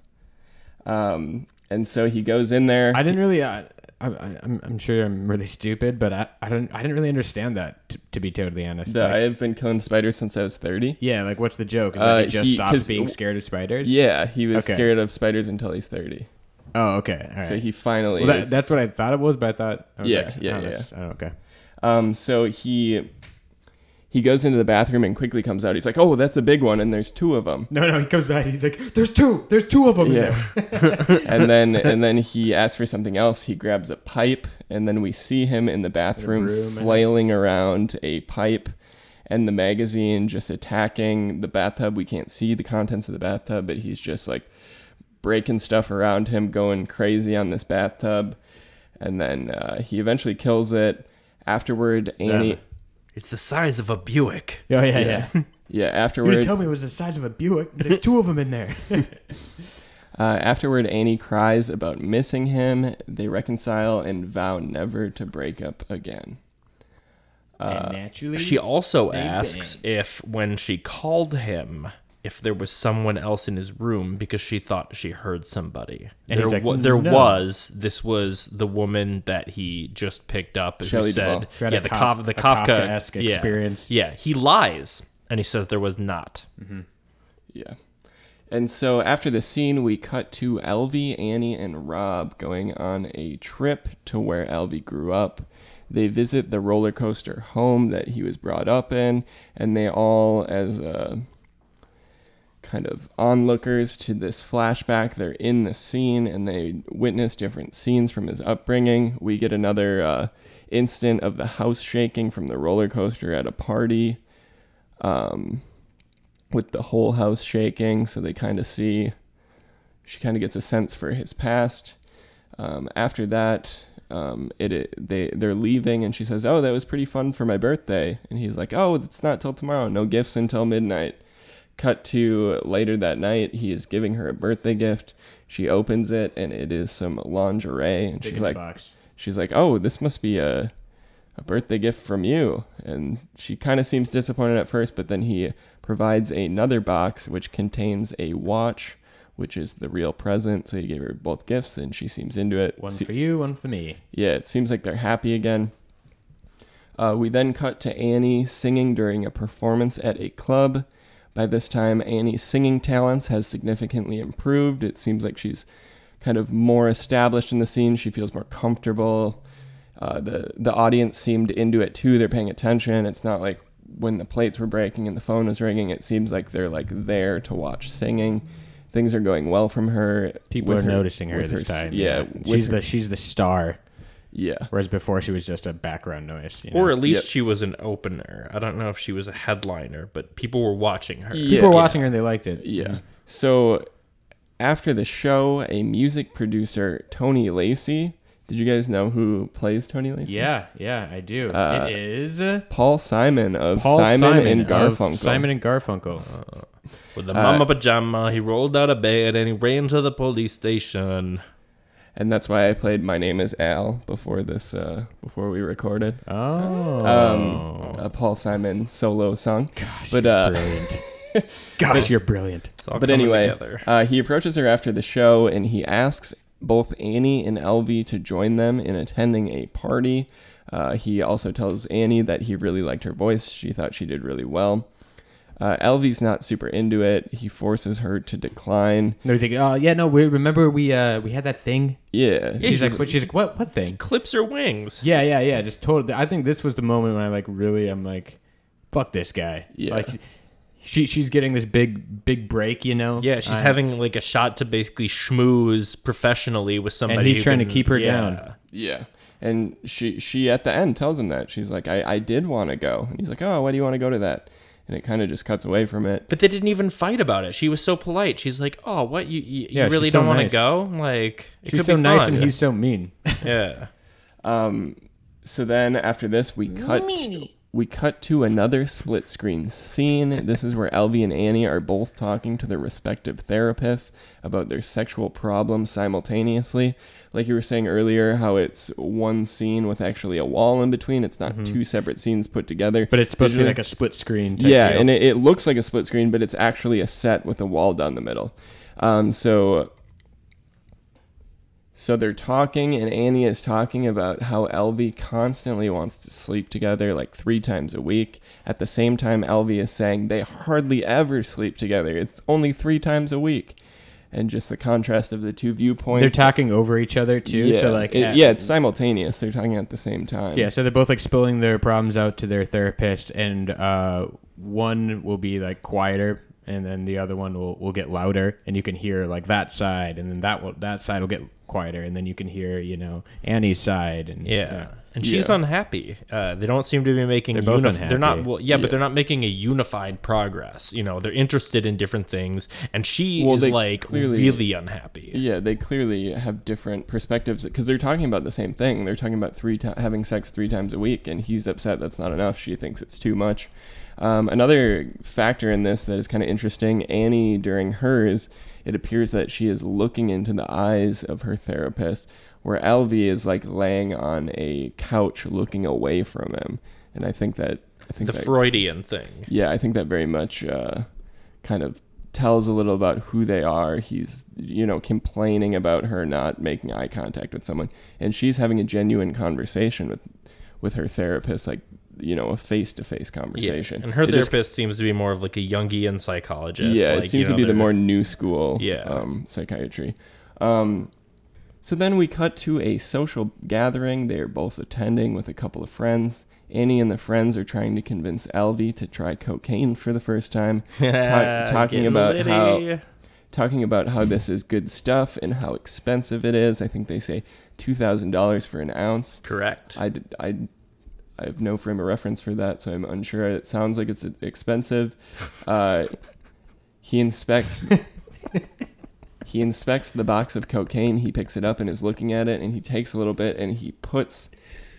um and so he goes in there I didn't really. Uh, I, I, I'm, I'm sure I'm really stupid, but I, I don't I didn't really understand that to, to be totally honest. The, Like, I've been killing spiders since I was 30. yeah, like what's the joke? Is Uh, that he just he- stopped being scared of spiders? Yeah, he was Okay. scared of spiders until he's 30. Oh, okay. All right. So he finally well, that, is- that's what I thought it was, but I thought I Yeah, like, yeah, oh, yeah, Oh, okay. Um, so he he goes into the bathroom and quickly comes out. He's like, "Oh, that's a big one, and there's two of them." No, no, he comes back. He's like, "There's two. There's two of them." in Yeah. there." and then and then he asks for something else. He grabs a pipe, and then we see him in the bathroom flailing around a pipe, and the magazine just attacking the bathtub. We can't see the contents of the bathtub, but he's just like breaking stuff around him, going crazy on this bathtub, and then uh, he eventually kills it. Afterward, Annie. Yeah. It's the size of a Buick. Oh yeah, yeah. Yeah. Yeah, You didn't afterward, tell me it was the size of a Buick. but There's two of them in there. Uh, afterward, Annie cries about missing him. They reconcile and vow never to break up again. and naturally, She also They asks if, when she called him, if there was someone else in his room because she thought she heard somebody. And there like, wa- there "No." was. This was the woman that he just picked up and Shelley said, Duvall. Who had "Yeah, the Kaf- Kaf- the Kafka Kafka-esque yeah. experience. Yeah, he lies and he says there was not. Yeah. And so after the scene, we cut to Alvy, Annie, and Rob going on a trip to where Alvy grew up. They visit the roller coaster home that he was brought up in, and they all, as uh, kind of onlookers to this flashback, they're in the scene and they witness different scenes from his upbringing. We get another uh, instant of the house shaking from the roller coaster at a party. Um, with the whole house shaking, so they kind of see. She kind of gets a sense for his past. Um, after that, um, it, it they they're leaving, and she says, "Oh, that was pretty fun for my birthday." And he's like, "Oh, it's not till tomorrow. No gifts until midnight." Cut to later that night, he is giving her a birthday gift. She opens it, and it is some lingerie, and Big she's like, box. she's like, "Oh, this must be a a birthday gift from you." And she kind of seems disappointed at first, but then he provides another box which contains a watch, which is the real present. So he gave her both gifts, and she seems into it. One Se- for you, one for me. yeah, it seems like they're happy again. Uh, we then cut to Annie singing during a performance at a club. By this time, Annie's singing talents has significantly improved. It seems like she's kind of more established in the scene. She feels more comfortable. Uh, the the audience seemed into it too. They're paying attention. It's not like when the plates were breaking and the phone was ringing. It seems like they're like there to watch singing. Things are going well from her. People are noticing her this s- time. Yeah, she's her- the she's the star. Yeah. Whereas before she was just a background noise. You know? Or at least Yep. she was an opener. I don't know if she was a headliner, but people were watching her. Yeah. people were watching her and they liked it. Yeah. So after the show, a music producer, Tony Lacey. Did you guys know who plays Tony Lacey? Yeah, yeah, I do. Uh, it is uh, Paul Simon of Paul Simon, and of Garfunkel. Simon and Garfunkel. With the Uh, mama pajama, he rolled out of bed and he ran to the police station. And that's why I played My Name is Al before this uh, before we recorded. Oh, Um, a Paul Simon solo song. gosh, but, you're uh, brilliant. Gosh, you're brilliant. But anyway, uh, he approaches her after the show and he asks both Annie and Alvy to join them in attending a party. Uh, he also tells Annie that he really liked her voice. She thought she did really well. Uh, Alvy's not super into it. He forces her to decline. No, he's like, oh yeah, no. We remember we uh we had that thing. Yeah. Yeah, she's she's- like, what? She's like, what? What thing? Clips her wings. Yeah, yeah, yeah. Just totally. I think this was the moment when I like really, I'm like, fuck this guy. Yeah. Like, she she's getting this big big break, you know. Yeah, she's I- having like a shot to basically schmooze professionally with somebody. And he's who trying to keep her yeah. down. Yeah. And she she at the end tells him that. She's like, I, I did want to go. And he's like, Oh, why do you want to go to that? And it kind of just cuts away from it. But they didn't even fight about it. She was so polite. She's like, "Oh, what you you, Yeah, you really don't want to nice. go? Like, it She's could so be nice fun." and he's so mean. yeah. Um, so then after this, we cut we cut to another split screen scene. This is where Alvy and Annie are both talking to their respective therapists about their sexual problems simultaneously. Like you were saying earlier, how it's one scene with actually a wall in between. It's not two separate scenes put together. But it's supposed to be like a split screen. Type yeah, deal. and it, it looks like a split screen, but it's actually a set with a wall down the middle. Um, so So they're talking, and Annie is talking about how Alvy constantly wants to sleep together like three times a week. At the same time, Alvy is saying they hardly ever sleep together. It's only three times a week. And just the contrast of the two viewpoints. They're talking over each other too. Yeah, So like, it- at- yeah, it's simultaneous. They're talking at the same time. Yeah, so they're both like spilling their problems out to their therapist, and uh, one will be like quieter, and then the other one will, will get louder, and you can hear like that side, and then that will, that side will get quieter, and then you can hear you know Annie's side, and Yeah. And she's Yeah. unhappy. Uh, they don't seem to be making. They're both unif- They're not. Well, yeah, Yeah. but they're not making a unified progress. You know, they're interested in different things, and she Well, is like clearly- really unhappy. Yeah, they clearly have different perspectives because they're talking about the same thing. They're talking about three ti having sex three times a week, and he's upset that's not enough. She thinks it's too much. Um, another factor in this that is kind of interesting Annie, during hers, it appears that she is looking into the eyes of her therapist, where Alvy is like laying on a couch looking away from him. And I think that. I think The that, Freudian thing. yeah, I think that very much uh, kind of tells a little about who they are. He's, you know, complaining about her not making eye contact with someone, and she's having a genuine conversation with with her therapist, like you know, a face to face conversation. Yeah. And her It just- therapist seems to be more of like a Jungian psychologist. yeah, like, it seems you know, to be the more new school Yeah. um, psychiatry. Um, so then we cut to a social gathering. They are both attending with a couple of friends. Annie and the friends are trying to convince Alvy to try cocaine for the first time, ta- talking about litty. how talking about how this is good stuff and how expensive it is. I think they say two thousand dollars for an ounce. correct. I I have no frame of reference for that, so I'm unsure. It sounds like it's expensive. Uh, he inspects. he inspects the box of cocaine. He picks it up and is looking at it, and he takes a little bit and he puts.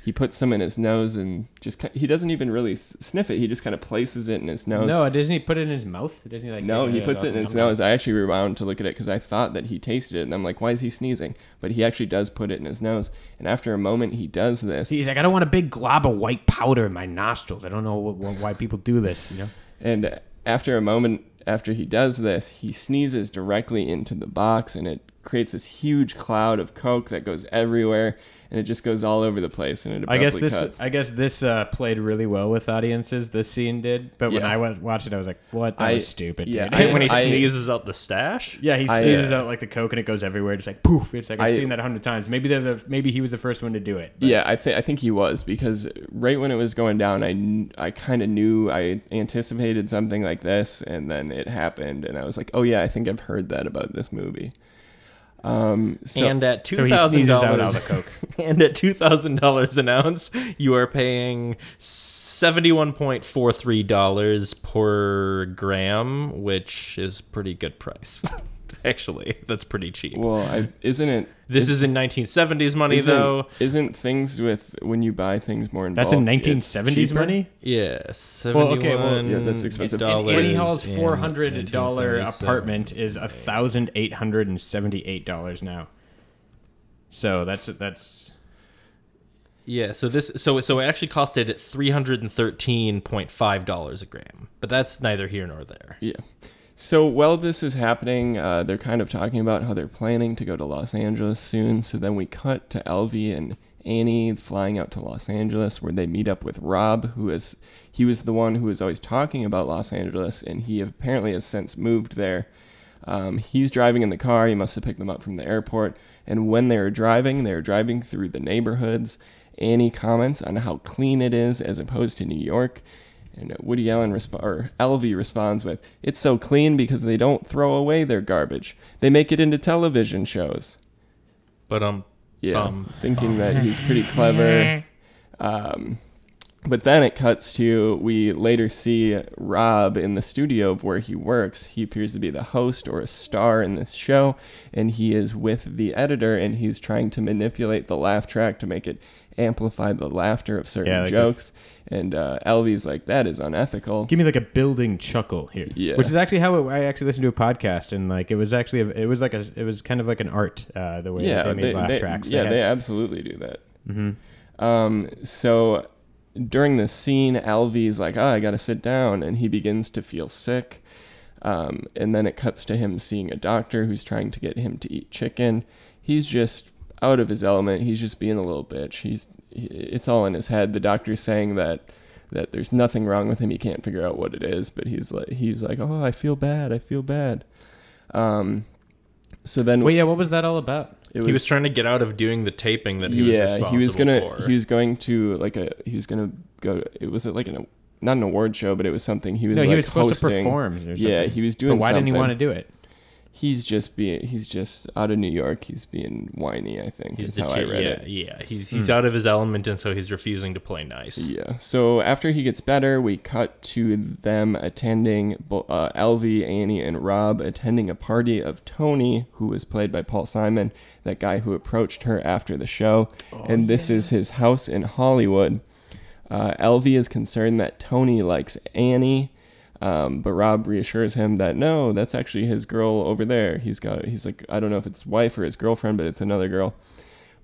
He puts some in his nose and just he doesn't even really sniff it. He just kind of places it in his nose. no, doesn't he put it in his mouth? Doesn't he like? No, he puts it in his nose. I actually rewound to look at it because I thought that he tasted it, and I'm like, why is he sneezing? But he actually does put it in his nose. And after a moment, he does this, He's like, I don't want a big glob of white powder in my nostrils. I don't know wh- wh- why people do this. You know. and after a moment, after he does this, he sneezes directly into the box, and it creates this huge cloud of coke that goes everywhere, and it just goes all over the place, and it I abruptly guess this cuts. I guess this uh, played really well with audiences. This scene did, but when Yeah. I wa- watched it, I was like, "What? That I- was stupid." yeah, dude. I- when he I- sneezes out the stash. yeah, he I- sneezes uh, out like the coke and it goes everywhere. Just like poof. It's like I've I- seen that a hundred times. Maybe they're the maybe he was the first one to do it. but- Yeah, I think I think he was because right when it was going down, I kn- I kind of knew I anticipated something like this, and then it happened, and I was like, oh yeah, I think I've heard that about this movie. Um, so and at So two he thousand sneezes out all dollars, and at two thousand dollars an ounce, you are paying seventy-one point four three dollars per gram, which is pretty good price. Actually, that's pretty cheap. well, I, isn't it? This is in 1970s money, Isn't, though. isn't things with when you buy things more in That's in bulk, it's 1970s money. Yeah, Well, seventy-one. okay, well, yeah, that's expensive. In dollars Annie Hall's four hundred dollar apartment is a thousand eight hundred and seventy eight dollars now. So that's that's Yeah, so this so so it actually costed three hundred and thirteen point five dollars a gram, but that's neither here nor there. Yeah. So while this is happening, uh, they're kind of talking about how they're planning to go to Los Angeles soon. So then we cut to Alvy and Annie flying out to Los Angeles, where they meet up with Rob, who is he was the one who was always talking about Los Angeles, and he apparently has since moved there. Um, he's driving in the car. He must have picked them up from the airport. And when they were driving, they were driving through the neighborhoods. Annie comments on how clean it is as opposed to New York. And Woody Allen resp- or Alvy responds with, "It's so clean because they don't throw away their garbage. They make it into television shows." But um, Yeah, Um, thinking that he's pretty clever. Um, but then it cuts to we later see Rob in the studio of where he works. He appears to be the host or a star in this show, and he is with the editor, and he's trying to manipulate the laugh track to make it amplify the laughter of certain Yeah, like jokes. And uh, Alvy's like, "That is unethical." give me like a building chuckle here. Yeah. which is actually how it, I actually listened to a podcast and like it was actually a, it was like a it was kind of like an art uh, the way yeah, that they made laugh tracks. yeah, had- they absolutely do that. Mhm. Um, so during the scene, Alvy's like, "Oh, I gotta sit down," and he begins to feel sick. Um, and then it cuts to him seeing a doctor who's trying to get him to eat chicken. He's just out of his element. He's just being a little bitch. He's he- it's all in his head. The doctor's saying that that there's nothing wrong with him. He can't figure out what it is, but he's like he's like, "Oh, I feel bad. I feel bad." Um so then Wait, yeah. What was that all about? it he was trying to get out of doing the taping that he was yeah, responsible he was gonna for. he was going to like a he was gonna go. It was like an not an award show, but it was something he was no, like he was supposed hosting. to perform. Or something. Yeah, he was doing. But why didn't he want to do it? He's just being. He's just out of New York. He's being whiny. I think He's is how chi- I read yeah, it. yeah. He's he's Hmm. out of his element, and so he's refusing to play nice. Yeah. So after he gets better, we cut to them attending uh, Alvy, Annie, and Rob attending a party of Tony, who was played by Paul Simon, that guy who approached her after the show. oh, and this is his house in Hollywood. Uh, Alvy is concerned that Tony likes Annie, um, but Rob reassures him that no, that's actually his girl over there. He's got, he's like, I don't know if it's wife or his girlfriend, but it's another girl.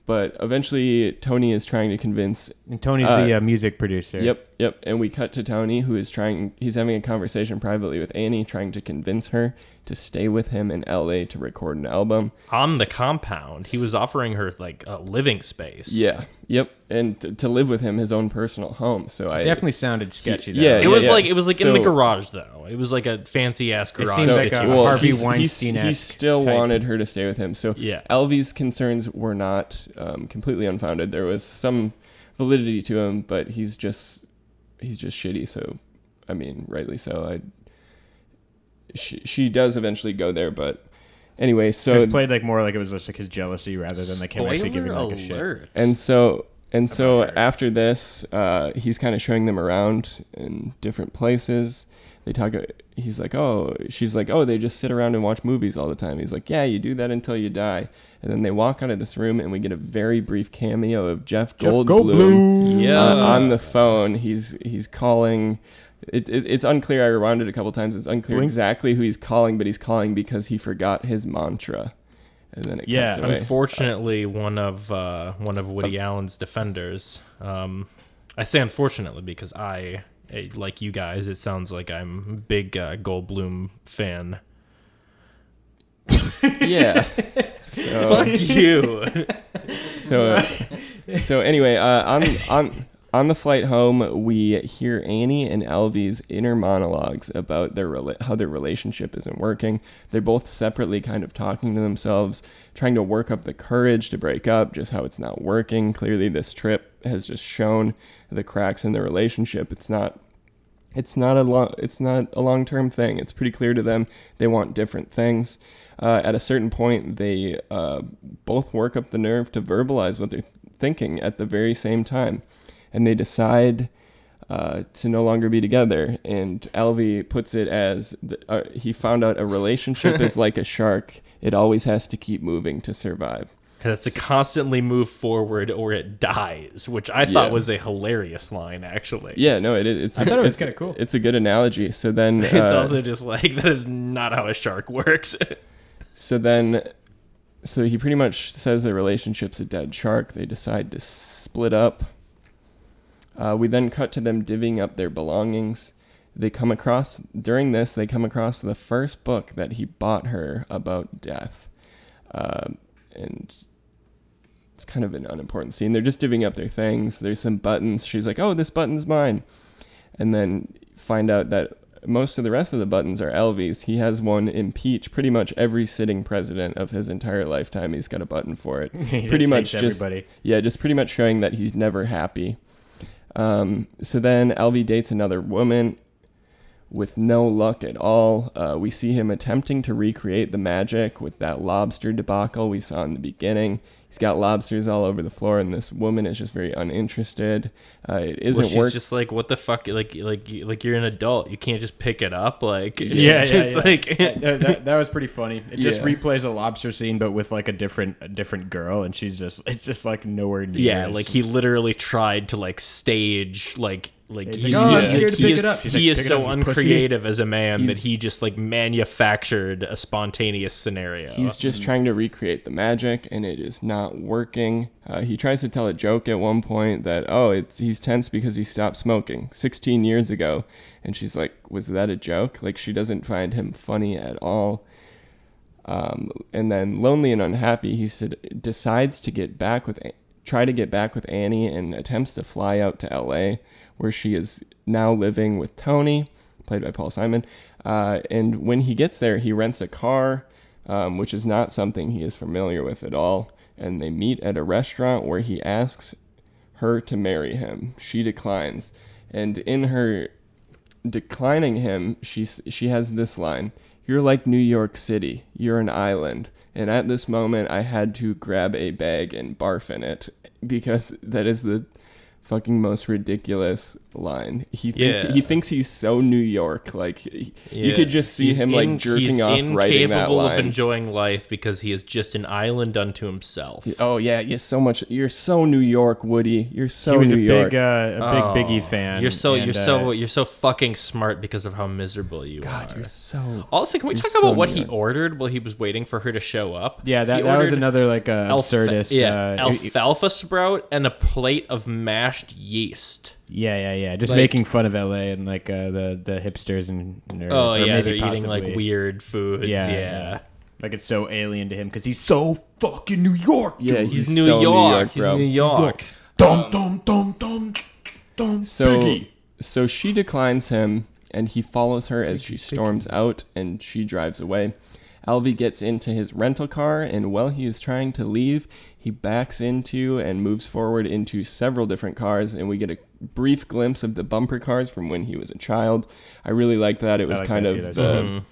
But eventually, Tony is trying to convince And Tony's Uh, the uh, music producer. Yep, yep. And we cut to Tony, who is trying, he's having a conversation privately with Annie, trying to convince her to stay with him in LA to record an album. On the compound, he was offering her like a living space. Yeah, yep. And to, to live with him, his own personal home. So I Definitely sounded sketchy. Though. yeah, It was yeah. like it was like in the garage though. It was like a fancy ass garage. It seems like a well, Harvey he's, he's, Weinstein-esque he still type. wanted her to stay with him. So Yeah. Alvy's concerns were not um, completely unfounded. There was some validity to him, but he's just he's just shitty. So, I mean, rightly so. I she she does eventually go there, but anyway. it So was played like more like it was just like his jealousy rather than like him actually Spoiler giving like a shit. and so and so after this, uh, he's kind of showing them around in different places. They talk. He's like, oh, she's like, oh, they just sit around and watch movies all the time. He's like, yeah, you do that until you die. And then they walk out of this room, and we get a very brief cameo of Jeff Goldblum, Yeah. uh, on the phone. He's he's calling. It, it, it's unclear. I rewound it a couple times. It's unclear Blink. exactly who he's calling, but he's calling because he forgot his mantra. And then it Yeah. Unfortunately, one of uh, one of Woody Allen's defenders. Um, I say unfortunately because I, eh, like you guys, it sounds like I'm a big uh, Goldblum fan. yeah. So, Fuck you. so so anyway, uh, I'm on on on the flight home, we hear Annie and Alvy's inner monologues about their rela- how their relationship isn't working. They're both separately kind of talking to themselves, trying to work up the courage to break up, just how it's not working. Clearly, this trip has just shown the cracks in the relationship. It's not it's not a long it's not a long term thing. It's pretty clear to them they want different things. Uh, at a certain point, they uh, both work up the nerve to verbalize what they're thinking at the very same time, and they decide uh, to no longer be together. And Alvy puts it as the, uh, he found out a relationship is like a shark; it always has to keep moving to survive. It has to constantly move forward or it dies, which I thought Yeah. was a hilarious line, actually. Yeah, no, it, it's. I thought it was it's- kinda cool. It's a good analogy. So then, It's uh, also just like that is not how a shark works. So then, so he pretty much says the relationship's a dead shark. They decide to split up. Uh, we then cut to them divvying up their belongings. They come across, during this, they come across the first book that he bought her about death. Um and it's kind of an unimportant scene. They're just divvying up their things. There's some buttons. She's like, oh, this button's mine. And then find out that most of the rest of the buttons are Alvy's. He has one impeach pretty much every sitting president of his entire lifetime. He's got a button for it. Pretty much just- everybody. Yeah, just pretty much showing that he's never happy. Um, so then Alvy dates another woman with no luck at all. Uh, we see him attempting to recreate the magic with that lobster debacle we saw in the beginning. He's got lobsters all over the floor, and this woman is just very uninterested. Uh, it isn't Well, she's working. just like, what the fuck? Like, like, like you're an adult. You can't just pick it up. Like, Yeah, it's yeah, just yeah. like, that, that, that was pretty funny. It just Yeah. replays a lobster scene, but with like a different a different girl, and she's just it's just like nowhere near. yeah, like he literally tried to like stage like like He's he's, like, "Oh, I'm he- scared to he pick is- it up." She's he like, is so up, you pussy." uncreative as a man that he just like manufactured a spontaneous scenario. He's just trying to recreate the magic, and it is not working. Uh, he tries to tell a joke at one point that oh, it's he's tense because he stopped smoking 16 years ago, and she's like, was that a joke? Like she doesn't find him funny at all. Um, and then lonely and unhappy, he said, decides to get back with, try to get back with Annie and attempts to fly out to L.A., where she is now living with Tony, played by Paul Simon. Uh, and when he gets there, he rents a car, um, which is not something he is familiar with at all. And they meet at a restaurant where he asks her to marry him. She declines. And in her declining him, she, she has this line You're like New York City, you're an island. And at this moment, I had to grab a bag and barf in it because that is the fucking most ridiculous line. He thinks Yeah. he thinks he's so New York. Like he- you could just see He's him in- like jerking he's off writing that line. of enjoying life because he is just an island unto himself. oh yeah, you're so much. You're so New York, Woody. You're so he was New a York. big, uh, a Oh, big Biggie fan. You're so and, you're so uh, you're so fucking smart because of how miserable you God, are. you're so. Also, can we talk so about what New he York. ordered while he was waiting for her to show up? yeah, that, that was another like uh, alfa- absurdist. yeah, uh, it- alfalfa sprout and a plate of mashed yeast. yeah, yeah, yeah. Just Like- making fun of LA and like uh, the the hipsters and or, Oh or yeah, maybe they're eating like possibly- weird foods. Yeah, Yeah, yeah. Like it's so alien to him because he's so fucking New York. Yeah, dude. He's, He's New, so New York. York, He's bro. New York. dum dum dum dum dum. So Biggie. so she declines him, and he follows her as she storms out, and she drives away. Alvy gets into his rental car, and while he is trying to leave, he backs into and moves forward into several different cars, and we get a brief glimpse of the bumper cars from when he was a child. I really liked that. It was like kind that of that's the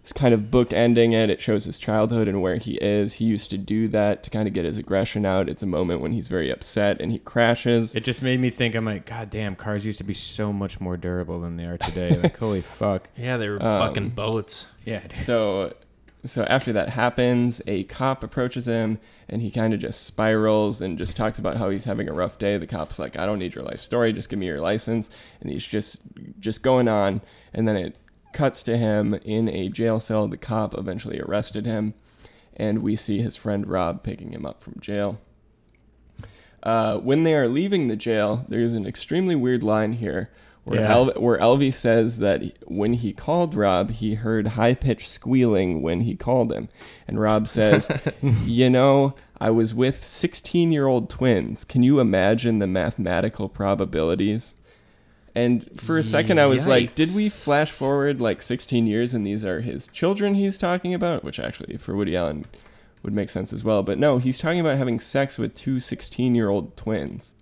it's kind of bookending it. It shows his childhood and where he is. He used to do that to kind of get his aggression out. It's a moment when he's very upset and he crashes. It just made me think. I'm like, God damn, cars used to be so much more durable than they are today. Like, holy fuck. Yeah, they were Um, fucking boats. Yeah. So so after that happens, a cop approaches him and he kind of just spirals and just talks about how he's having a rough day. The cop's like, "I don't need your life story, just give me your license." And he's just just going on and then it cuts to him in a jail cell. The cop eventually arrested him and we see his friend Rob picking him up from jail. Uh, when they are leaving the jail, there's an extremely weird line here where, Yeah. Al- where Alvy says that when he called Rob, he heard high pitched squealing when he called him. And Rob says, You know, I was with 16 year old twins. Can you imagine the mathematical probabilities? And for a second, I was like, did we flash forward like 16 years and these are his children he's talking about? Which actually, for Woody Allen, would make sense as well. But no, he's talking about having sex with two 16 year old twins.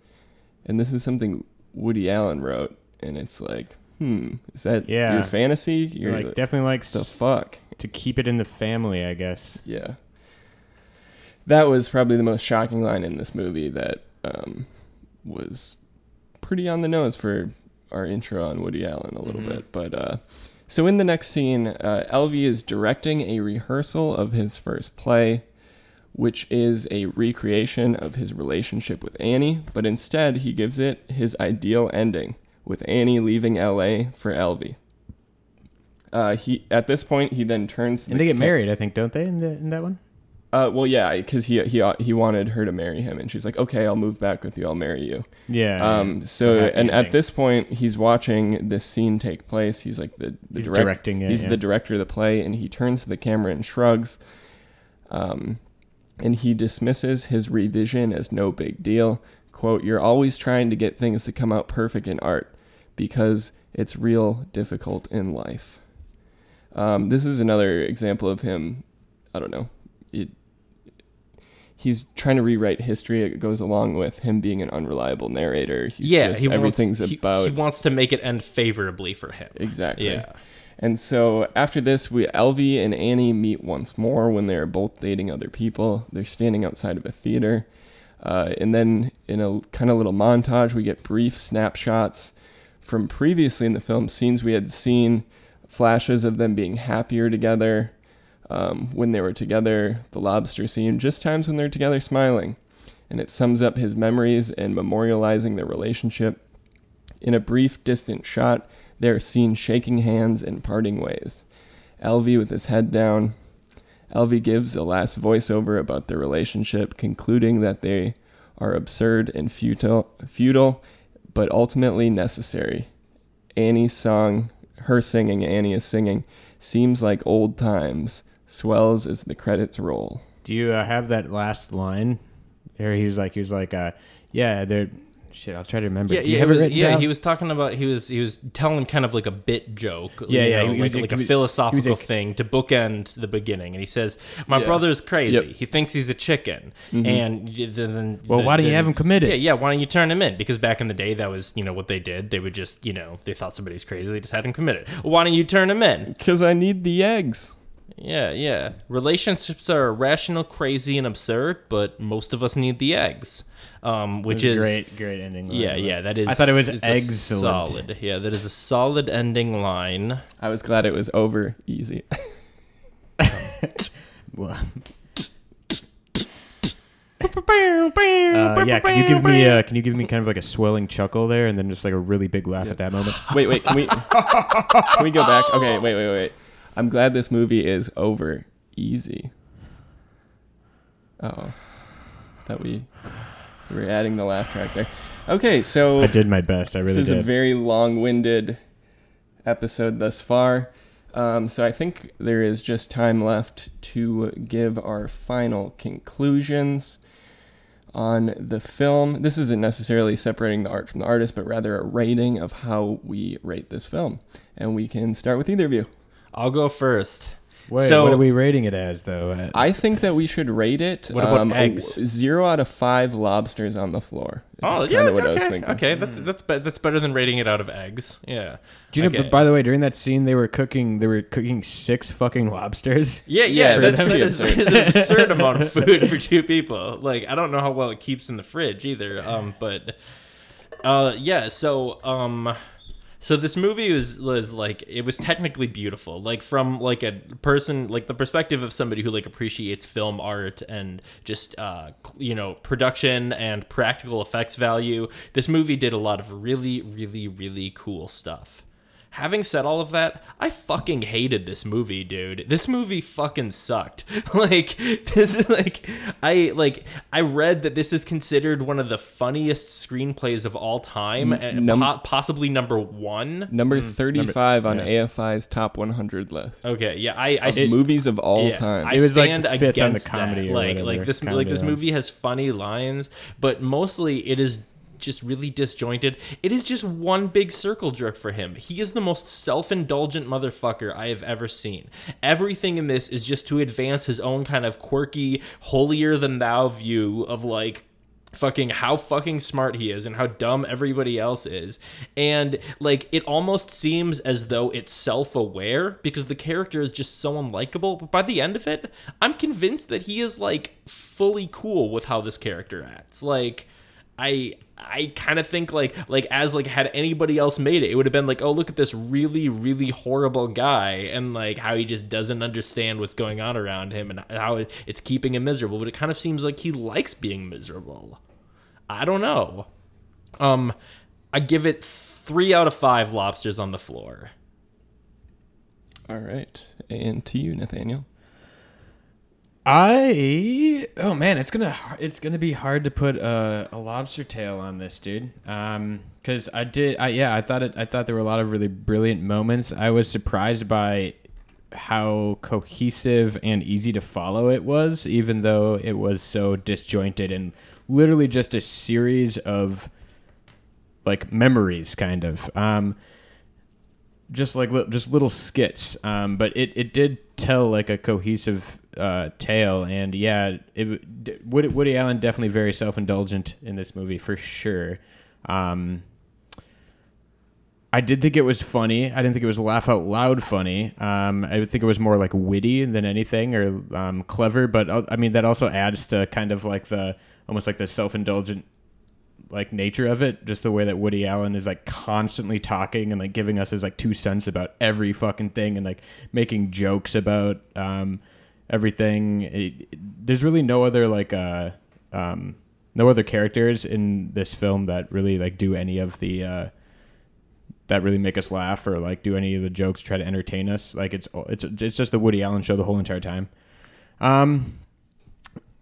And this is something Woody Allen wrote. And it's like, hmm, is that Yeah. your fantasy? You're like like, definitely like the fuck? to keep it in the family, I guess. Yeah. That was probably the most shocking line in this movie that um, was pretty on the nose for our intro on Woody Allen a little Mhm. bit. But uh, so in the next scene, uh, Alvy is directing a rehearsal of his first play, which is a recreation of his relationship with Annie, but instead he gives it his ideal ending with Annie leaving LA for Alvy. Uh, he at this point he then turns to And the they get ca- married, I think, don't they? In the in that one. uh, well, yeah, because he he he wanted her to marry him, and she's like, "Okay, I'll move back with you. I'll marry you." Yeah. Um, so, and at this point, he's watching this scene take place. He's like the, the He's direct- directing it, He's yeah. the director of the play, and he turns to the camera and shrugs. Um, and he dismisses his revision as no big deal. "Quote: You're always trying to get things to come out perfect in art, because it's real difficult in life." Um, this is another example of him. I don't know. It, he's trying to rewrite history. It goes along with him being an unreliable narrator. He's yeah, just- he wants, everything's he- about He, wants to make it end favorably for him. exactly. Yeah. And so after this, we Alvy and Annie meet once more when they're both dating other people. They're standing outside of a theater. Uh, and then in a kind of little montage, we get brief snapshots from previously in the film scenes we had seen, flashes of them being happier together um, when they were together, the lobster scene, just times when they're together smiling. And it sums up his memories and memorializing their relationship. In a brief, distant shot, they are seen shaking hands and parting ways. Alvy with his head down. Alvy gives a last voiceover about their relationship, concluding that they are absurd and futile, futile, but ultimately necessary. Annie's song, her singing, Annie is singing, seems like old times, swells as the credits roll. Do you uh, have that last line? There, he was like, he was like, uh, yeah, they're. Shit, I'll try to remember. Yeah, Do you yeah, have it was, written yeah. down? He was talking about he was he was telling kind of like a bit joke. Yeah, you yeah, know, he was- like, like a philosophical he was a- thing to bookend the beginning. And he says, "My Yeah. brother's crazy. Yep. He thinks he's a chicken." Mm-hmm. And y- then, then Well, why do you have him committed? Yeah, yeah. Why don't you turn him in? Because back in the day, that was you know what they did. They would just you know they thought somebody's crazy. They just had him committed. Why don't you turn him in? Because I need the eggs. Yeah, yeah. Relationships are irrational, crazy, and absurd, but most of us need the eggs. Um, which is great, great ending. line. yeah, yeah, that is. I thought it was eggs. Solid, yeah, that is a solid ending line. I was glad it was over easy. Uh, yeah, can you give me uh, can you give me kind of like a swelling chuckle there, and then just like a really big laugh at that moment? wait, wait, can we can we go back? Okay, wait, wait, wait. I'm glad this movie is over easy. Oh, that we we were adding the laugh track there. Okay, so I did my best. I really this is did. a very long-winded episode thus far. Um, so I think there is just time left to give our final conclusions on the film. This isn't necessarily separating the art from the artist, but rather a rating of how we rate this film. And we can start with either of you. I'll go first. Wait, so- what are we rating it as though? I think that we should rate it. What about um, eggs? zero out of five lobsters on the floor. Oh yeah, what I was okay, okay. That's that's be- that's better than rating it out of eggs. Yeah. do you know? okay. but By the way, during that scene, they were cooking. They were cooking six fucking lobsters. Yeah, Yeah, yeah, that's that's, pretty absurd. that is an absurd amount of food for two people. Like, I don't know how well it keeps in the fridge either. Um, but, uh, yeah. So, um, so this movie was was like it was technically beautiful. Like from like a person like the perspective of somebody who like appreciates film art and just uh you know production and practical effects value. This movie did a lot of really really really cool stuff. Having said all of that, I fucking hated this movie, dude. This movie fucking sucked. like this is like I like I read that this is considered one of the funniest screenplays of all time and num- po- possibly number 1. Number Mm, 35 on AFI's top 100 list. Okay, yeah, I I Of movies of all yeah, time. I It was, like, stand fifth on the against comedy that. or Like whatever, like this comedy like this line. movie has funny lines, but mostly it is just really disjointed. It is just one big circle jerk for him. He is the most self-indulgent motherfucker I have ever seen. Everything in this is just to advance his own kind of quirky, holier than thou view of like fucking how fucking smart he is and how dumb everybody else is. And like it almost seems as though it's self-aware because the character is just so unlikable, but by the end of it, I'm convinced that he is like fully cool with how this character acts. Like I I kind of think like like as like had anybody else made it, it would have been like, oh look at this really really horrible guy and like how he just doesn't understand what's going on around him and how it's keeping him miserable. But it kind of seems like he likes being miserable. I don't know. Um, I give it three out of five lobsters on the floor. All right. And to you, Nathaniel. I oh man, it's gonna it's gonna be hard to put a, a lobster tail on this dude. Um, because I did, I yeah, I thought it. I thought there were a lot of really brilliant moments. I was surprised by how cohesive and easy to follow it was, even though it was so disjointed and literally just a series of like memories, kind of. Um, just like li- just little skits. Um, but it, it did tell like a cohesive uh, tale, and yeah, it Woody, Woody Allen definitely very self indulgent in this movie for sure. Um, I did think it was funny. I didn't think it was laugh out loud funny. Um, I would think it was more like witty than anything or um, clever. But uh, I mean, that also adds to kind of like the almost like the self indulgent like nature of it, just the way that Woody Allen is like constantly talking and like giving us his like two cents about every fucking thing and like making jokes about um, everything. It, there's really no other like uh, um, no other characters in this film that really like do any of the uh, that really make us laugh or like do any of the jokes try to entertain us. Like it's it's it's just the Woody Allen show the whole entire time. Um,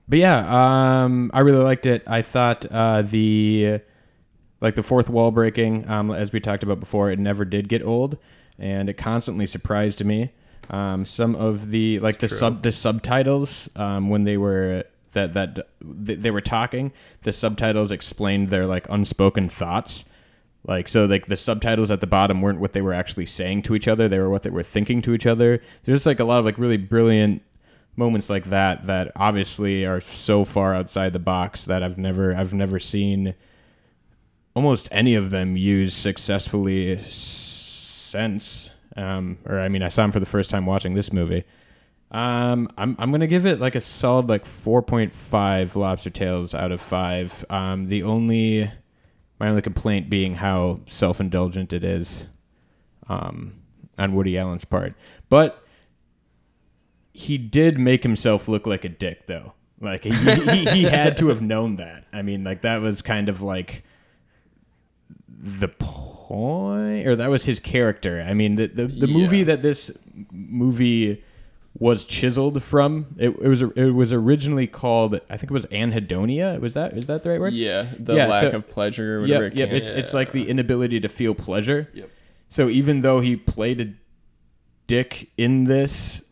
but yeah, um, I really liked it. I thought uh, the like the fourth wall breaking, um, as we talked about before, it never did get old, and it constantly surprised me. Um, some of the like the true. sub the subtitles um, when they were that that th- they were talking, the subtitles explained their like unspoken thoughts. Like so, like the subtitles at the bottom weren't what they were actually saying to each other; they were what they were thinking to each other. There's like a lot of like really brilliant moments like that that obviously are so far outside the box that I've never I've never seen almost any of them used successfully since. Um, or I mean, I saw him for the first time watching this movie. Um, I'm I'm gonna give it like a solid like 4.5 lobster tails out of five. Um, the only my only complaint being how self indulgent it is, um, on Woody Allen's part. But he did make himself look like a dick, though. Like he, he, he had to have known that. I mean, like that was kind of like the point, or that was his character. I mean, the the, the movie that this movie was chiseled from. It, it was it was originally called. I think it was Anhedonia. Was that is that the right word? Yeah, the Yeah, lack so- of pleasure or whatever. Yep, it yep. can- It's it's like the inability to feel pleasure. Yep. So even though he played a dick in this,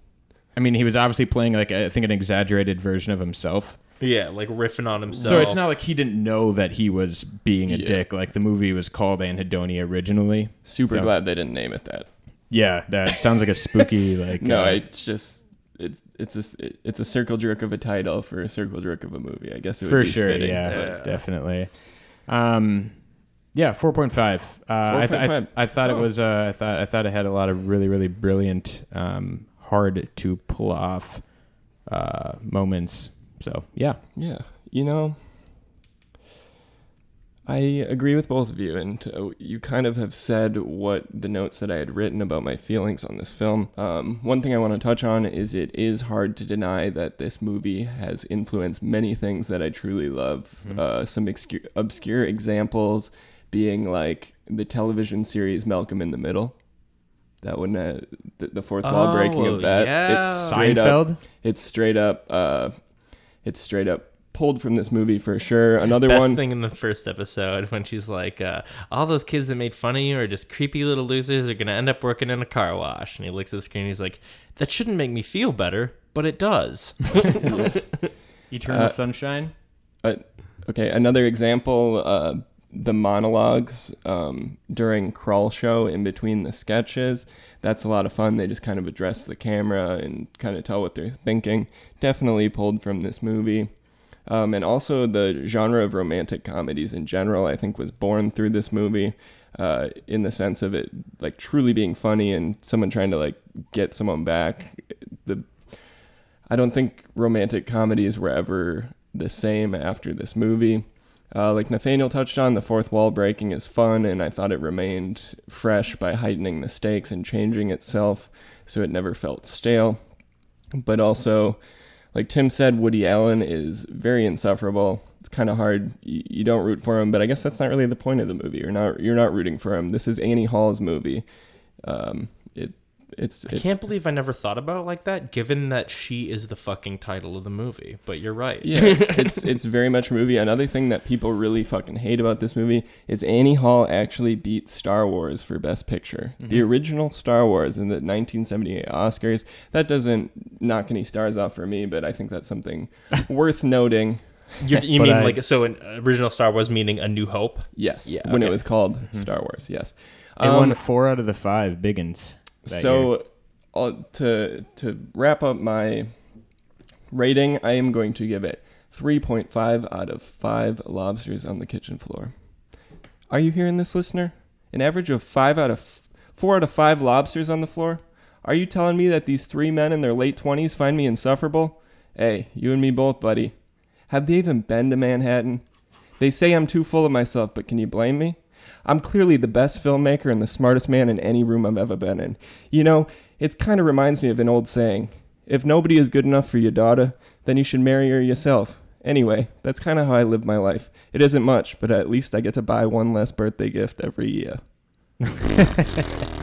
I mean, he was obviously playing like I think an exaggerated version of himself. Yeah, like riffing on himself. So it's not like he didn't know that he was being a Yeah. dick. Like the movie was called Anhedonia originally. super so- glad they didn't name it that. Yeah, that sounds like a spooky like. No, uh, it's just it's it's a s- it's a circle jerk of a title for a circle jerk of a movie. I guess it would for be sure. fitting, yeah, but- definitely. Um, yeah, four point five. Uh, I, th- I, th- 4.5. I thought it Oh. was. Uh, I thought I thought it had a lot of really really brilliant, um, hard to pull off uh, moments. So yeah, Yeah, you know, I agree with both of you, and uh, you kind of have said what the notes that I had written about my feelings on this film. Um, one thing I want to touch on is it is hard to deny that this movie has influenced many things that I truly love. Uh, some obscure, obscure examples being like the television series Malcolm in the Middle. That one, uh, the, the fourth wall breaking Oh, of that. yeah. It's straight up Seinfeld. it's straight up uh it's straight up pulled from this movie for sure another Best one thing in the first episode when she's like, uh, "All those kids that made fun of you are just creepy little losers. Are gonna end up working in a car wash." And he looks at the screen. and He's like, "That shouldn't make me feel better, but it does." Eternal Uh, Sunshine. okay another example uh the monologues um, during Kroll Show in between the sketches that's a lot of fun. They just kind of address the camera and kind of tell what they're thinking. Definitely pulled from this movie. Um, and also the genre of romantic comedies in general i think was born through this movie uh, in the sense of it like truly being funny and someone trying to like get someone back. The I don't think romantic comedies were ever the same after this movie. Uh, like Nathaniel touched on, the fourth wall breaking is fun, and I thought it remained fresh by heightening the stakes and changing itself so it never felt stale. But also, like Tim said, Woody Allen is very insufferable. It's kind of hard. You, you don't root for him, but I guess that's not really the point of the movie. You're not you're not rooting for him. This is Annie Hall's movie. Um, it it's I can't believe I never thought about it like that, given that she is the fucking title of the movie. But you're right. Yeah, it's it's very much a movie. Another thing that people really fucking hate about this movie is Annie Hall actually beat Star Wars for Best Picture. The original Star Wars in the 1978 Oscars. That doesn't knock any stars off for me, but I think that's something worth noting. You, you mean I- like so? An original Star Wars meaning A New Hope. Yes, Yeah, when it was called Star Wars. Yes. It Um, won four out of the five biggins. So uh, to to wrap up my rating, I am going to give it 3.5 out of 5 lobsters on the kitchen floor. Are you hearing this, listener? An average of 5 out of 4 out of 5 lobsters on the floor? Are you telling me that these three men in their late 20s find me insufferable? Hey, you and me both, buddy. Have they even been to Manhattan? They say I'm too full of myself, but can you blame me? I'm clearly the best filmmaker and the smartest man in any room I've ever been in. You know, it kind of reminds me of an old saying if nobody is good enough for your daughter, then you should marry her yourself. Anyway, that's kind of how I live my life. It isn't much, but at least I get to buy one less birthday gift every year.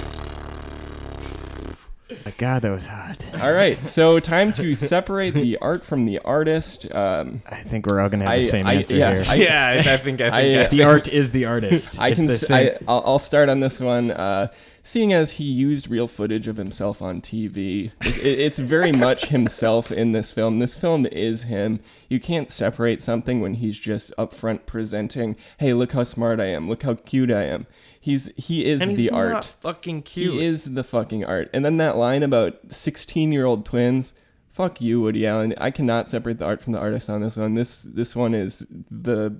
My God, that was hot. All right, so time to separate the art from the artist. Um, I think we're all gonna have I- the same I- answer yeah, here. I- yeah, I, I think I think I, uh, I the art is the artist. I It's can. the same- I, I'll, I'll start on this one. Uh, seeing as he used real footage of himself on TV, it, it- it's very much himself in this film. This film is him. You can't separate something when he's just upfront presenting, "Hey, look how smart I am. Look how cute I am." He's he is he's the art. fucking cute. He is the fucking art. And then that line about 16 year old twins. Fuck you, Woody Allen. I cannot separate the art from the artist on this one. This this one is the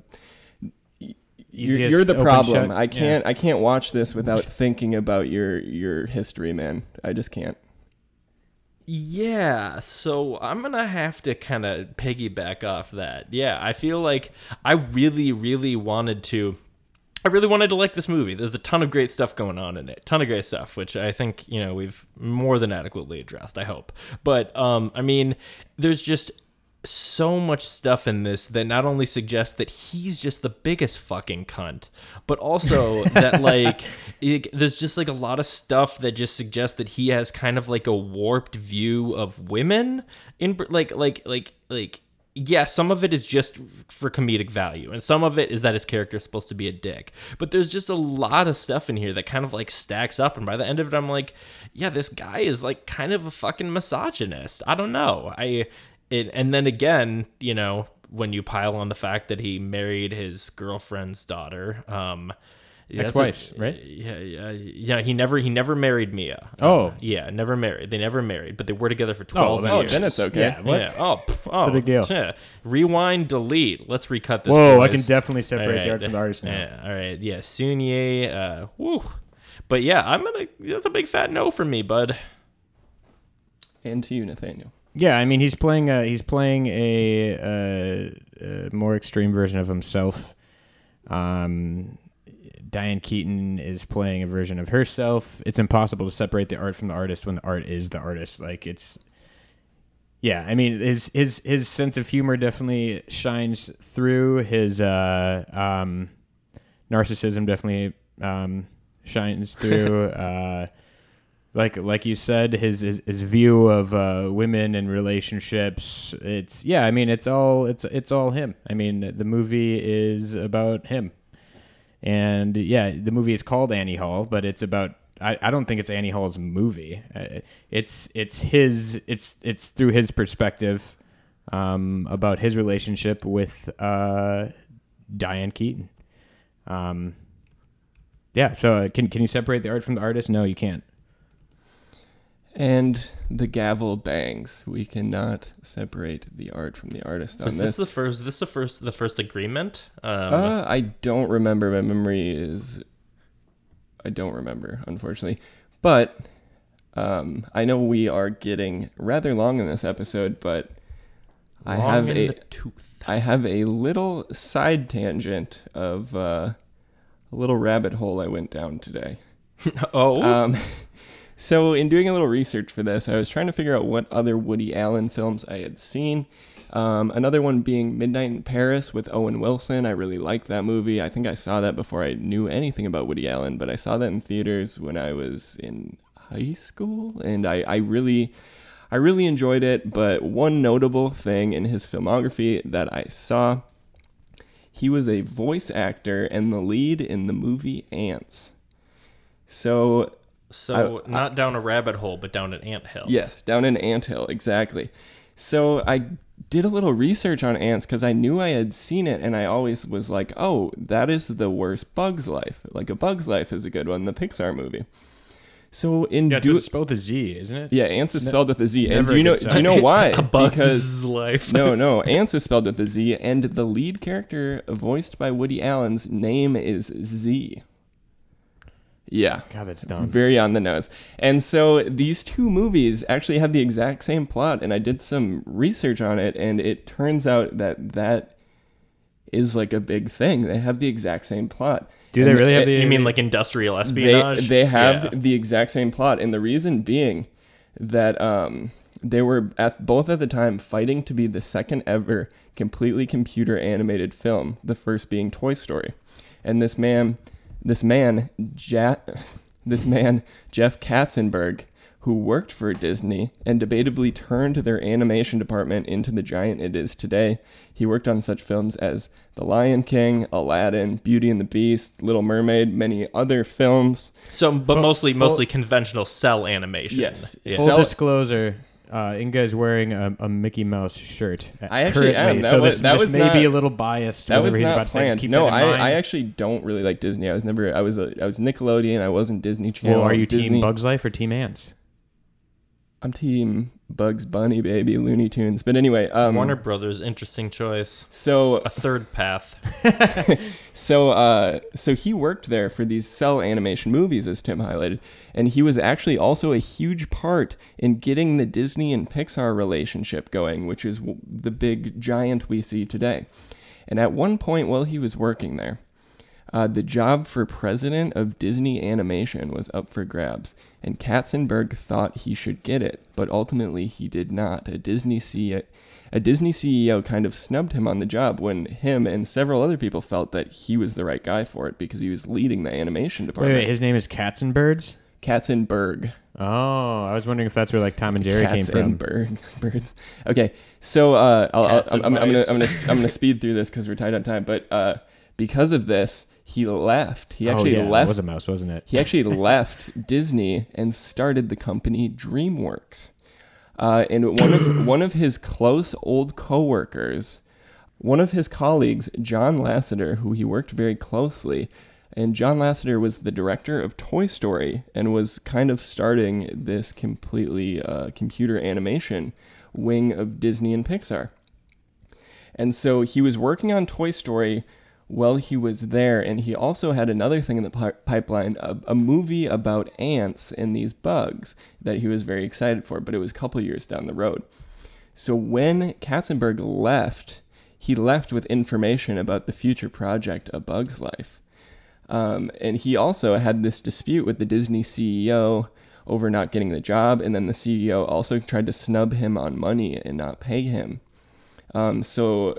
you're, you're the problem. shut. I can't I can't watch this without thinking about your your history, man. I just can't. Yeah, so I'm gonna have to kind of piggyback off that. Yeah, I feel like I really, really wanted to. I really wanted to like this movie. There's a ton of great stuff going on in it. Ton of great stuff, which I think you know we've more than adequately addressed. I hope, but um, I mean, there's just so much stuff in this that not only suggests that he's just the biggest fucking cunt, but also that like it, there's just like a lot of stuff that just suggests that he has kind of like a warped view of women in like like like like yeah, some of it is just for comedic value, and some of it is that his character is supposed to be a dick. But there's just a lot of stuff in here that kind of like stacks up, and by the end of it, I'm like, yeah, this guy is like kind of a fucking misogynist. I don't know. I it, and then again, you know, when you pile on the fact that he married his girlfriend's daughter, um, that's a- Ex-wife, right? Yeah, yeah, yeah. He never he never married Mia. Oh. Uh, yeah, never married. They never married, but they were together for Oh, twelve then- Oh, years. then it's okay. Yeah, what? Yeah. Oh, pff, oh, the big deal? yeah. Rewind, delete. Let's recut this. Whoa, I can definitely separate All right, the art from the artist now. Yeah, all right. Yeah, Soon Yi. Uh, woo. But yeah, I'm gonna. That's a big fat no for me, bud. And to you, Nathaniel. Yeah, I mean he's playing a he's playing a, a, a more extreme version of himself. Um, Diane Keaton is playing a version of herself. It's impossible to separate the art from the artist when the art is the artist. Like it's, yeah. I mean his his his sense of humor definitely shines through. His uh, um, narcissism definitely um, shines through. uh, like like you said, his his, his view of uh, women and relationships. It's yeah. I mean, it's all it's it's all him. I mean, the movie is about him, and yeah, the movie is called Annie Hall, but it's about. I, I don't think it's Annie Hall's movie. Uh, It's it's his it's it's through his perspective um, about his relationship with uh, Diane Keaton. Um, yeah. So uh, can can you separate the art from the artist? No, you can't. And the gavel bangs. We cannot separate the art from the artist on Was this. this the first? This the first? The first agreement? Um, Uh, I don't remember. My memory is. I don't remember, unfortunately. But um, I know we are getting rather long in this episode, but I have a tooth. I have a little side tangent of uh, a little rabbit hole I went down today. oh, Um, so, in doing a little research for this, I was trying to figure out what other Woody Allen films I had seen. Um, another one being Midnight in Paris with Owen Wilson. I really liked that movie. I think I saw that before I knew anything about Woody Allen, but I saw that in theaters when I was in high school, and I, I really. I really enjoyed it, but one notable thing in his filmography that I saw, he was a voice actor and the lead in the movie Ants. So so I- not down a rabbit hole, but down an ant hill. Yes, down an ant hill, exactly. So I did a little research on ants because I knew I had seen it, and I always was like, "Oh, that is the worst Bug's Life." Like a Bug's Life is a good one, the Pixar movie. So in Yeah, do it's spelled with a Z, isn't it? yeah, ants is spelled with a Z, and do you know do you know why? a bug's because life. no, no, ants is spelled with a Z, and the lead character voiced by Woody Allen's name is Z. Yeah. God, that's dumb. Very on the nose. And so these two movies actually have the exact same plot, and I did some research on it, and it turns out that that is like a big thing. They have the exact same plot. Do they And really have the? You mean like industrial They, espionage? they have Yeah. the exact same plot, and the reason being that um, they were at both at the time fighting to be the second ever completely computer animated film, the first being Toy Story. And this man, this man, ja- this man, Jeff Katzenberg, who worked for Disney and debatably turned their animation department into the giant it is today. He worked on such films as The Lion King, Aladdin, Beauty and the Beast, Little Mermaid, many other films. So, but Full- mostly full- mostly conventional cel animation. Yes. Yeah. Full Sell- disclosure, uh, Inga is wearing a, a Mickey Mouse shirt. uh, I actually currently, am. That so was- this, that this was may be a little biased. That was not about to say. Just planned. No, I, mind. I actually don't really like Disney. I was never I was a I was Nickelodeon. I wasn't Disney Channel. Well, are you Disney. Team Bugs Life or Team Ants? I'm team Bugs Bunny, baby, Looney Tunes. But anyway, um, Warner Brothers, interesting choice. So A third path. So, uh, so he worked there for these cel animation movies, as Tim highlighted, and he was actually also a huge part in getting the Disney and Pixar relationship going, which is w- the big giant we see today. And at one point, while he was working there, uh, the job for president of Disney Animation was up for grabs, and Katzenberg thought he should get it, but ultimately he did not. A Disney CEO, a Disney CEO kind of snubbed him on the job when him and several other people felt that he was the right guy for it because he was leading the animation department. wait, his name is Katzenbergs? Katzenberg. Oh, I was wondering if that's where like Tom and Jerry Cats came and from. bird, birds. Okay, so uh, I'll, I'll, I'm, I'm, I'm gonna. I'm gonna I'm gonna speed through this because we're tight on time. But uh, because of this, he left. He actually oh, yeah, left It was a mouse, wasn't it? he actually left Disney and started the company DreamWorks. Uh, and one of one of his close old coworkers, one of his colleagues, John Lasseter, who he worked very closely, and John Lasseter was the director of Toy Story and was kind of starting this completely uh, computer animation wing of Disney and Pixar. And so he was working on Toy Story while he was there, and he also had another thing in the pi- pipeline a, a movie about ants and these bugs that he was very excited for, but it was a couple years down the road. So when Katzenberg left, he left with information about the future project A Bug's Life. Um, and he also had this dispute with the Disney CEO over not getting the job, and then the CEO also tried to snub him on money and not pay him. Um, so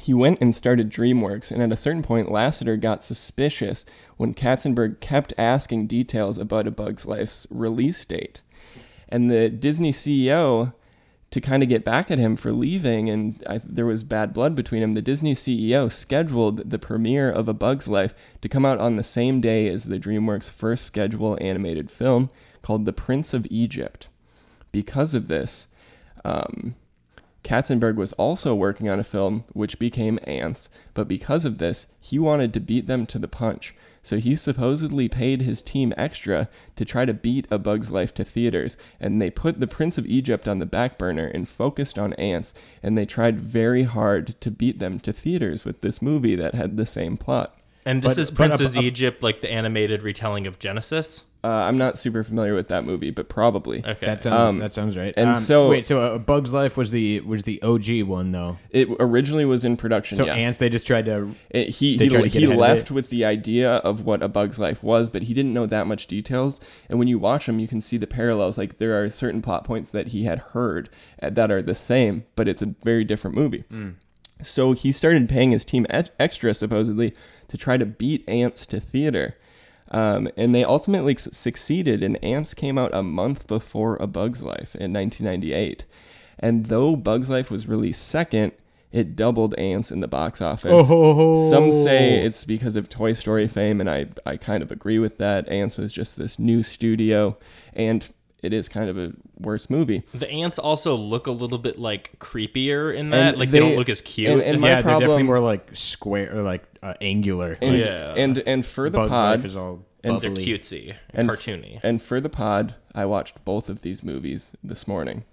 he went and started DreamWorks, and at a certain point, Lasseter got suspicious when Katzenberg kept asking details about A Bug's Life's release date. And the Disney CEO, to kind of get back at him for leaving, and I, there was bad blood between him, the Disney CEO scheduled the premiere of A Bug's Life to come out on the same day as the DreamWorks' first scheduled animated film called The Prince of Egypt. Because of this, um, Katzenberg was also working on a film which became Ants, but because of this, he wanted to beat them to the punch. So he supposedly paid his team extra to try to beat A Bug's Life to theaters, and they put The Prince of Egypt on the back burner and focused on Ants, and they tried very hard to beat them to theaters with this movie that had the same plot. And this But- is but Princess a- a- Egypt, like the animated retelling of Genesis. Uh, I'm not super familiar with that movie, but probably. Okay. That sounds Um, that sounds right. and Um, so- wait, so uh, Bugs Life was the was the OG one though. It originally was in production, So yes. ants they just tried to It, he he, tried to he left with the idea of what a bug's life was, but he didn't know that much details. And when you watch him, you can see the parallels. Like there are certain plot points that he had heard uh, that are the same, but it's a very different movie. So he started paying his team ex- extra, supposedly, to try to beat Ants to theater. Um, and they ultimately succeeded, and Ants came out a month before A Bug's Life in 1998. And though Bug's Life was released second, it doubled Ants in the box office. Oh. Some say it's because of Toy Story fame, and I, I kind of agree with that. Ants was just this new studio, and it is kind of a worse movie. The ants also look a little bit like creepier in that. And like they, they- don't look as cute. and- and my yeah, they're definitely problem- more like square or like uh, angular. And, like, Yeah. and and for the Bugs pod, Life is all and- They're cutesy and, And- cartoony. And for the pod, I watched both of these movies this morning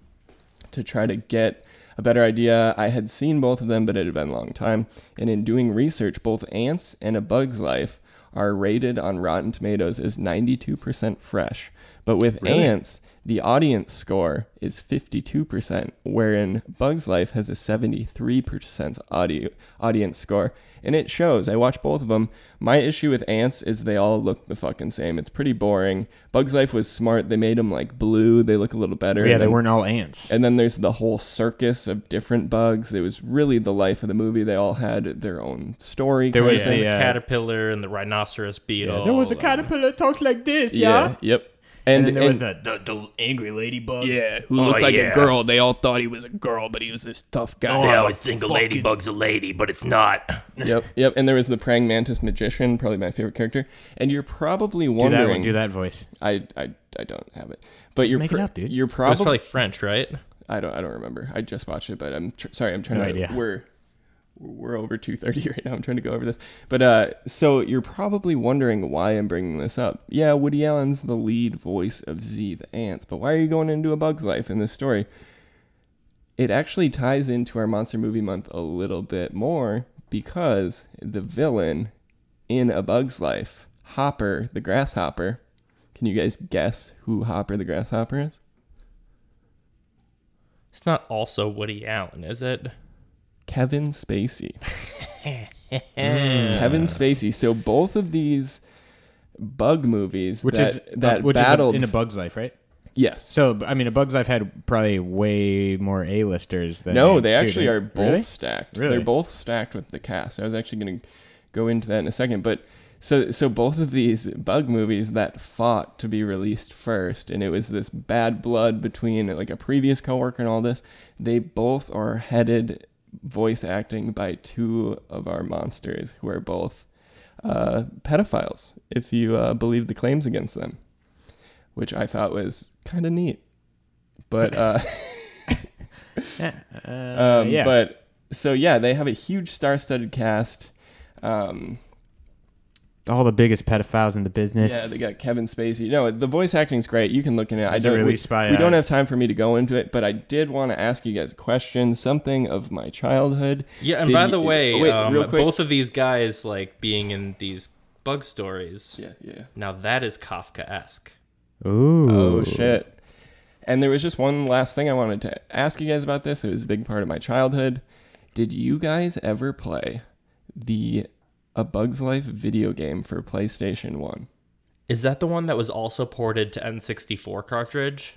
to try to get a better idea. I had seen both of them, but it had been a long time. And in doing research, both Ants and A Bug's Life are rated on Rotten Tomatoes as 92% fresh. But with Really? Ants, the audience score is 52%, wherein Bug's Life has a 73% audio, audience score. And it shows. I watched both of them. My issue with Ants is they all look the fucking same. It's pretty boring. Bug's Life was smart. They made them like blue. They look a little better. yeah, And they then- weren't all ants. and then there's the whole circus of different bugs. It was really the life of the movie. They all had their own story. There was of yeah, thing. the uh, caterpillar and the rhinoceros beetle. there was a and- caterpillar talks like this, yeah. Yep. And, then there was and- the, the, the angry ladybug. yeah, who Oh, looked like yeah. a girl. They all thought he was a girl, but he was this tough guy. Oh, yeah, I think a ladybug's a lady, but it's not. yep, yep. And there was the praying mantis magician, probably my favorite character. And you're probably Do that wondering. one. Do that voice. I, I, I don't have it, but you're make it pr- up, dude. You're It was probably, probably French, right? I don't I don't remember. I just watched it, but I'm tr- sorry. I'm trying No to. idea. We're we're over 2:30 right now. I'm trying to go over this, but uh, so you're probably wondering why I'm bringing this up. Yeah, Woody Allen's the lead voice of Z the ants, but why are you going into a Bug's life in this story? It actually ties into our monster movie month a little bit more because the villain in A Bug's Life, Hopper the grasshopper. Can you guys guess who Hopper the grasshopper is? It's not also Woody Allen, is it? Kevin Spacey. Kevin Spacey. So both of these bug movies Which that is that uh, which battled is in a Bug's Life, right? yes. So I mean, a Bug's Life had probably way more A-listers than No, they actually are both Really? stacked. Really? They're both stacked with the cast. I was actually going to go into that in a second, but so so both of these bug movies that fought to be released first, and it was this bad blood between like a previous coworker and all this. They both are headed voice acting by two of our monsters who are both uh, pedophiles, if you uh, believe the claims against them, which I thought was kind of neat. But uh, Yeah. Uh, um, yeah. But so yeah, they have a huge star-studded cast. Um, all the biggest pedophiles in the business. yeah, they got Kevin Spacey. No, the voice acting's great. You can look in it. I don't. We, released by, we uh, don't have time for me to go into it, but I did want to ask you guys a question. Something of my childhood. Yeah, and Did by you- the way, oh, wait, um, real quick. both of these guys like being in these bug stories. Yeah, yeah. Now that is Kafka-esque. Ooh. Oh shit. And there was just one last thing I wanted to ask you guys about this. It was a big part of my childhood. Did you guys ever play the A Bug's Life video game for PlayStation 1? Is that the one that was also ported to N64 cartridge?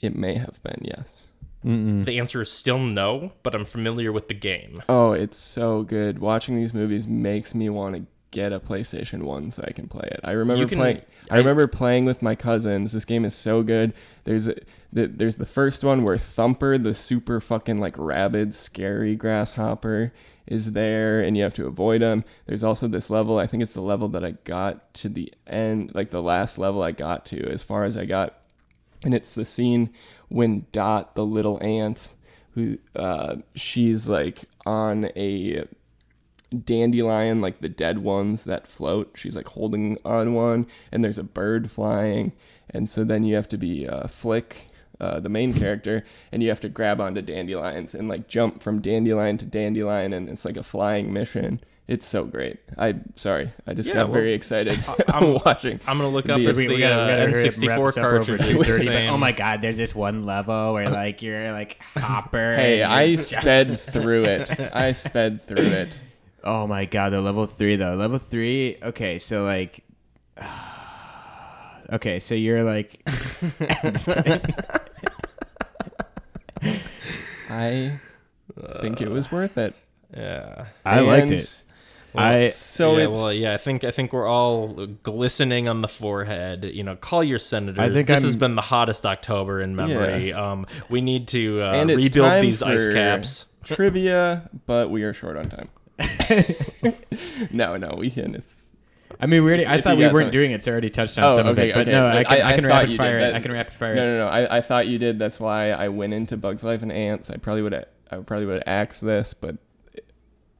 It may have been, yes. Mm-mm. The answer is still no, but I'm familiar with the game. Oh, it's so good. Watching these movies makes me want to get a PlayStation 1 so I can play it. I remember can- playing I I- remember playing with my cousins. This game is so good. There's a, the, there's the first one where Thumper, the super fucking like rabid scary grasshopper is there and you have to avoid them. There's also this level, I think it's the level that I got to the end, like the last level I got to as far as I got and it's the scene when Dot, the little ant, who uh, she's like on a dandelion, like the dead ones that float. She's like holding on one, and there's a bird flying, and so then you have to be uh, Flick, uh, the main character, and you have to grab onto dandelions and like jump from dandelion to dandelion, and it's like a flying mission. It's so great. I sorry, I just Yeah, got well, very excited I'm- watching. I'm gonna look up The- if We- the we gotta, we gotta uh, and wrap N64 this up over cartridge is the 2:30, but same. Oh my god, there's this one level where like you're like Hopper. Hey, I sped through it. I sped through it. Oh my god, the level three though. Level three. Okay, so like. Okay, so you're like. I think it was worth it. Yeah. I liked And- it. I so yeah, it's well, yeah, I think I think we're all glistening on the forehead. You know, call your senators. I think this has I'm- been the hottest October in memory. Um, we need to uh, and it's rebuild time these ice for caps. trivia, but we are short on time. no, no, we can. If I mean, we already, I If thought we weren't something- doing it, so I already touched on Oh, some of okay, it. But okay. no, I can, I- I, I can rapid fire it. that. I can rapid fire no, it. no, no, I, I thought you did. That's why I went into Bugs Life and Antz. I probably would have. I probably would have axed this, but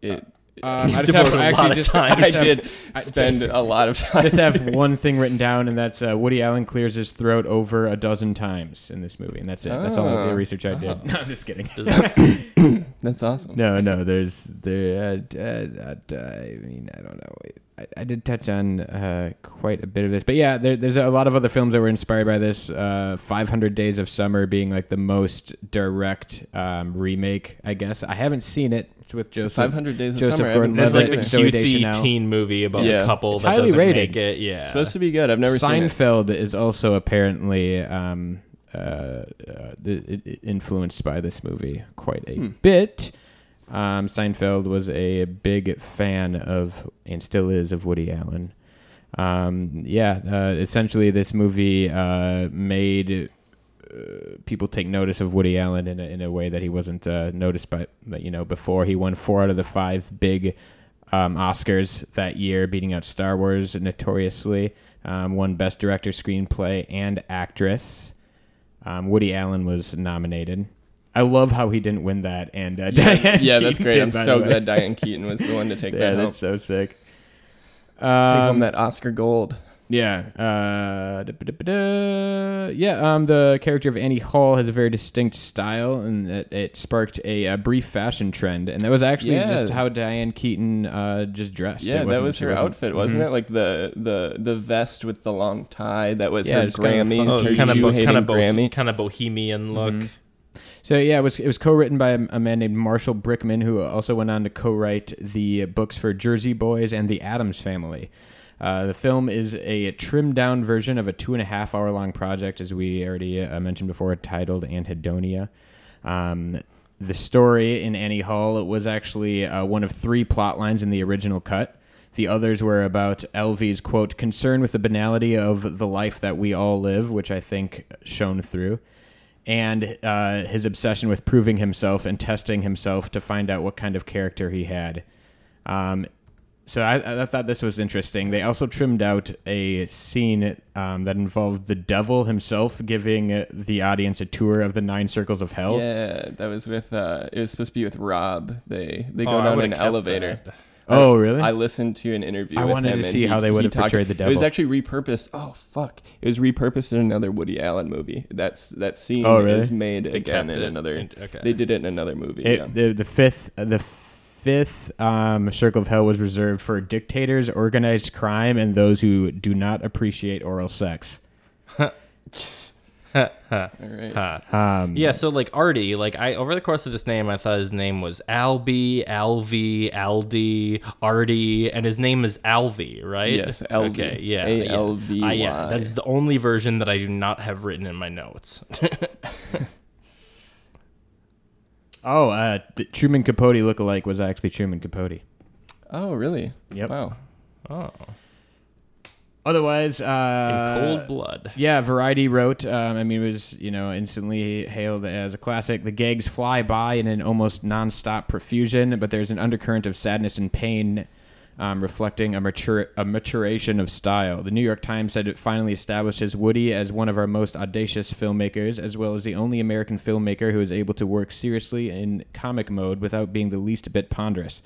it. Um, He's I just have devoted a actually lot of just, time. I I just have- did I spend just- a lot of time. just have one thing written down, and that's uh, Woody Allen clears his throat over a dozen times in this movie, and that's it. That's all Oh. the research I did. No, I'm just kidding. That's awesome. No, no, there's there. Uh, uh, uh, I mean, I don't know. I, I did touch on uh, quite a bit of this, but yeah, there, there's a lot of other films that were inspired by this. Uh, 500 Days of Summer being like the most direct um, remake, I guess. I haven't seen it. It's with Joseph. 500 Days of Joseph Summer. I Gordon-Levitt. It's like a it. Cutesy teen movie about Yeah. a couple It's that highly doesn't rated. make it. Yeah, It's supposed to be good. I've never seen it. Seinfeld is also apparently um, uh, uh, influenced by this movie quite a Hmm. bit. Um, Seinfeld was a big fan of, and still is, of Woody Allen. Um, yeah, uh, essentially, this movie uh, made uh, people take notice of Woody Allen in a, in a way that he wasn't uh, noticed by, you know, before. He won four out of the five big um, Oscars that year, beating out Star Wars notoriously. Um, won Best Director, Screenplay, and Actress. Um, Woody Allen was nominated. I love how he didn't win that, and uh, Diane yeah, that's Keaton great. did, I'm so glad Diane Keaton was the one to take yeah, that home. that's so sick. Take home Um, that Oscar gold. Yeah. Uh, da-ba-da-ba-da. yeah. Um, the character of Annie Hall has a very distinct style, and it, it sparked a, uh brief fashion trend, and that was actually Yeah. just how Diane Keaton uh, just dressed. Yeah, that wasn't- was she her wasn't- outfit, wasn't Mhm. it? Like the the the vest with the long tie. That was Yeah, her it's kind of Grammys. her Oh, kind of Jew kind of Grammy. kind of bohemian look. Mhm. So yeah, it was it was co-written by a, a man named Marshall Brickman, who also went on to co-write the books for Jersey Boys and The Addams Family. Uh, the film is a trimmed down version of a two and a half hour long project, as we already uh, mentioned before, titled Anhedonia. Um, the story in Annie Hall was actually uh, one of three plot lines in the original cut. The others were about Alvy's quote concern with the banality of the life that we all live, which I think shone through and uh, his obsession with proving himself and testing himself to find out what kind of character he had. Um, so I, I thought this was interesting. They also trimmed out a scene um, that involved the devil himself giving uh, the audience a tour of the nine circles of hell. Yeah, that was with. uh It was supposed to be with Rob. They they Oh, go I down would've an elevator. that. Oh, really? I listened to an interview. I with wanted him to see he- how they would he have talked- portrayed the devil. It was actually repurposed. Oh fuck! It was repurposed in another Woody Allen movie. That's that scene Oh, really? is made They again in it. another. okay. They did it in another movie. It- yeah. the, the fifth the fifth um, circle of hell was reserved for dictators, organized crime, and those who do not appreciate oral sex. All right. Um, Yeah, so like Artie, like I over the course of this name, I thought his name was Albie, Alvy, Aldi, Artie, and his name is Alvy, right? Yes, Alvy. Okay, yeah, A-L-V-Y. yeah. Uh, yeah, that is the only version that I do not have written in my notes. Oh, uh, the Truman Capote lookalike was actually Truman Capote. Oh really? Yep. Wow. oh, Otherwise, in uh, cold blood. Yeah, Variety wrote. Um, I mean, it was you know instantly hailed as a classic. The gags fly by in an almost nonstop profusion, but there's an undercurrent of sadness and pain, um, reflecting a mature a maturation of style. The New York Times said it finally establishes Woody as one of our most audacious filmmakers, as well as the only American filmmaker who is able to work seriously in comic mode without being the least bit ponderous.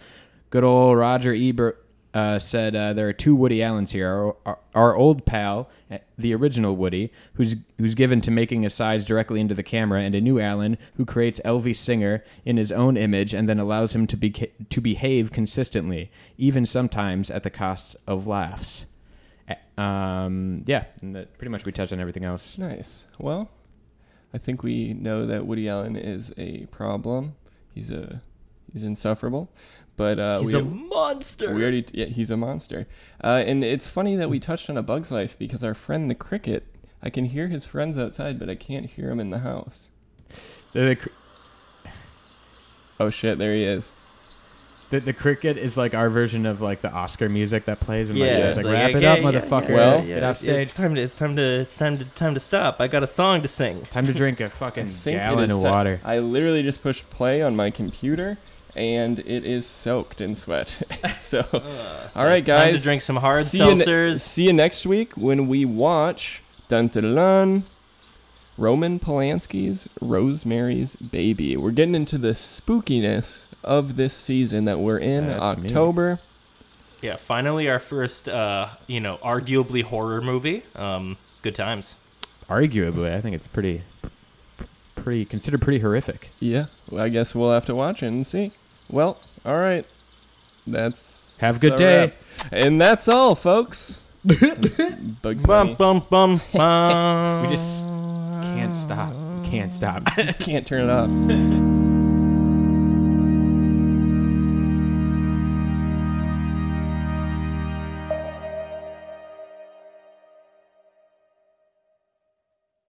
Good old Roger Ebert uh, said uh, there are two Woody Allens here. Our, our, our old pal, uh, the original Woody, who's who's given to making asides directly into the camera, and a new Allen who creates Alvy Singer in his own image and then allows him to be to behave consistently, even sometimes at the cost of laughs. Um, yeah, and that pretty much we touched on everything else. Nice. Well, I think we know that Woody Allen is a problem. He's a he's insufferable. But uh, He's we, a monster. we already yeah, he's a monster. Uh, and it's funny that we touched on a Bug's Life because our friend the cricket, I can hear his friends outside, but I can't hear him in the house. The, the, cr- Oh shit, there he is. the, the cricket is like our version of like the Oscar music that plays when Yeah, like, it's it's like, like, wrap yeah, it up, yeah, motherfucker. yeah, Well, get off stage. It's time to it's time to it's time to time to stop. I got a song to sing. Time to drink a fucking think it gallon is of set- water. I literally just pushed play on my computer, and it is soaked in sweat. so, So all right, it's time guys. to drink some hard see you, ne- seltzers. see you next week when we watch dun dun dun Roman Polanski's Rosemary's Baby. We're getting into the spookiness of this season that we're in That's me. October. yeah, finally our first, uh, you know, arguably horror movie. Um, good times. Arguably, I think it's pretty, pretty considered pretty horrific. Yeah, well, I guess we'll have to watch it and see. Well, all right. That's Have a good day. wrap. And that's all, folks. Bugs Bum Bunny. bum bum bum. We just can't stop. Can't stop. Can't turn it off.